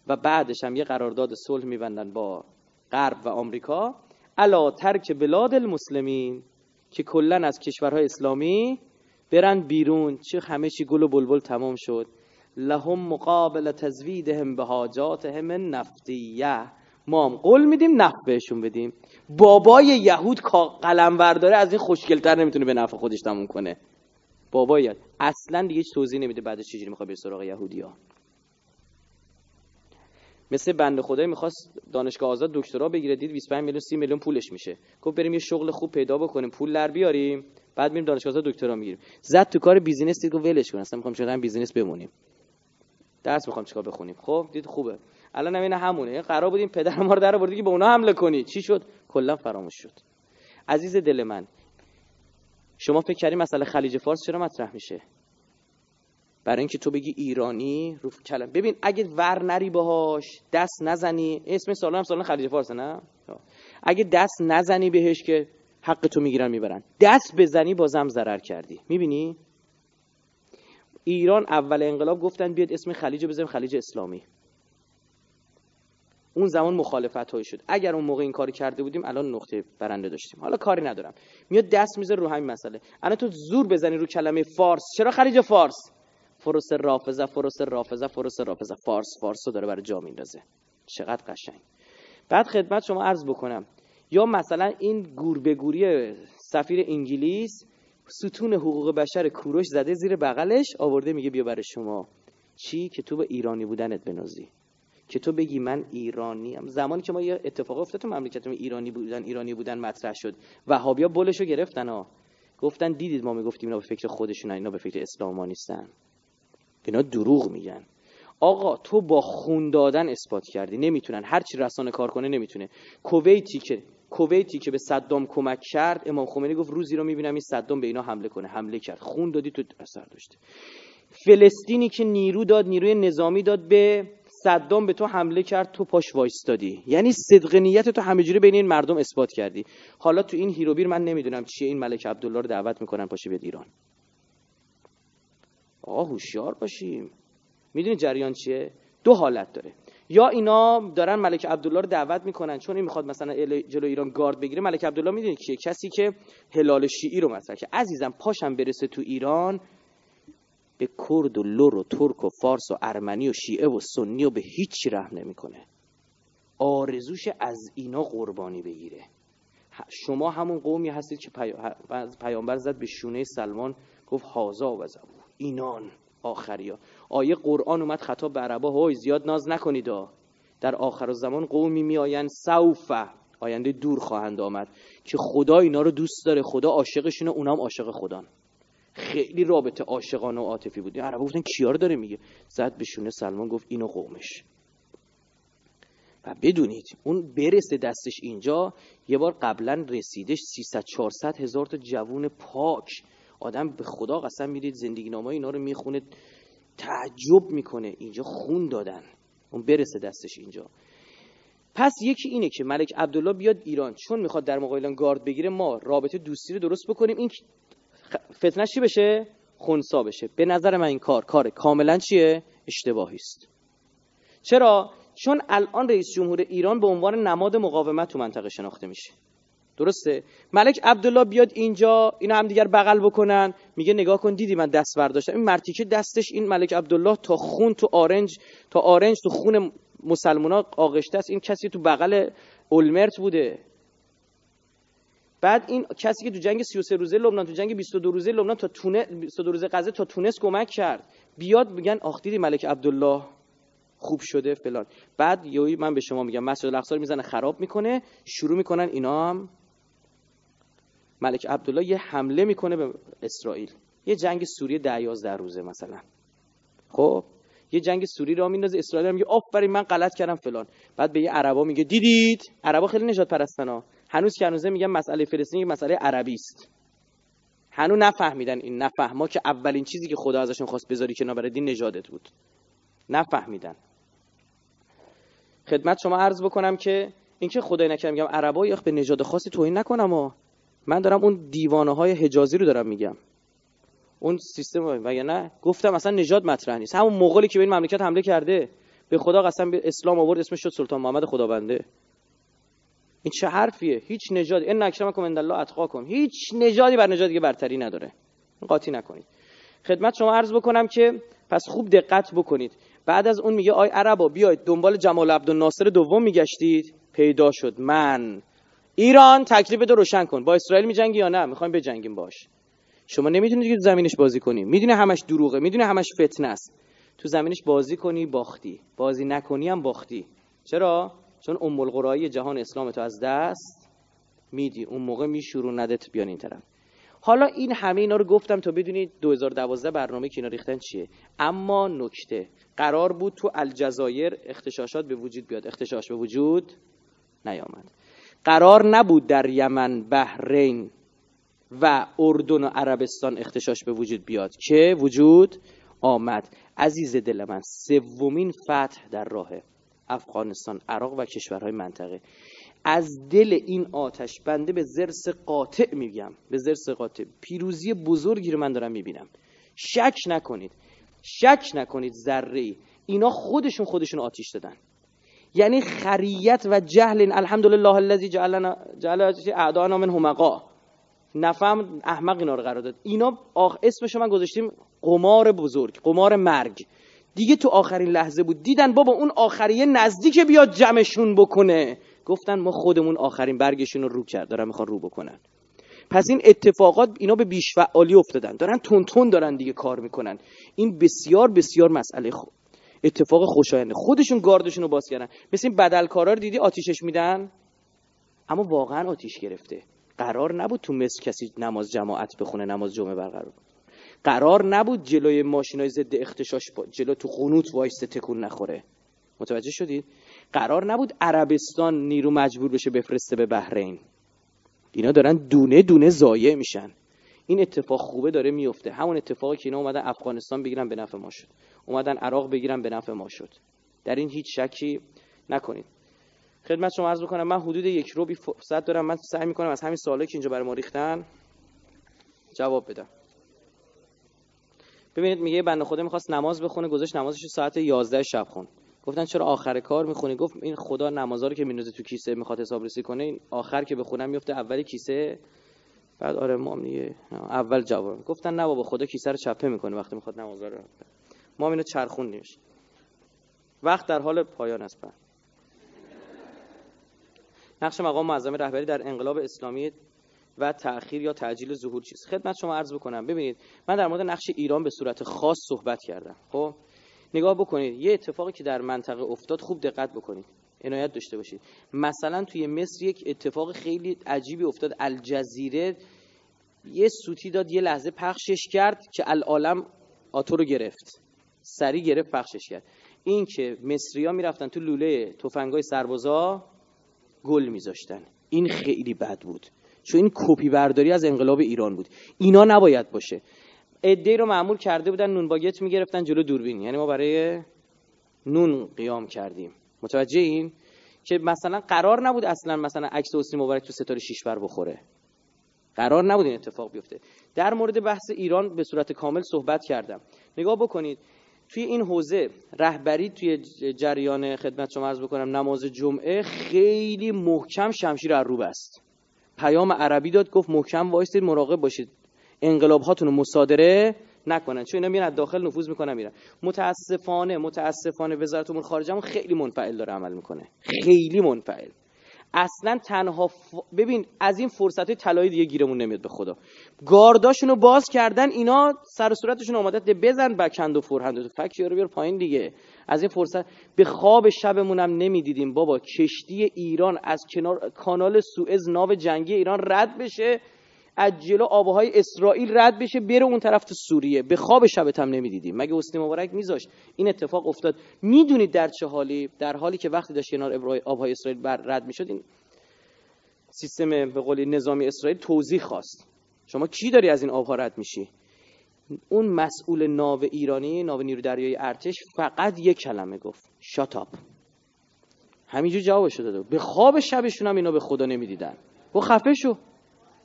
و بعدش هم یه قرارداد صلح میبندن با غرب و آمریکا. الا ترک بلاد المسلمین که کلا از کشورهای اسلامی برن بیرون. چه همه چی گل و بلبل تمام شد. لهم مقابل تزویدهم به حاجاتهم نفتیه ما هم قول میدیم نفت بهشون بدیم. بابای یهود قلم برداره از این خوشگلتر نمی‌تونه به نفع خودش تموم کنه. بابای اصلا دیگه توضیح نمیده بعدش چجوری می‌خواد به سراغ یهودی ها مثل بنده خدای می‌خواست دانشگاه آزاد دکترا بگیره دید 25 میلیون 30 میلیون پولش میشه. گفت بریم یه شغل خوب پیدا بکنیم پول در بیاریم بعد میریم دانشگاه آزاد دکترا می‌گیریم. زد تو کار business دید گفت ولش کن اصلا می‌خوام چرا business بمونیم. درس می‌خوام چیکار بخونیم. خب دید خوبه. الان این همونه. قرار بودیم پدر ما رو در آوردی که به اونا حمله کنی. چی شد؟ کلا فراموش شد. عزیز دل من شما فکر کردی مسئله خلیج فارس چرا مطرح میشه؟ برای اینکه تو بگی ایرانی رو کلم. ببین اگه ور نری باهاش دست نزنی. اسم سالن هم سالن خلیج فارس نه؟ اگه دست نزنی بهش که حق تو می‌گیرن می‌برن. دست بزنی بازم ضرر کردی. می‌بینی؟ ایران اول انقلاب گفتن بیاد اسم خلیج بزنیم خلیج اسلامی. اون زمان مخالفت های شد. اگر اون موقع این کاری کرده بودیم الان نقطه برنده داشتیم. حالا کاری ندارم. میاد دست می‌ذاره رو همین مسئله. الان تو زور بزنی رو کلمه فارس. چرا خلیج فارس؟ فروس رافضه فروس رافضه فروس رافضه. فارس فارس رو داره برای جا میندازه. چقدر قشنگ. بعد خدمت شما عرض بکنم. یا مثلا این گور به گوری سفیر انگلیس ستون حقوق بشر کوروش زده زیر بغلش آورده میگه بیا برای شما. چی؟ که تو به ایرانی بودنت بنازی. که تو بگی من ایرانی هم زمانی که ما یه اتفاق افتاد تو مملکت ایرانی بودن ایرانی بودن مطرح شد. وهابیا بولشو گرفتن ها گفتن دیدید ما می‌گفتیم اینا به فکر خودشون اینا به فکر اسلام نیستن. اینا دروغ میگن. آقا تو با خون دادن اثبات کردی. نمی‌تونن. هر چی رسانه کار کنه نمی‌تونه. کویتی که کویتی که به صدام کمک کرد امام خمینی گفت روزی رو می‌بینم این صدام به اینا حمله کنه. حمله کرد. خون دادی تو اثر داشته فلسطینی که نیرو داد نیروی نظامی داد به صدام به تو حمله کرد تو پاش وایستادی. یعنی صدق نیت تو همه جوری بین این مردم اثبات کردی. حالا تو این هیروبیر من نمی‌دونم چیه این ملک عبدالله رو دعوت می‌کنن پاشه به ایران. آقا هوشیار باشیم. می‌دونی جریان چیه؟ دو حالت داره. یا اینا دارن ملک عبدالله رو دعوت می‌کنن چون این می‌خواد مثلا جلو ایران گارد بگیره. ملک عبدالله می‌دونید کیه؟ کسی که هلال شیعی رو مطرح که عزیزم پاشم برسه تو ایران به کرد و لور و ترک و فارس و ارمنی و شیعه و سنی و به هیچ رحم نمی‌کنه. آرزوش از اینا قربانی بگیره. شما همون قومی هستید که پیامبر زد به شونه سلمان گفت هازا و زبو اینان آخریا. آیه قرآن اومد خطاب به عربا های زیاد ناز نکنید در آخر زمان قومی میآیند سوفه آینده دور خواهند آمد. که خدا اینا رو دوست داره. خدا عاشقشونه اونام عاشق خدان. خیلی رابطه عاشقانه و عاطفی بود. عربا گفتن کیا رو داره میگه؟ زد به شونه سلمان گفت اینو قومش. و بدونید اون برسه دستش اینجا یه بار قبلا رسیدش 300 400 هزار تا جوون پاک. آدم به خدا قسم می‌دید زندگی نامه اینا رو می‌خونه تعجب می‌کنه. اینجا خون دادن. اون برسه دستش اینجا. پس یکی اینه که ملک عبدالله بیاد ایران. چون می‌خواد در مقابل گارد بگیره ما رابطه دوستی رو درست بکنیم. این فتنش چی بشه؟ خونسا بشه. به نظر من این کار کار کاملا چیه؟ اشتباهی است. چرا؟ چون الان رئیس جمهور ایران به عنوان نماد مقاومت تو منطقه شناخته میشه. درسته؟ ملک عبدالله بیاد اینجا اینا هم دیگر بغل بکنن. میگه نگاه کن دیدی من دست برداشتم. این مرتیکه دستش این ملک عبدالله تا خون تو آرنج تا آرنج تو خون مسلمونا آغشته است. این کسی تو بغل اولمرت بوده. بعد این کسی که تو جنگ 33 روزه لبنان تو جنگ 22 روزه لبنان تا تونه 22 روزه غزه تا تونس کمک کرد. بیاد میگن آخ دیدی ملک عبدالله خوب شده فلان. بعد یوی من به شما میگم مسجد الاقصا می‌زنه خراب می‌کنه شروع می‌کنن اینا هم ملک عبدالله یه حمله می‌کنه به اسرائیل. یه جنگ سوریه ده یازده روزه مثلا. خب؟ یه جنگ سوری را میندازه اسرائیل میگه آفرین من غلط کردم فلان. بعد به یه عربا میگه دیدید؟ عربا خیلی نجات پرستنا هنوز که هنوزه میگن مسئله فلسطین مسئله عربی است. هنوز نفهمیدن این نفهما که اولین چیزی که خدا ازشون خواست بذاری که برای دین نجادت بود. نفهمیدن. خدمت شما عرض بکنم که اینکه خدای نکرد میگم عربا یا به نژاد خاصی توهین نکنم و من دارم اون دیوانه های حجازی رو دارم میگم. اون سیستم و نه گفتم اصلا نژاد مطرح نیست. همون مغولی که به این مملکت حمله کرده به خدا قسم به اسلام آورد اسمش شد سلطان محمد خداونده. این چه حرفیه؟ هیچ نژاد این اکرمکم عند الله اتقاکم هیچ نژادی بر نژاد دیگه برتری نداره. قاطی نکنید. خدمت شما عرض بکنم که پس خوب دقت بکنید. بعد از اون میگه آی عربا بیاید دنبال جمال عبدالناصر دوم میگشتید. پیدا شد. من. ایران تکلیف تو روشن کن. با اسرائیل میجنگی یا نه؟ می‌خوایم بجنگیم باش. شما نمی‌تونید که زمینش بازی کنی. می‌دونه همش دروغه. می‌دونه همش فتنه است. تو زمینش بازی کنی باختی. بازی نکنی هم باختی. چرا؟ چون ام القرای جهان اسلام تو از دست میدی. اون موقع میشورو ندت بیان این طرف. حالا این همه اینا رو گفتم تا بدونید 2012 برنامه که اینا ریختن چیه. اما نکته. قرار بود تو الجزایر اختشاشات به وجود بیاد. اختشاش به وجود نیامد. قرار نبود در یمن بحرین و اردن و عربستان اختشاش به وجود بیاد. که وجود آمد. عزیز دل من سومین فتح در راه افغانستان عراق و کشورهای منطقه. از دل این آتش بنده به زرس قاطع میگم به زرس قاطع. پیروزی بزرگی رو من دارم می‌بینم. شک نکنید شک نکنید ذره اینا خودشون خودشون آتیش دادن. یعنی خریت و جهل الحمدلله الذی جعلنا جعل اعدانا من همقا نفهم احمق اینا رو قرار داد. اینا آخ اسمش من گذاشتیم قمار بزرگ قمار مرگ. دیگه تو آخرین لحظه بود. دیدن بابا اون آخریه نزدیک بیاد جمعشون بکنه. گفتن ما خودمون آخرین برگشون رو رو کرد. دارن می‌خوان رو بکنن. پس این اتفاقات اینا به بیش فعالی افتادن. دارن تون تون دارن دیگه کار می‌کنن. این بسیار بسیار مسئله خود اتفاق خوشاینده خودشون گاردشون رو باز کردن. مثل این بدلکارا رو دیدی آتیشش میدن؟ اما واقعا آتیش گرفته. قرار نبود تو مصر کسی نماز جماعت بخونه نماز جمعه برقرار قرار نبود جلوی ماشینای ضد اختشاش جلو تو خونوت وایسته تکون نخوره. متوجه شدید؟ قرار نبود عربستان نیرو مجبور بشه بفرسته به بحرین. اینا دارن دونه دونه ضایع میشن. این اتفاق خوبه داره میفته. همون اتفاقی که اینا اومدن افغانستان بگیرن به نفع ما شد. اومدن عراق بگیرن به نفع ما شد. در این هیچ شکی نکنید. خدمت شما عرض بکنم من حدود یک روبی فرصت دارم. من سعی می‌کنم از همین سوالی که اینجا برای ما ریختن جواب بدم. ببینید میگه بنده خدا می‌خواست نماز بخونه گذاشت نمازش ساعت 11 شب خون گفتن چرا آخر کار می‌خونی؟ گفت این خدا نمازا رو که مینوزه تو کیسه می‌خواد حسابرسی کنه این آخر که بخونم میفته اولی کیسه بعد آره ما اول جواب گفتن نه بابا خدا کیسه رو چپه می‌کنه وقتی می‌خواد نمازا رو ما اینو چرخوندیمش. وقت در حال پایان است نقش مقام معظم رهبری در انقلاب اسلامی و تأخیر یا تعجیل ظهور چیست؟ خدمت شما عرض بکنم. ببینید من در مورد نقش ایران به صورت خاص صحبت کردم. خب نگاه بکنید یه اتفاقی که در منطقه افتاد خوب دقت بکنید. عنایت داشته باشید. مثلا توی مصر یک اتفاق خیلی عجیبی افتاد. الجزیره یه سوتی داد یه لحظه پخشش کرد که العالم آتو رو گرفت. سری گرفت پخشش کرد. این که مصریا می‌رفتن تو لوله تفنگای سربازا گل میذاشتن. این خیلی بد بود. چون این کپی برداری از انقلاب ایران بود. اینا نباید باشه. ادعی رو معمول کرده بودن نون باگت می‌گرفتن جلو دوربین. یعنی ما برای نون قیام کردیم. متوجه این؟ که مثلا قرار نبود اصلا مثلا عکس حسنی مبارک تو ستاره شیش بر بخوره. قرار نبود این اتفاق بیفته. در مورد بحث ایران به صورت کامل صحبت کردم. نگاه بکنید. توی این حوزه رهبری توی جریان خدمت شما عرض بکنم نماز جمعه خیلی محکم شمشیر از رو بست. پیام عربی داد گفت محکم وایستید مراقب باشید. انقلاب هاتون رو مصادره نکنن. چون اینا میرن داخل نفوذ می‌کنن میرن. متاسفانه متاسفانه وزارت امور خارجه خیلی منفعل داره عمل می‌کنه. خیلی منفعل. اصلا تنها ببین از این فرصت طلایی دیگه گیرمون نمیاد به خدا. گارداشونو باز کردن اینا سر صورتشون آمادت بزن بکند و فرهند و فک رو بیار پایین دیگه. از این فرصت به خواب شبمون هم نمی‌دیدیم. بابا کشتی ایران از کنار کانال سوئز ناو جنگی ایران رد بشه. از جلو آبهای اسرائیل رد بشه بره اون طرف سوریه. به خواب شبت هم نمی‌دیدیم. مگه حسنی مبارک میذاشت این اتفاق افتاد. می‌دونید در چه حالی؟ در حالی که وقتی داشت کنار آبهای اسرائیل بر رد می‌شد این سیستم به قولی نظامی اسرائیل توضیح خواست. شما کی داری از این آبها رد میشی؟ اون مسئول ناو ایرانی ناو نیرو دریایی ارتش فقط یک کلمه گفت. شاتاپ همینجور جوابش داده به خواب شبشون هم اینا به خدا نمی‌دیدن. و خفه شو.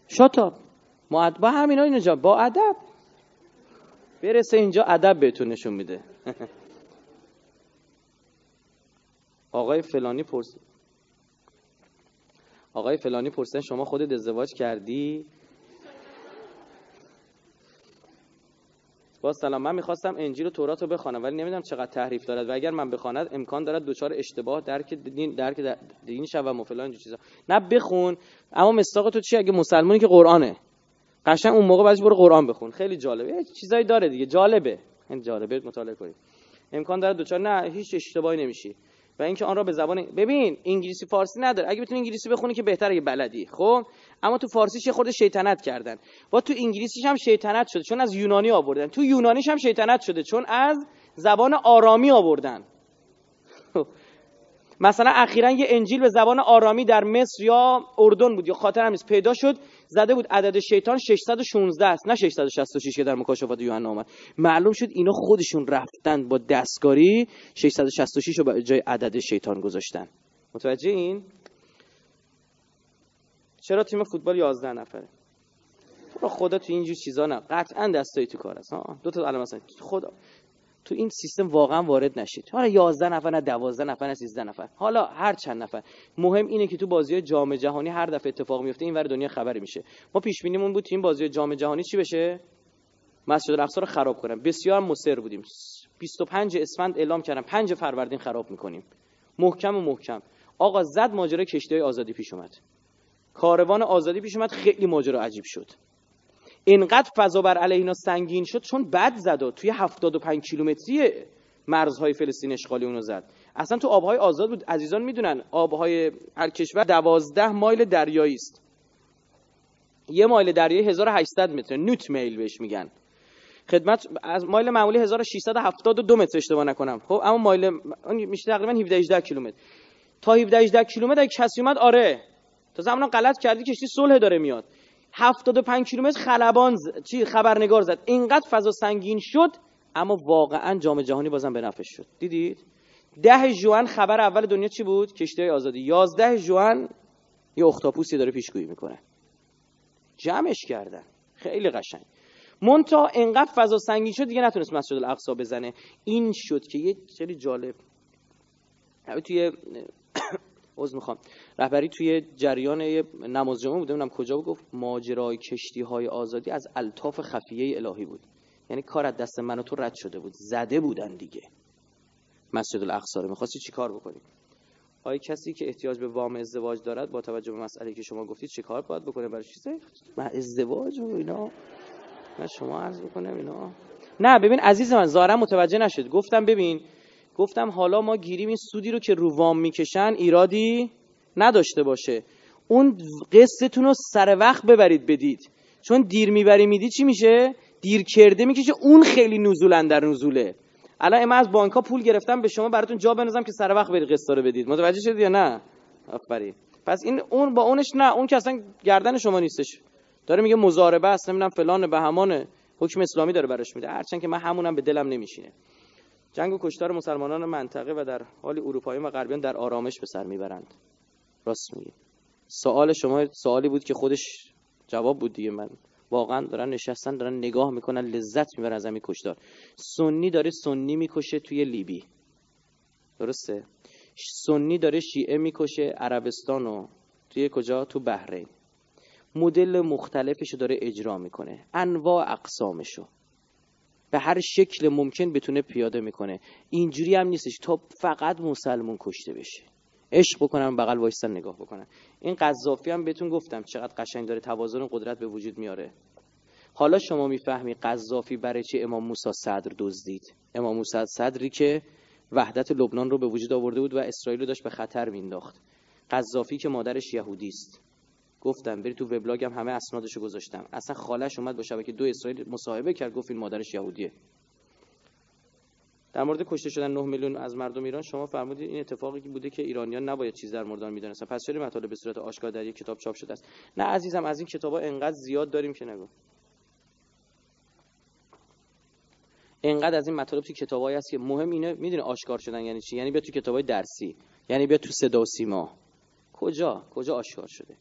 شاتاب. با همینا اینجا با ادب. برسه اینجا ادب بهتون نشون میده. آقای فلانی پرس آقای فلانی پرسن شما خودت ازدواج کردی؟ با سلام من می‌خواستم انجیل و تورات رو بخوانم ولی نمی‌دونم چقدر تحریف دارد و اگر من بخواند امکان دارد دچار اشتباه درک دین درک دین شوم و فلان چیزا. نه بخون. اما مستاق تو چی؟ اگه مسلمانی که قرآنه. قشنگ اون موقع بعدش برو قرآن بخون. خیلی جالبه. چیزایی داره دیگه. جالبه. این جالبه مطالعه کنید. امکان داره دچار نه هیچ اشتباهی نمیشی. و اینکه آن را به زبان ببین انگلیسی فارسی نداره. اگه بتونی انگلیسی بخونی که بهتره اگه بلدی. خب؟ اما تو فارسیش یه خورده شیطنت کردن. و تو انگلیسیش هم شیطنت شده چون از یونانی آوردن. تو یونانیش هم شیطنت شده چون از زبان آرامی آوردن. مثلا اخیرا یه انجیل به زبان آرامی در مصر یا اردن بود یا خاطر نیست پیدا شد زده بود عدد شیطان 616 است نه 666 که در مکاشفات یوحنا اومد معلوم شد اینا خودشون رفتن با دستکاری 666 رو جای عدد شیطان گذاشتن. متوجه این؟ چرا تیم فوتبال 11 نفره؟ خدا تو اینجور چیزا نه. قطعا دستایی تو کار است. دو تا علامت خدا. تو این سیستم واقعا وارد نشید. حالا 11 نفر نه 12 نفر نه 13 نفر. حالا هر چند نفر. مهم اینه که تو بازی جام جهانی هر دفعه اتفاق میفته این ور دنیا خبری میشه. ما پیش بینیمون بود تو این بازی جام جهانی چی بشه؟ مسجد الاقصا رو خراب کنم بسیار مصر بودیم. 25 اسفند اعلام کردم 5 فروردین خراب می‌کنیم. محکم و محکم. آقا زد ماجرا کشتی آزادی پیش اومد. کاروان آزادی پیش اومد. خیلی ماجرا عجیب شد. اینقدر فضا بر علینا سنگین شد چون بد زد و توی 75 کیلومتری مرزهای فلسطین اشغالی اونو زد. اصلا تو آبهای آزاد بود. عزیزان می‌دونن آبهای هر کشور 12 مایل دریایی است. یه مایل دریایی 1800 متر نوت میل بهش میگن. خدمت از مایل معمولی 1672 متر اشتباه نکنم. خب اما مایل میشه تقریبا 17 18 کیلومتر. تا 17 18 کیلومتر اگه کسی اومد آره. تا زمان غلط کردی کشتی صلح داره میاد. 75 کیلومتر خلبان. چی خبرنگار زد. اینقدر فضا سنگین شد اما واقعا جام جهانی بازم به نفعش شد. دیدید؟ ده جوان خبر اول دنیا چی بود؟ کشتی آزادی. 11 جوان یه اختاپوسی داره پیشگویی می‌کنه. جمعش کردن. خیلی قشنگ. مونتا انقدر فضا سنگین شد دیگه نتونست مسجد الاقصا بزنه. این شد که یه خیلی جالب. توی عذر می‌خوام. رهبری توی جریان نماز جمعه بوده کجا بود گفت ماجرای کشتی های آزادی از الطاف خفیه الهی بود. یعنی کار از دست من و تو رد شده بود. زده بودن دیگه. مسجد الاقصا رو می‌خواستی چیکار بکنی؟ آیا کسی که احتیاج به وام ازدواج دارد با توجه به مسئله که شما گفتید چه کار باید بکنه؟ برای چیزی من ازدواج و اینا. من شما عرض بکنم اینا. نه ببین عزیز من زارم متوجه نشد. گفتم ببین گفتم حالا ما گیریم این سودی رو که رو وام می‌کشن ایرادی نداشته باشه. اون قصتون رو سر وقت ببرید بدید. چون دیر می‌بری میدی چی میشه؟ دیر کرده می‌کشه. اون خیلی نزولن در نزوله. الان من از بانک پول گرفتم به شما براتون جا بنازم که سر وقت برید قسط رو بدید. متوجه شدید یا نه؟ آفرین. پس این اون با اونش نه. اون که اصلا گردن شما نیستش. داره میگه مزاربه است نمی‌دونم فلان بهمان حکم اسلامی داره براش میده. هرچند که من همونم به دلم نمیشینه. جنگ و کشتار مسلمانان منطقه و در حال اروپایی و غربیان در آرامش به سر می‌برند. راست میگه. سوال شما سوالی بود که خودش جواب بود دیگه. من واقعا دارن نشستن دارن نگاه می‌کنن لذت می‌برن از همین کشتار. سنی داره سنی می‌کشه توی لیبی. درسته؟ سنی داره شیعه می‌کشه عربستان و توی کجا؟ تو بحرین. مدل مختلفشو داره اجرا می‌کنه. انواع اقسامشو. به هر شکل ممکن بتونه پیاده می‌کنه. اینجوری هم نیستش. تا فقط مسلمون کشته بشه. عشق بکنم بغل وایستن نگاه بکنن. این قذافی هم بهتون گفتم. چقدر قشنگ داره توازن قدرت به وجود میاره. حالا شما می‌فهمی قذافی برای چه امام موسی صدر دزدید. امام موسی صدری که وحدت لبنان رو به وجود آورده بود و اسرائیل رو داشت به خطر مینداخت قذافی که مادرش یهودی است. گفتم بری تو وبلاگم همه اسنادشو گذاشتم. اصلا خالش اومد با شبکه دو اسرائیل مصاحبه کرد گفت این مادرش یهودیه. در مورد کشته شدن 9 میلیون از مردم ایران شما فرمودید این اتفاقی که بوده که ایرانیان نباید چیز در مورد آن پس چرا مطالب به صورت آشکار در یک کتاب چاپ شده است؟ نه عزیزم از این کتابا انقدر زیاد داریم که نگو. انقدر از این مطالب تو کتابایی هست که مهم اینه می‌دونه آشکار شدن یعنی چی؟ یعنی بیا تو کتابای درسی یعنی بیا تو صدا و سیما. کجا؟ کجا آشکار شده؟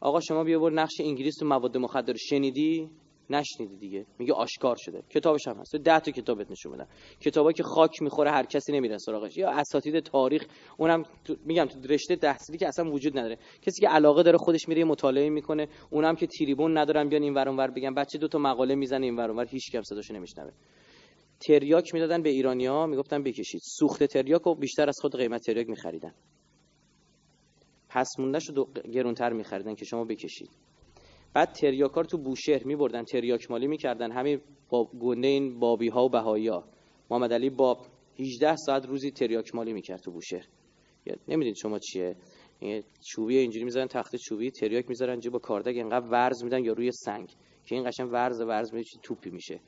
آقا شما بیا بر نقش انگلیس تو مواد مخدر شنیدی؟ نشنیدی دیگه. میگه آشکار شده. کتابش هم هست. 10 تا کتابت نشون بدم کتابایی که خاک می‌خوره هر کسی نمیره سراغش. یا اساتید تاریخ. اونم تو میگم تو رشته تحصیلی که اصلا وجود نداره. کسی که علاقه داره خودش میره مطالعه می‌کنه. اونم که تریبون ندارن بیان این ور اونور بگن. بچه دو تا مقاله می‌زنه این ور اونور هیچ کس صداشو نمیشنوه. تریاک می‌دادن به ایرانیا می‌گفتن بکشید. سوخت تریاک رو بیشتر از خود قیمت تریاک میخریدن. پس موندهشو دو گرونتر میخریدن که شما بکشید. بعد تریاکار تو بوشهر میبردن تریاک مالی می‌کردن همین با گنده این بابی ها و بهایی ها محمد علی باب 18 ساعت روزی تریاک مالی می‌کرد تو بوشهر. نمی‌دید شما چیه؟ چوبی اینجوری می‌ذارن تخت چوبی تریاک می‌ذارن با کاردگ اینقدر ورز میدن یا روی سنگ که این قشنگ ورز ورز میشه توپی میشه.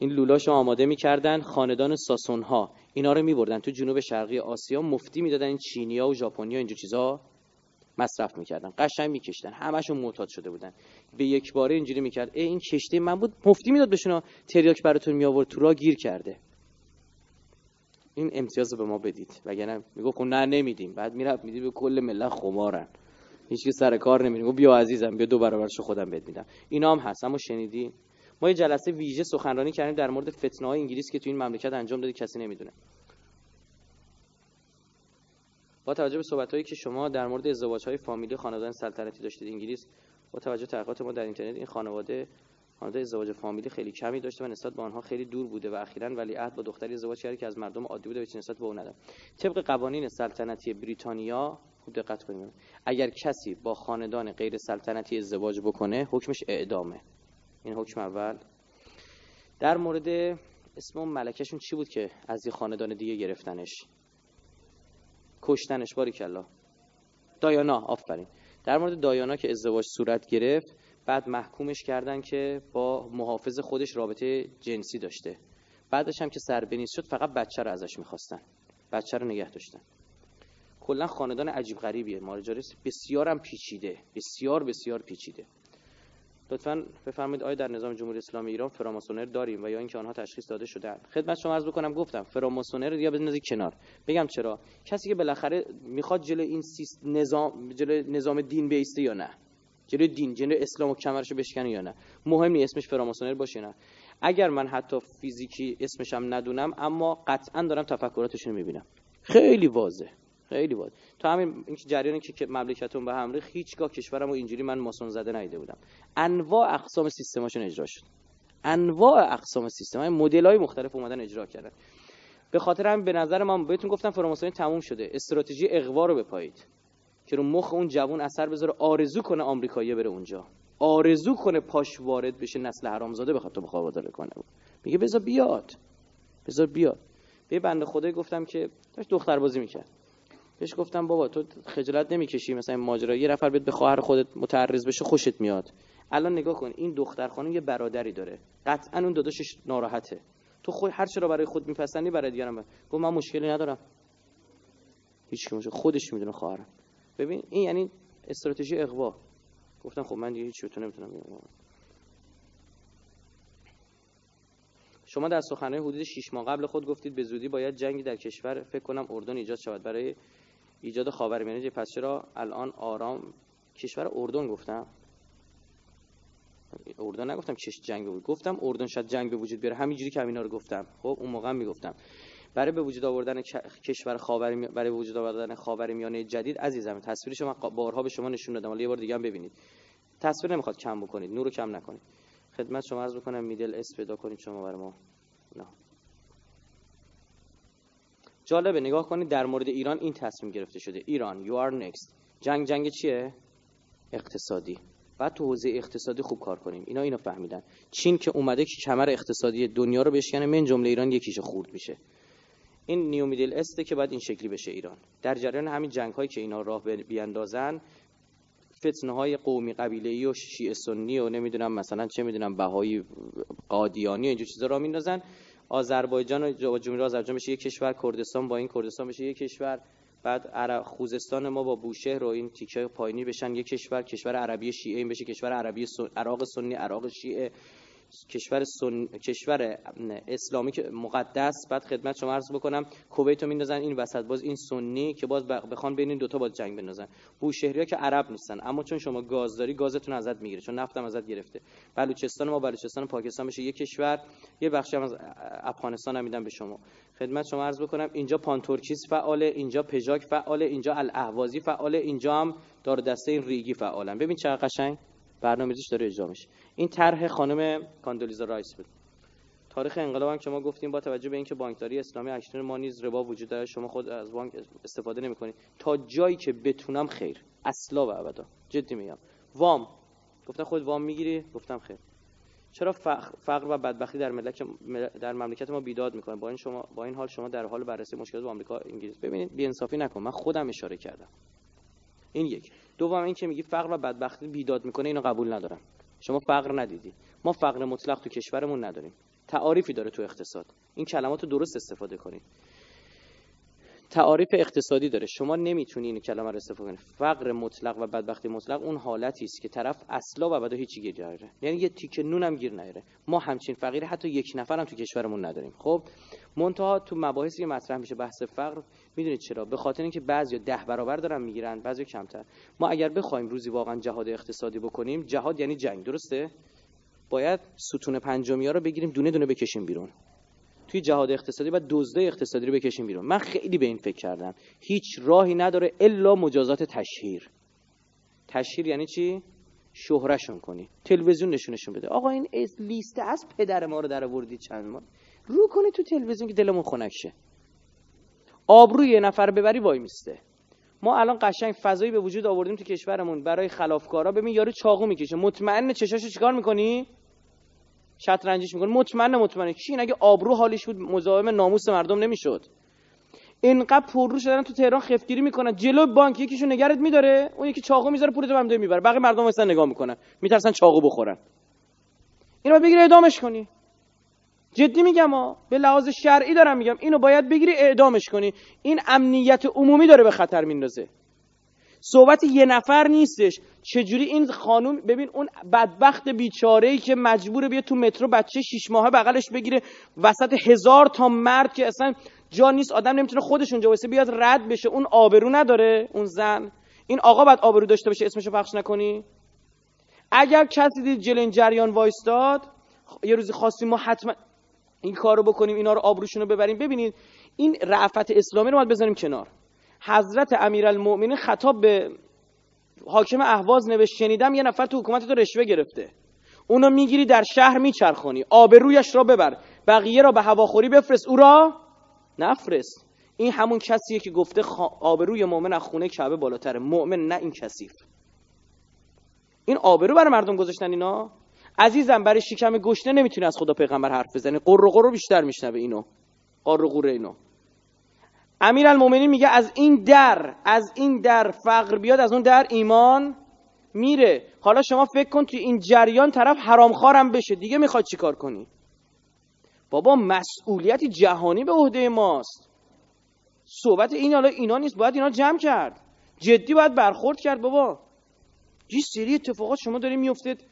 این لولاشو آماده می‌کردن خاندان ساسون ها اینا رو میبردن تو جنوب شرقی آسیا. مفتی می‌دادن این چینیا و ژاپنیا اینجور چیزا. مصرف می‌کردن قشنگ میکشتن همشون معتاد شده بودن. به یک باره اینجوری می‌کرد ای این کشته من بود مفتی می‌داد بهشون تریاک براتون می آورد تو را گیر کرده. این امتیاز به ما بدید. وگرنه میگو خب نه نمیدیم. بعد می‌رفت میدی به کل ملت خمارن. هیچ سر کار نمیدیم بیا عزیزم بیا دو برابرشو خودم بهت میدم. اینا هم هست اما شنیدی ما یه جلسه ویژه سخنرانی کردیم در مورد فتنه های انگلیس که تو این مملکت انجام دادی کسی نمی‌دونه. با توجه به صحبت که شما در مورد ازدواج های فامیلی خانواده سلطنتی داشتید انگلیس با توجه تحقیقات ما در اینترنت این خانواده خانواده ازدواج فامیلی خیلی کمی داشته و نسبت به آنها خیلی دور بوده و اخیرا ولیعهد با دختری ازدواج کرده که از مردم عادی بوده و نسبت به اون نداره. طبق قوانین سلطنتی بریتانیا خوب دقت کنید. اگر کسی با خاندان غیر سلطنتی ازدواج بکنه حکمش اعدامه. این حکم اول. در مورد اسم اون ملکشون چی بود که از یه خاندان دیگه گرفتنش؟ کشتنش باری کلا دایانا آفرین. در مورد دایانا که ازدواج صورت گرفت بعد محکومش کردن که با محافظ خودش رابطه جنسی داشته. بعدش هم که سربنیز شد فقط بچه رو ازش می‌خواستن. بچه رو نگه داشتن. کلا خاندان عجیب غریبیه. مارجاریس بسیار هم پیچیده. بسیار بسیار پیچیده. لطفا بفرمایید آیا در نظام جمهوری اسلامی ایران فراماسونر داریم و یا اینکه آنها تشخیص داده شدن خدمت شما عرض بکنم گفتم فراماسونر یا بندازید کنار. بگم چرا؟ کسی که بالاخره می‌خواد جلو این نظام جلو نظام دین بیسته یا نه؟ جلو دین جلو اسلام و کمرشو بشکنه یا نه؟ مهم نیست اسمش فراماسونر باشه نه. اگر من حتی فیزیکی اسمش هم ندونم اما قطعا دارم تفکراتشون می‌بینم. خیلی واضح. خیلی واضح تا همین این جریانی که مملکتون به هم ریخت هیچگاه کشورمو اینجوری من ماسون زده نیده بودم. انواع اقسام سیستماشون اجرا شد. انواع اقسام سیستم. های مدل های مختلف اومدن اجرا کردن. به خاطر هم به نظر من بهتون گفتم فراماسونی تموم شده. استراتژی اقوا رو بپایید. که رو مخ اون جوون اثر بذاره آرزو کنه آمریکایی بره اونجا. آرزو کنه پاش وارد بشه نسل حرامزاده بخواد تو مخابره کنه. میگه بذار بیاد. بذار بیاد. به بنده خدای گفتم که داشت دختر بازی می‌کرد. بهش گفتم بابا تو خجالت نمی‌کشی مثلا این ماجرا یه نفر بیاد به خواهر خودت متعرض بشه خوشت میاد. الان نگاه کن این دختر خانم یه برادری داره. قطعا اون داداشش ناراحته. تو خود هر چرا برای خود میپسندی برای دیگران گفت من مشکلی ندارم. هیچ مشکل خودش می‌دونه خواهرم. ببین این یعنی استراتژی اقوا. گفتم خب من دیگه هیچ تو نمی‌تونم شما در سخنرانی حدود 6 ماه قبل خود گفتید به زودی باید جنگی در کشور فکر کنم اردن ایجاد شود. برای ایجاد خاورمیانه پس چرا الان آرام کشور اردن گفتم؟ اردن نگفتم چش جنگ بود. گفتم اردن شاید جنگ به وجود بیاره. همینجوری که همینا رو گفتم. خب اون موقع می‌گفتم. برای به وجود آوردن کشور خاور برای به وجود آوردن خاورمیانه جدید عزیزم تصویر شما بارها به شما نشون دادم. ولی یه بار دیگه هم ببینید. تصویر نمی‌خواد کم بکنید. نور رو کم نکنید. خدمت شما عرض بکنم میدل اس پیدا کنید شما برای ما. نه. جالبه نگاه کنید در مورد ایران این تصمیم گرفته شده. ایران you are next. جنگ جنگ چیه؟ اقتصادی. بعد تو حوزه اقتصادی خوب کار کنیم. اینا اینو فهمیدن. چین که اومده که کمر اقتصادی دنیا رو بشکنه من جمله ایران یکیش خورد میشه. این نیو میدل استه که بعد این شکلی بشه ایران. در جریان همین جنگ هایی که اینا راه بیاندازن فتنه های قومی قبیله و شیعه سنی و نمی‌دونم مثلا چه می‌دونم بهایی قادیانی و اینجور چیزا را میندازن. آذربایجان و جمهوری آذربایجان بشه یک کشور کردستان با این کردستان بشه یک کشور. بعد خوزستان ما با بوشهر و این تیکه پایینی بشن یک کشور کشور عربی شیعه این بشه کشور عربی عراق سنی عراق شیعه. کشور سن... کشور اسلامی که مقدس. بعد خدمت شما عرض بکنم کویت رو میندازن این وسط. باز این سنی که باز بخوان بین این دوتا باز جنگ بندازن. بوشهری ها که عرب نیستن. اما چون شما گاز داری گازتون ازت می‌گیره. چون نفتم ازت گرفته. بلوچستان ما بلوچستان پاکستان بشه یک کشور. یه بخشی هم از افغانستان هم میدن به شما. خدمت شما عرض بکنم اینجا پان‌ترکیسم فعاله اینجا پژاک فعاله اینجا الاهوازی فعاله اینجا هم دار و دسته این ریگی فعالن. ببین چقدر قشنگ. برنامه‌ریزیش داره اجرا میشه. این طرح خانم کاندولیزا رایس بود. تاریخ انقلاب هم که ما گفتیم با توجه به اینکه بانکداری اسلامی اکنون ما نیز ربا وجود داره شما خود از بانک استفاده نمی‌کنید. تا جایی که بتونم خیر. اصلا و ابدا. جدی میگم. وام. گفتم خود وام می‌گیری؟ گفتم خیر. چرا فقر و بدبختی در ملت در مملکت ما بیداد می‌کنه؟ با این شما با این حال شما در حال بررسی مشکلات آمریکا انگلیس ببینید بی‌انصافی نکن. من خودم اشاره کردم. این یک. دوم این که میگی فقر و بدبختی بیداد می‌کنه اینو قبول ندارم. شما فقر ندیدی. ما فقر مطلق تو کشورمون نداریم. تعاریفی داره تو اقتصاد. این کلمات رو درست استفاده کنید. تعاریف اقتصادی داره. شما نمی‌تونی این کلمه رو استفاده کنید فقر مطلق و بدبختی مطلق اون حالتی است که طرف اصلا و بعدا هیچی گیر نیاره یعنی یه تیکه نون هم گیر نیاره ما همچین فقیر حتی یک نفر هم تو کشورمون نداریم. خب منتها تو مباحثی که مطرح میشه بحث فقر می‌دونید چرا؟ به خاطر اینکه بعضی ده برابر دارن می‌گیرن بعضی کمتر. ما اگر بخوایم روزی واقعا جهاد اقتصادی بکنیم جهاد یعنی جنگ درسته؟ باید ستون پنجمی رو بگیریم دونه دونه بکشیم بیرون. توی جهاد اقتصادی و دزده اقتصادی رو بکشیم بیرون. من خیلی به این فکر کردم. هیچ راهی نداره الا مجازات تشهیر. تشهیر یعنی چی؟ شهرشون کنی. تلویزیون نشونشون بده. آقا این لیست از پدر ما رو در آوردی چند ما رو کنی تو تلویزیون که دلمون خنک شه. آبروی یه نفر ببری وای میسته. ما الان قشنگ فضایی به وجود آوردیم تو کشورمون. برای خلافکارا ببین یارو چاقو می‌کشه. مطمئن چشاشو چیکار می‌کنی؟ شطرنجیش می‌کنه. مطمئن مطمئن. کی اگه آبرو حالش بود مزاحم ناموس مردم نمی‌شد. اینقدر پررو شدن تو تهران خفتگیری می‌کنن. جلو بانک یکیشو نگرت میداره. اون یکی چاقو می‌ذاره پولتو هم می‌بره. بقیه مردم مثلا نگاه می‌کنن. میترسن چاقو بخورن. اینو بگیری اعدامش کنی. جدی میگم ها به لحاظ شرعی دارم میگم. اینو باید بگیری اعدامش کنی. این امنیت عمومی داره به خطر میندازه. صحبت یه نفر نیستش. چجوری این خانوم ببین اون بدبخت بیچاره ای که مجبور بیاد تو مترو بچه شیش ماهه بغلش بگیره وسط هزار تا مرد که اصلا جا نیست آدم نمی‌تونه خودش اونجا واسه بیاد رد بشه. اون آبرو نداره اون زن. این آقا باید آبرو داشته باشه اسمشو پخش نکنی. اگر کسی دید جلو این جریان وایستاد یه روزی خواستیم ما حتما این کارو بکنیم اینا رو آبروشون رو ببریم. ببینید این رعفت اسلامی رو باید بذاریم کنار. حضرت امیرالمؤمنین خطاب به حاکم اهواز نوشت شنیدم یه نفر تو حکومت تو رشوه گرفته. اونو می‌گیری در شهر میچرخونی. آبرویش را ببر. بقیه را به هواخوری بفرست. او را نفرست. این همون کسیه که گفته آبروی مؤمن از خونه کعبه بالاتره. مؤمن نه این کثیف. این آبرو برای مردم گذاشتن اینا؟ عزیزم برای شکم گشنه نمی‌تونی از خدا پیغمبر حرف بزنی. قر و قر بیشتر میشنوه اینو. قر اینو. امیر المومنین میگه از این در از این در فقر بیاد از اون در ایمان میره. حالا شما فکر کن توی این جریان طرف حرامخوارم بشه. دیگه می‌خواد چیکار کنی؟ بابا مسئولیت جهانی به عهده ماست. صحبت این حالا اینا نیست باید اینا جمع کرد. جدی باید برخورد کرد بابا. یه سری اتفاقات شما داریم میفتید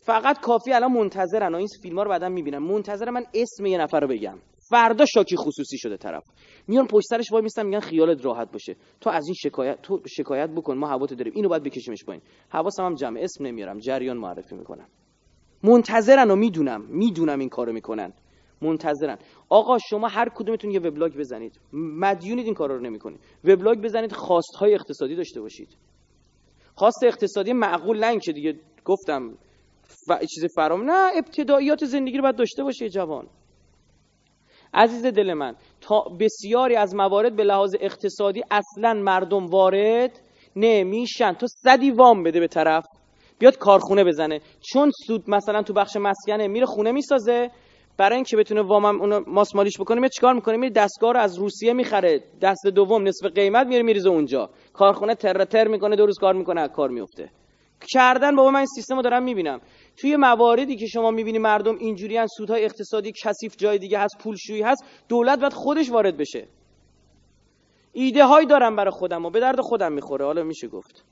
فقط کافی الان منتظرن این فیلم ها رو بعدا می‌بینن. منتظر من اسم یه نفر رو بگم. فردا شاکی خصوصی شده طرف. میان پشت سرش وای میستن میگن خیالت راحت باشه. تو از این شکایت تو شکایت بکن ما هوا داریم. اینو باید بکشیمش پایین. حواسم هم جمع. اسم نمیارم. جریان معرفی می‌کنم. منتظرن و می‌دونم. می‌دونم این کارو می‌کنن. منتظرن. آقا شما هر کدومتون یه وبلاگ بزنید. مدیونید این کارا رو نمی‌کنید. وبلاگ بزنید خواست های اقتصادی داشته باشید. خواست اقتصادی معقول نه اینکه دیگه گفتم ف... چیز فرام نه ابتداییات زندگی رو باید داشته باشه جوان. عزیز دل من تا بسیاری از موارد به لحاظ اقتصادی اصلا مردم وارد نمیشن. تو صدی وام بده به طرف بیاد کارخونه بزنه. چون سود مثلا تو بخش مسکنه میره خونه می‌سازه برای اینکه بتونه وامم اونو ماسمالیش بکنه میاد چیکار می‌کنه؟ میره دستگاه رو از روسیه می‌خره. دست دوم نصف قیمت میره میریزه اونجا. کارخونه تر تر می‌کنه دو روز کار می‌کنه کار میفته کردن بابا من این سیستم رو دارم می‌بینم. توی مواردی که شما می‌بینی مردم اینجوری ان سودهای اقتصادی کثیف جای دیگه هست پولشویی هست دولت باید خودش وارد بشه. ایده هایی دارم برای خودم و به درد خودم می‌خوره. حالا میشه گفت.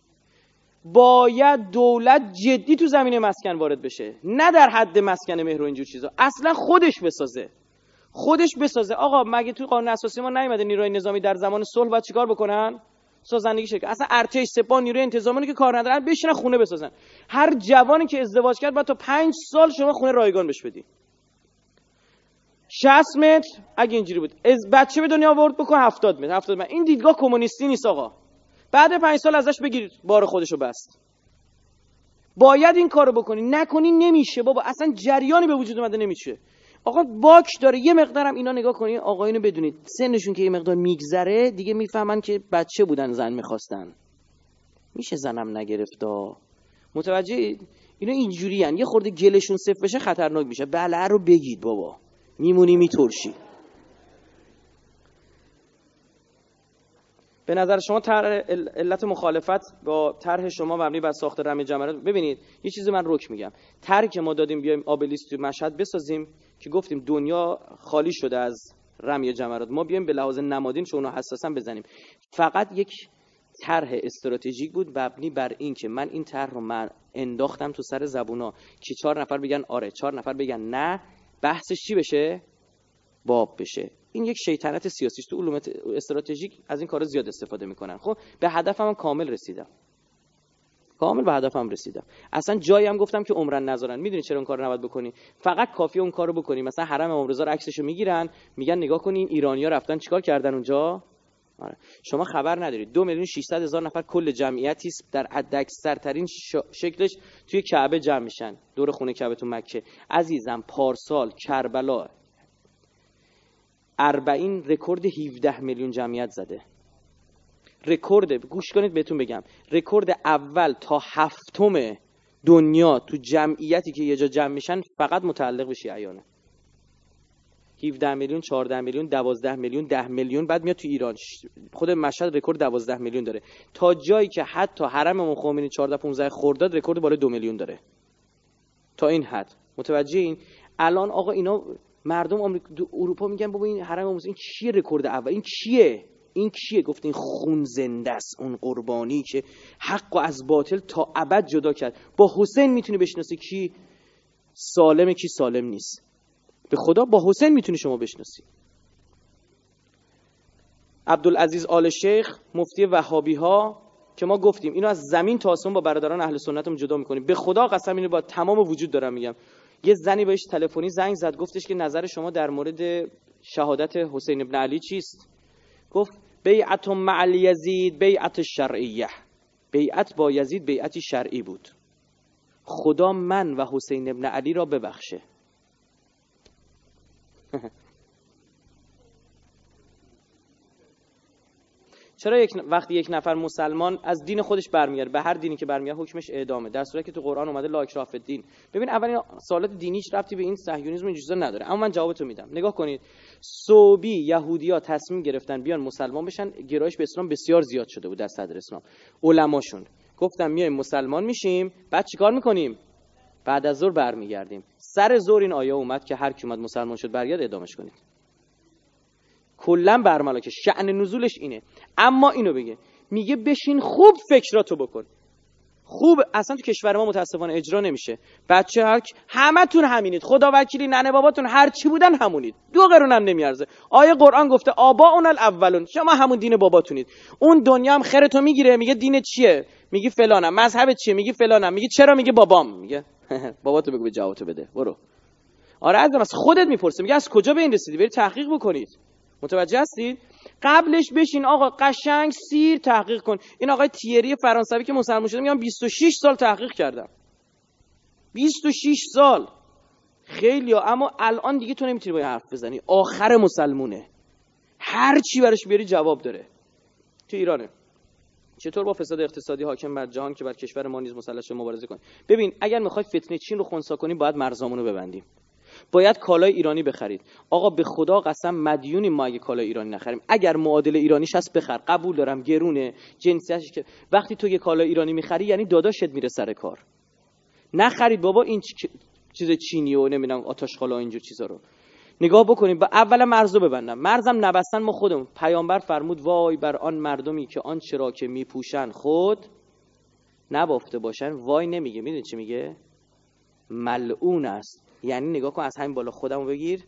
باید دولت جدی تو زمین مسکن وارد بشه. نه در حد مسکن مهر و اینجور چیزا. اصلا خودش بسازه. خودش بسازه. آقا مگه توی قانون اساسی ما نیومده نیروی نظامی در زمان صلح باید چیکار بکنن؟ سازندگی شکل اصلا ارتش سپاه نیروی انتظامی که کار ندارن بشینن خونه بسازن. هر جوانی که ازدواج کرد باید تا پنج سال شما خونه رایگان بهش بدی. 60 متر اگه اینجوری بود. از بچه به دنیا آورد بکن 70 متر. 70 متر. این دیدگاه کمونیستی نیست آقا. بعد پنج سال ازش بگیرید بار خودشو بست. باید این کارو بکنی. نکنی نمیشه بابا. اصلا جریانی به وجود اومده نمیشه. آقا باک داره. یه مقدارم اینا نگاه کنی. آقایونو بدونید. سنشون که یه مقدار میگذره دیگه می‌فهمن که بچه بودن زن می‌خواستن. میشه زنم نگرفتا متوجه اینا اینجوری یه خورده گلشون صفر بشه خطرناک میشه. بله رو بگید بابا. میمونی میترشی. به نظر شما طرح علت مخالفت با طرح شما مبنی بر ساخت رمی جمرات؟ ببینید یه چیزی من رک میگم. که ما دادیم بیایم آبلیست تو مشهد بسازیم. که گفتیم دنیا خالی شده از رمی جمرات. ما بیایم به لحاظ نمادین چون حساسا بزنیم. فقط یک طرح استراتژیک بود مبنی بر این که من این طرح رو من انداختم تو سر زبونا. که چهار نفر بگن آره چهار نفر بگن نه بحثش چی بشه؟ باب بشه. این یک شیطنت سیاسی تو علوم استراتژیک از این کار زیاد استفاده می‌کنن. خب به هدفم کامل رسیدم. کامل به هدفم رسیدم. اصلا جایی هم گفتم که عمرن نذارن. می‌دونی چرا اون کارو نباید بکنی؟ فقط کافی اون کارو بکنی. مثلا حرم رو عکسشو می‌گیرن میگن نگاه کنین ایرانیا رفتن چیکار کردن اونجا؟ آره. شما خبر ندارید. دو میلیون 600 هزار نفر کل جمعیتی در حداکثرترین شکلش توی کعبه جمع میشن. دور خونه کعبه تو مکه. عزیزم پارسال کربلا اربعین رکورد 17 میلیون جمعیت زده. رکورد گوش کنید بهتون بگم. رکورد اول تا هفتم دنیا تو جمعیتی که یه جا جمع میشن فقط متعلق به شیعیانه. 17 میلیون 14 میلیون 12 میلیون 10 میلیون بعد میاد تو ایران. خود مشهد رکورد 12 میلیون داره. تا جایی که حتی حرم امام خمینی 14 15 خرداد رکورد بالای 2 میلیون داره. تا این حد. متوجه این؟ الان آقا اینا مردم اروپا میگن بابا این حرم این چیه رکورد اول؟ این چیه؟ این کیه؟ گفت این خون زنده است اون قربانی که حق و از باطل تا ابد جدا کرد. با حسین می‌تونی بشناسی کی؟ سالمه کی سالم نیست. به خدا با حسین می‌تونی شما بشناسی. عبدالعزیز آل شیخ مفتی وهابی ها که ما گفتیم اینو از زمین تا آسمان با برادران اهل سنتم جدا می‌کنیم. به خدا قسم اینو با تمام وجود دارم میگم. یه زنی بهش تلفنی زنگ زد گفتش که نظر شما در مورد شهادت حسین ابن علی چیست؟ گفت بیعت مع یزید بیعت شرعیه. بیعت با یزید بیعتی شرعی بود. خدا من و حسین ابن علی را ببخشه. چرا یک وقتی یک نفر مسلمان از دین خودش برمیگرده به هر دینی که برمیگرده حکمش اعدامه. در صورتی که تو قرآن اومده لا اکراه دین ببین اولین سوالات دینیش ربطی به این صهیونیسم این چیزا نداره. اما من جوابتو میدم. نگاه کنید. صوبی یهودیا تصمیم گرفتن بیان مسلمان بشن گرایش به اسلام بسیار زیاد شده بود در صدر اسلام. علماشون. گفتم میایم مسلمان میشیم بعد چیکار می‌کنیم؟ بعد از ظهر برمیگردیم. سر ظهر این آیه اومد که هر کی اومد مسلمان شد برگرد ادامش کنید. کلا برملاکه شعن نزولش اینه. اما اینو بگه. میگه بشین خوب فکراتو بکن. خوب اصلا تو کشور ما متاسفانه اجرا نمیشه. بچه هر همتون همینید. خدا وکیلی ننه باباتون هر چی بودن همونید. دو قرون هم نمیارزه. آیه قرآن گفته آبا اون الاولون. شما همون دین باباتونید. اون دنیا هم خرتو می‌گیره. میگه دین چیه؟ میگی فلانم مذهب چیه؟ میگی فلانم میگی چرا؟ میگه بابام. میگه. باباتو بگو به جوابتو بده. برو. آره از خودت می‌پرسه. میگه از کجا به این رسیدی؟ بری تحقیق بکنید. متوجه هستید؟ قبلش بشین آقا قشنگ سیر تحقیق کن. این آقای تیری فرانسوی که مسلمان شده میگم 26 سال تحقیق کردم. 26 سال. خیلی ها. اما الان دیگه تو نمی‌تونی با حرف بزنی. آخر مسلمونه. هر چی براش بیاری جواب داره. تو ایرانه. چطور با فساد اقتصادی حاکم بر جهان که بر کشور ما نیز مسلح مبارزه کنیم ببین اگر می‌خوای فتنه چین رو خونسا کنی باید مرزامونو ببندیم باید کالای ایرانی بخرید. آقا به خدا قسم مدیونی ما اگه کالای ایرانی نخریم. اگر معادل ایرانیش هست بخر. قبول دارم گرونه جنسیتش که وقتی تو یه کالای ایرانی می‌خری یعنی داداشت میره سر کار. نخرید بابا این چیز چینی و نمی‌دونم آتش خالا اینجور چیزا رو. نگاه بکنیم با اول مرزو ببندم. مرزم نبستن ما خودمون. پیامبر فرمود وای بر آن مردمی که آن چرا که میپوشن خود نبافته باشن. وای نمیگه. می‌دونی چی میگه؟ ملعون است. یعنی نگاه کن از همین بالا خودمو بگیر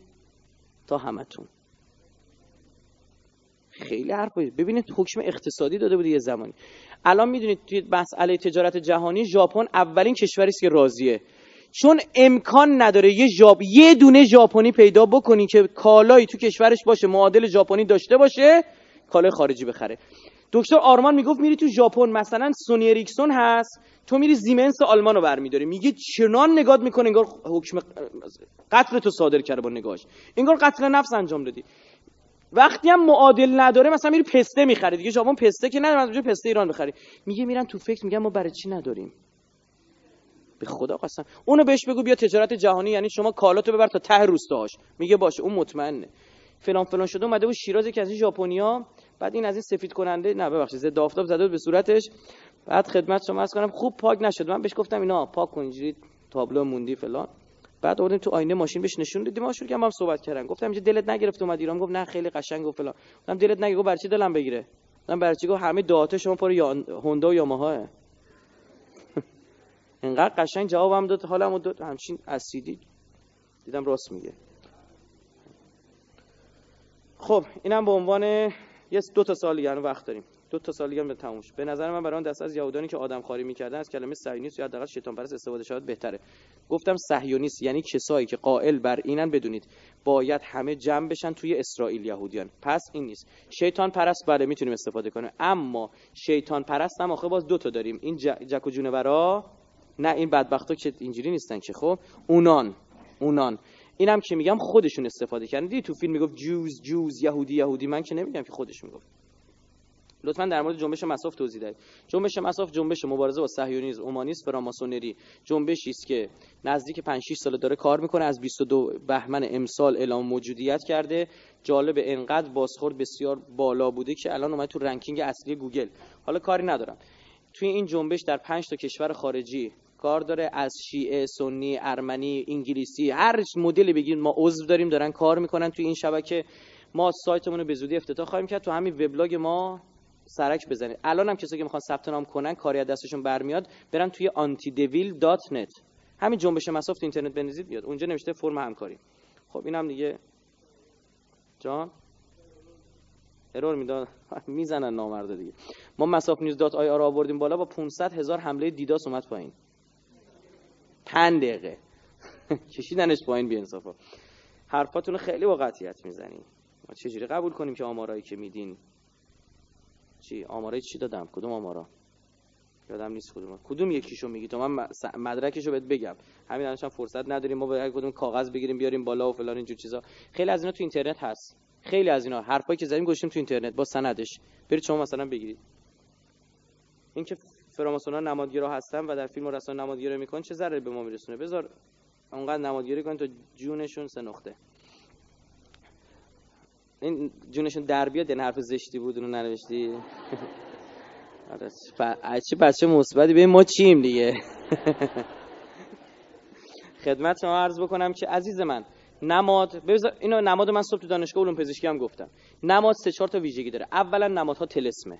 تا همتون. خیلی حرف ببینید حکم اقتصادی داده بود یه زمانی. الان می‌دونید توی مسئله تجارت جهانی ژاپن اولین کشوری است که راضیه. چون امکان نداره یه ژاپ یه دونه ژاپنی پیدا بکنی که کالایی تو کشورش باشه معادل ژاپنی داشته باشه کالای خارجی بخره. دکتر آرمان می‌گفت میری تو ژاپن مثلا سونی اریکسون هست تو میری زیمنس آلمان رو برمیداری. میگه چنان نگات می‌کنه انگار حکم قتل تو صادر کرده با نگاهش. انگار قتل نفس انجام دادی. وقتی هم معادل نداره مثلا میری پسته می‌خری. دیگه ژاپن پسته که نداره مثلا پسته ایران بخری. میگه میرن تو فکر میگن ما برای چی نداریم؟ به خدا قسم. اونو بهش بگو بیا تجارت جهانی یعنی شما کالاتو ببر تا ته روستاهاش میگه باشه اون مطمئنه. فلان فلان شده اومده بود شیراز که از این ژاپنیا بعد این از این سفید کننده نه ببخشید ضد آفتاب زده به صورتش. بعد خدمت شما از کنم خوب پاک نشد. من بهش گفتم اینا پاک کن اینجوری تابلو موندی فلان. بعد آوردیم تو آینه ماشین بهش نشون دادیم. ماشین که هم صحبت کردن. گفتم اینجا دلت نگرفت اومد ایران. گفت نه خیلی قشنگ و فلان. گفتم دلت نگرفت. گفت برای چی دلم بگیره؟ من برای چی؟ گفت همه داتا شما پر یا هوندا و یاماها انقدر قشنگ جوابم داد. حالمو داد. همچین اسیدی. دیدم راست میگه. خب اینم به عنوان یه دو تا سال دیگه وقت داریم. دو تا سال دیگه به تموم به نظر من برای دست از یهودانی که آدم خاری می‌کردن از کلمه صهیونیست یا حداقل شیطان پرست استفاده شود بهتره. گفتم صهیونیست یعنی کسایی که قائل بر اینن بدونید. باید همه جمع بشن توی اسرائیل یهودیان. پس این نیست. شیطان پرست بله می‌تونیم استفاده کنیم. اما شیطان پرست هم آخه باز دو تا داریم. این جک و نه این بدبختا که اینجوری نیستن که خب. اونان اونان. اینم که میگم خودشون استفاده کردن. دیدی تو فیلم می‌گفت جوز جوز یهودی یهودی. من که نمیگم که خودش می‌گفت. لطفا در مورد جنبش مساف توضیح دهید. جنبش مساف جنبش مبارزه با صهیونیسم اومانیسم فراماسونری جنبشی است که نزدیک 5 6 سال داره کار می‌کنه. از 22 بهمن امسال اعلام موجودیت کرده. جالب انقدر بازخورد بسیار بالا بوده که الان اومد تو ranking اصلی گوگل. حالا کاری ندارم. توی این جنبش در 5 تا کشور خارجی کار داره از شیعه سنی ارمنی انگلیسی هر مدلی بگید ما عضو داریم دارن کار می‌کنن توی این شبکه. ما سایتمون رو به زودی افتتاح خواهیم کرد. تو همین وبلاگ ما سرک بزنید. الان هم کسایی که می‌خوان ثبت نام کنن کاری از دستشون برمیاد برن توی antidevil.net همین جنبش مصاف تو اینترنت بنویسید بیاد. اونجا نوشته فرم همکاری. خب اینم دیگه. جان؟ error می‌داد. می‌زنن نامرده دیگه. ما مصاف نیوز dot IR آوردیم بالا با 500 هزار حمله DDoS اومد پایین. پنج دقیقه. کشیدنش پایین بی انصافا حرفاتون خیلی با قطعیت می‌زنی. ما چجوری قبول کنیم که آمارایی که میدین؟ چی؟ آمارای چی دادم؟ کدوم آمارا؟ یادم نیست کدوم. کدوم یکیشو میگی؟ تو من مدرکشو بهت بگم. همین الانش فرصت نداریم ما باید کدوم کاغذ بگیریم بیاریم بالا و فلان اینجور چیزا. خیلی از اینا تو اینترنت هست. خیلی از اینا. حرفایی که زدیم گوشیم تو اینترنت. با سندش. برید شما مثلا بگیرید. اینکه فراماسونا نمادگیرا هستن و در فیلم و رسانه نمادگیری می‌کنن چه ضرری به ما میرسونه؟ بذار اونقدر نمادگیری کن تا جونشون سه نقطه. این جونشون در بیاد این حرف زشتی بود اونو ننوشتی؟ آره چه بچه مثبتی. به ما چیم دیگه؟ خدمت شما عرض بکنم که عزیز من نماد اینو نماد من صبح تو دانشگاه علوم پزشکی هم گفتم. نماد سه چهار تا ویژگی داره. اولا نمادها تلسمه.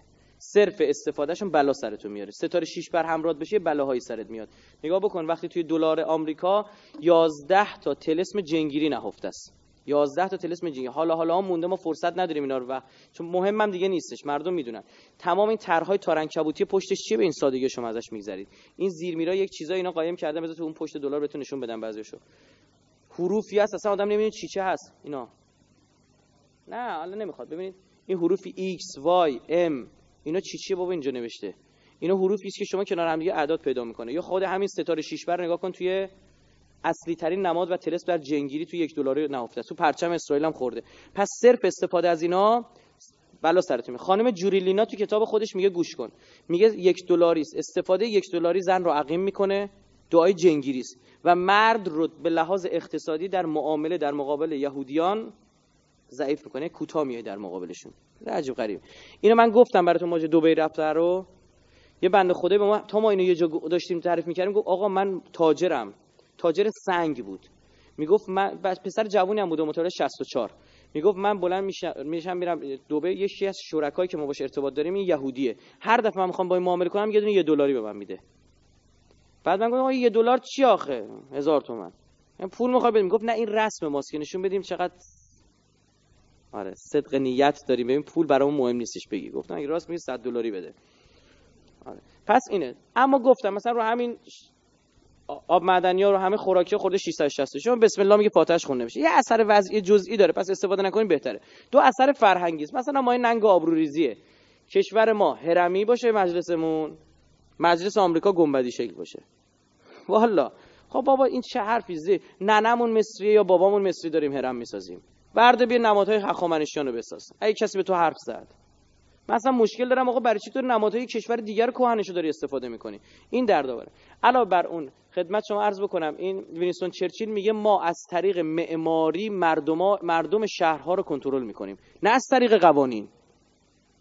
صرف استفادهشون بلا سرتون میاره. ستاره 6 بر همراه بشه بلاهایی سرت میاد. نگاه بکن وقتی توی دلار آمریکا 11 تا تلسم جنگیری نهفته است. 11 تا تلسم جنگی. حالا حالا هم مونده ما فرصت نداریم اینا رو و چون مهمم دیگه نیستش مردم می‌دونن. تمام این طرحهای تارنگ کبوتی پشتش چیه؟ به این سادگی شما ازش میگذرید. این زیرمیرا یک چیزای اینا قایم کرده بذار تو اون پشت دلار بهتون نشون بدم بعضیشو حروفی هست اصلا آدم نمی‌دونه چی چه هست. اینا. نه حالا نمی‌خواد. ببینید. این حروفی x y m اینا چی چیه بابا اینجا نوشته؟ اینا حروفی است که شما کنار هم دیگه اعداد پیدا می‌کنه. یا خود همین ستاره شش بر نگاه کن توی اصلی ترین نماد و تلس در جنگیری توی یک دلاری نهفته تو پرچم اسرائیل هم خورده. پس صرف استفاده از اینا بلا سرتون خانم جوریلینا تو کتاب خودش میگه گوش کن. میگه یک دلاری است. استفاده یک دلاری زن رو عقیم می‌کنه. دعای جنگیری است. و مرد رو به لحاظ اقتصادی در معامله در مقابل یهودیان ضعیف می‌کنه کوتاه میاد در مقابلشون. عجیب غریب. اینو من گفتم براتون ماجرا دبی رفته رو. یه بنده خدای به ما تا ما اینو یه جا داشتیم تعریف می‌کردیم گفت آقا من تاجرم. تاجر سنگ بود. می‌گفت من پسر جوونی هم بود متولد 64 می‌گفت من بلند میشم میشم میرم دبی یه شی از شرکایی که ما باش ارتباط داریم این یهودیه. هر دفعه من می‌خوام با این معامله کنم یه دونه یه دلاری به من میده. بعد من گفتم یه دلار چی آخه؟ هزار تومن. من پول می‌خوای بدیم گفت نه این رسم ماست که نشون بدیم چقدر آره صدق نیت داریم. ببین پول برامون مهم نیستش بگی. گفتم اگه راست میگی 100 دلاری بده. آره. پس اینه. اما گفتم مثلا رو همین آب معدنی ها رو همه خوراکی خورده 660 شما بسم الله میگه فاتحش خونده میشه. یه اثر وضعی جزئی داره. پس استفاده نکنیم بهتره. دو اثر فرهنگی است. مثلا ما این ننگ آبروریزیه. کشور ما هرمی باشه مجلسمون مجلس آمریکا گنبدی شکل باشه. والا. خب بابا این چه حرفی زی؟ ننمون مصریه یا بابامون مصری داریم هرم می‌سازیم؟ برده بیا نمادهای هخامنشیان رو بساز. اگه کسی به تو حرف زد. مثلا مشکل دارم آقا برای چی تو نمادهای کشور دیگر کهنش رو داری استفاده می‌کنی؟ این درد داره علاوه بر اون خدمت شما عرض بکنم این وینستون چرچیل میگه ما از طریق معماری مردم مردم شهرها رو کنترل می‌کنیم. نه از طریق قوانین.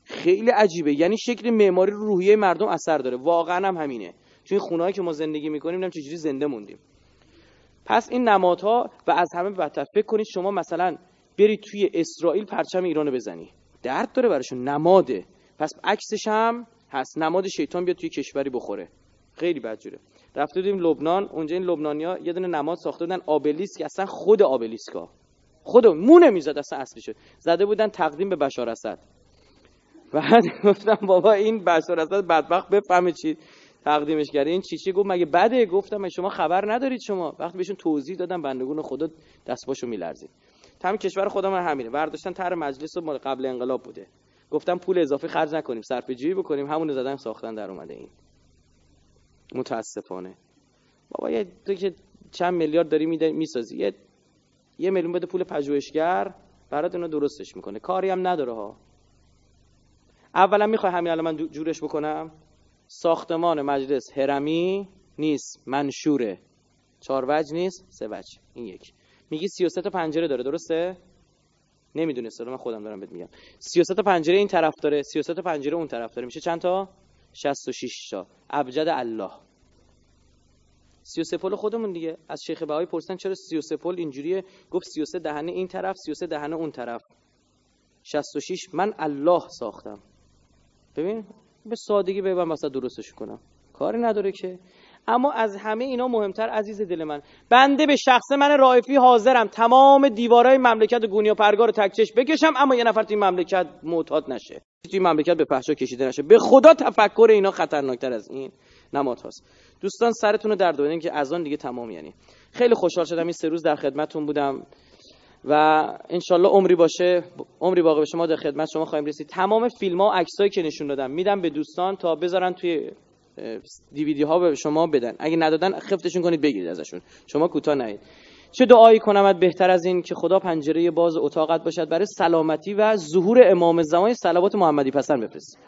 خیلی عجیبه. یعنی شکل معماری رو روحیه مردم اثر داره. واقعا هم همینه. چون هایی که ما زندگی می‌کنیم نمی‌دونم چجوری زنده موندیم. پس این نمادها و از همه بدتر. فکر کنید شما مثلا برید توی اسرائیل پرچم ایرانو بزنی. درد داره براشون. نماده. پس عکسش هم هست. نماد شیطان بیاد توی کشوری بخوره. خیلی بدجوره رفته بودیم لبنان. اونجا این لبنانیا یه دونه نماد ساخته بودن. آبلیسک. اصلا خود آبلیسکا. خود مونه می‌زد. اصلا اصلی شد. زده بودن تقدیم به بشار اسد. بعد گفتم بابا این بشار اسد بدبخت بفهمه چی تقدیمش کرده. این چی چی گفت؟ مگه بده؟ گفتم شما خبر ندارید شما؟ وقتی بهشون توضیح دادم بندگون خدا دستباشو میلرزید تمام کشور خودمون همینه. برداشتن طرح مجلس رو قبل انقلاب بوده. گفتم پول اضافی خرج نکنیم صرف جویی بکنیم. همون زدن ساختن در اومده این. متاسفانه. بابا یه تو که چند میلیارد داری می‌سازی. یه یه میلیون بده پول پژوهشگر برات اونو درستش می‌کنه. کاری هم نداره ها. اولا می‌خوای همین الان من جورش بکنم؟ ساختمان مجلس هرمی نیست منشوره. چهار وجه نیست سه وجه. این یک. میگی 33 تا پنجره داره درسته؟ نمی‌دونه من خودم دارم بهت میگم. 33 تا پنجره این طرف داره 33 تا پنجره اون طرف داره. میشه چند تا؟ 66 تا. ابجد الله. 33 پل خودمون دیگه. از شیخ بهایی پرسیدن چرا 33 پل اینجوریه؟ گفت 33 دهنه این طرف 33 دهنه اون طرف. 66 من الله ساختم. ببین به سادگی من واسه درستش کنم. کاری نداره که. اما از همه اینا مهمتر عزیز دل من. بنده به شخص من رایفی حاضرم. تمام دیوارای مملکت گونی و پرگار تکچش بکشم اما یه نفر توی مملکت معتاد نشه. توی مملکت به پهشا کشیده نشه. به خدا تفکر اینا خطرناکتر از این نماد هاست. دوستان سرتون رو در دو که از آن دیگه تمام یعنی. خیلی خوشحال شدم. این سه روز در خدمتتون بودم و انشالله عمری باشه عمری باقی باشه ما در خدمت شما خواهیم رسید. تمام فیلم ها و عکسایی که نشون دادم. میدم به دوستان تا بذارن توی دیویدی ها به شما بدن. اگه ندادن خفتشون کنید بگیرید ازشون. شما کوتاه نهید چه دعایی کنم بهتر از این که خدا پنجره باز اتاقت باشد برای سلامتی و ظهور امام زمان صلوات محمدی پسند بفرست.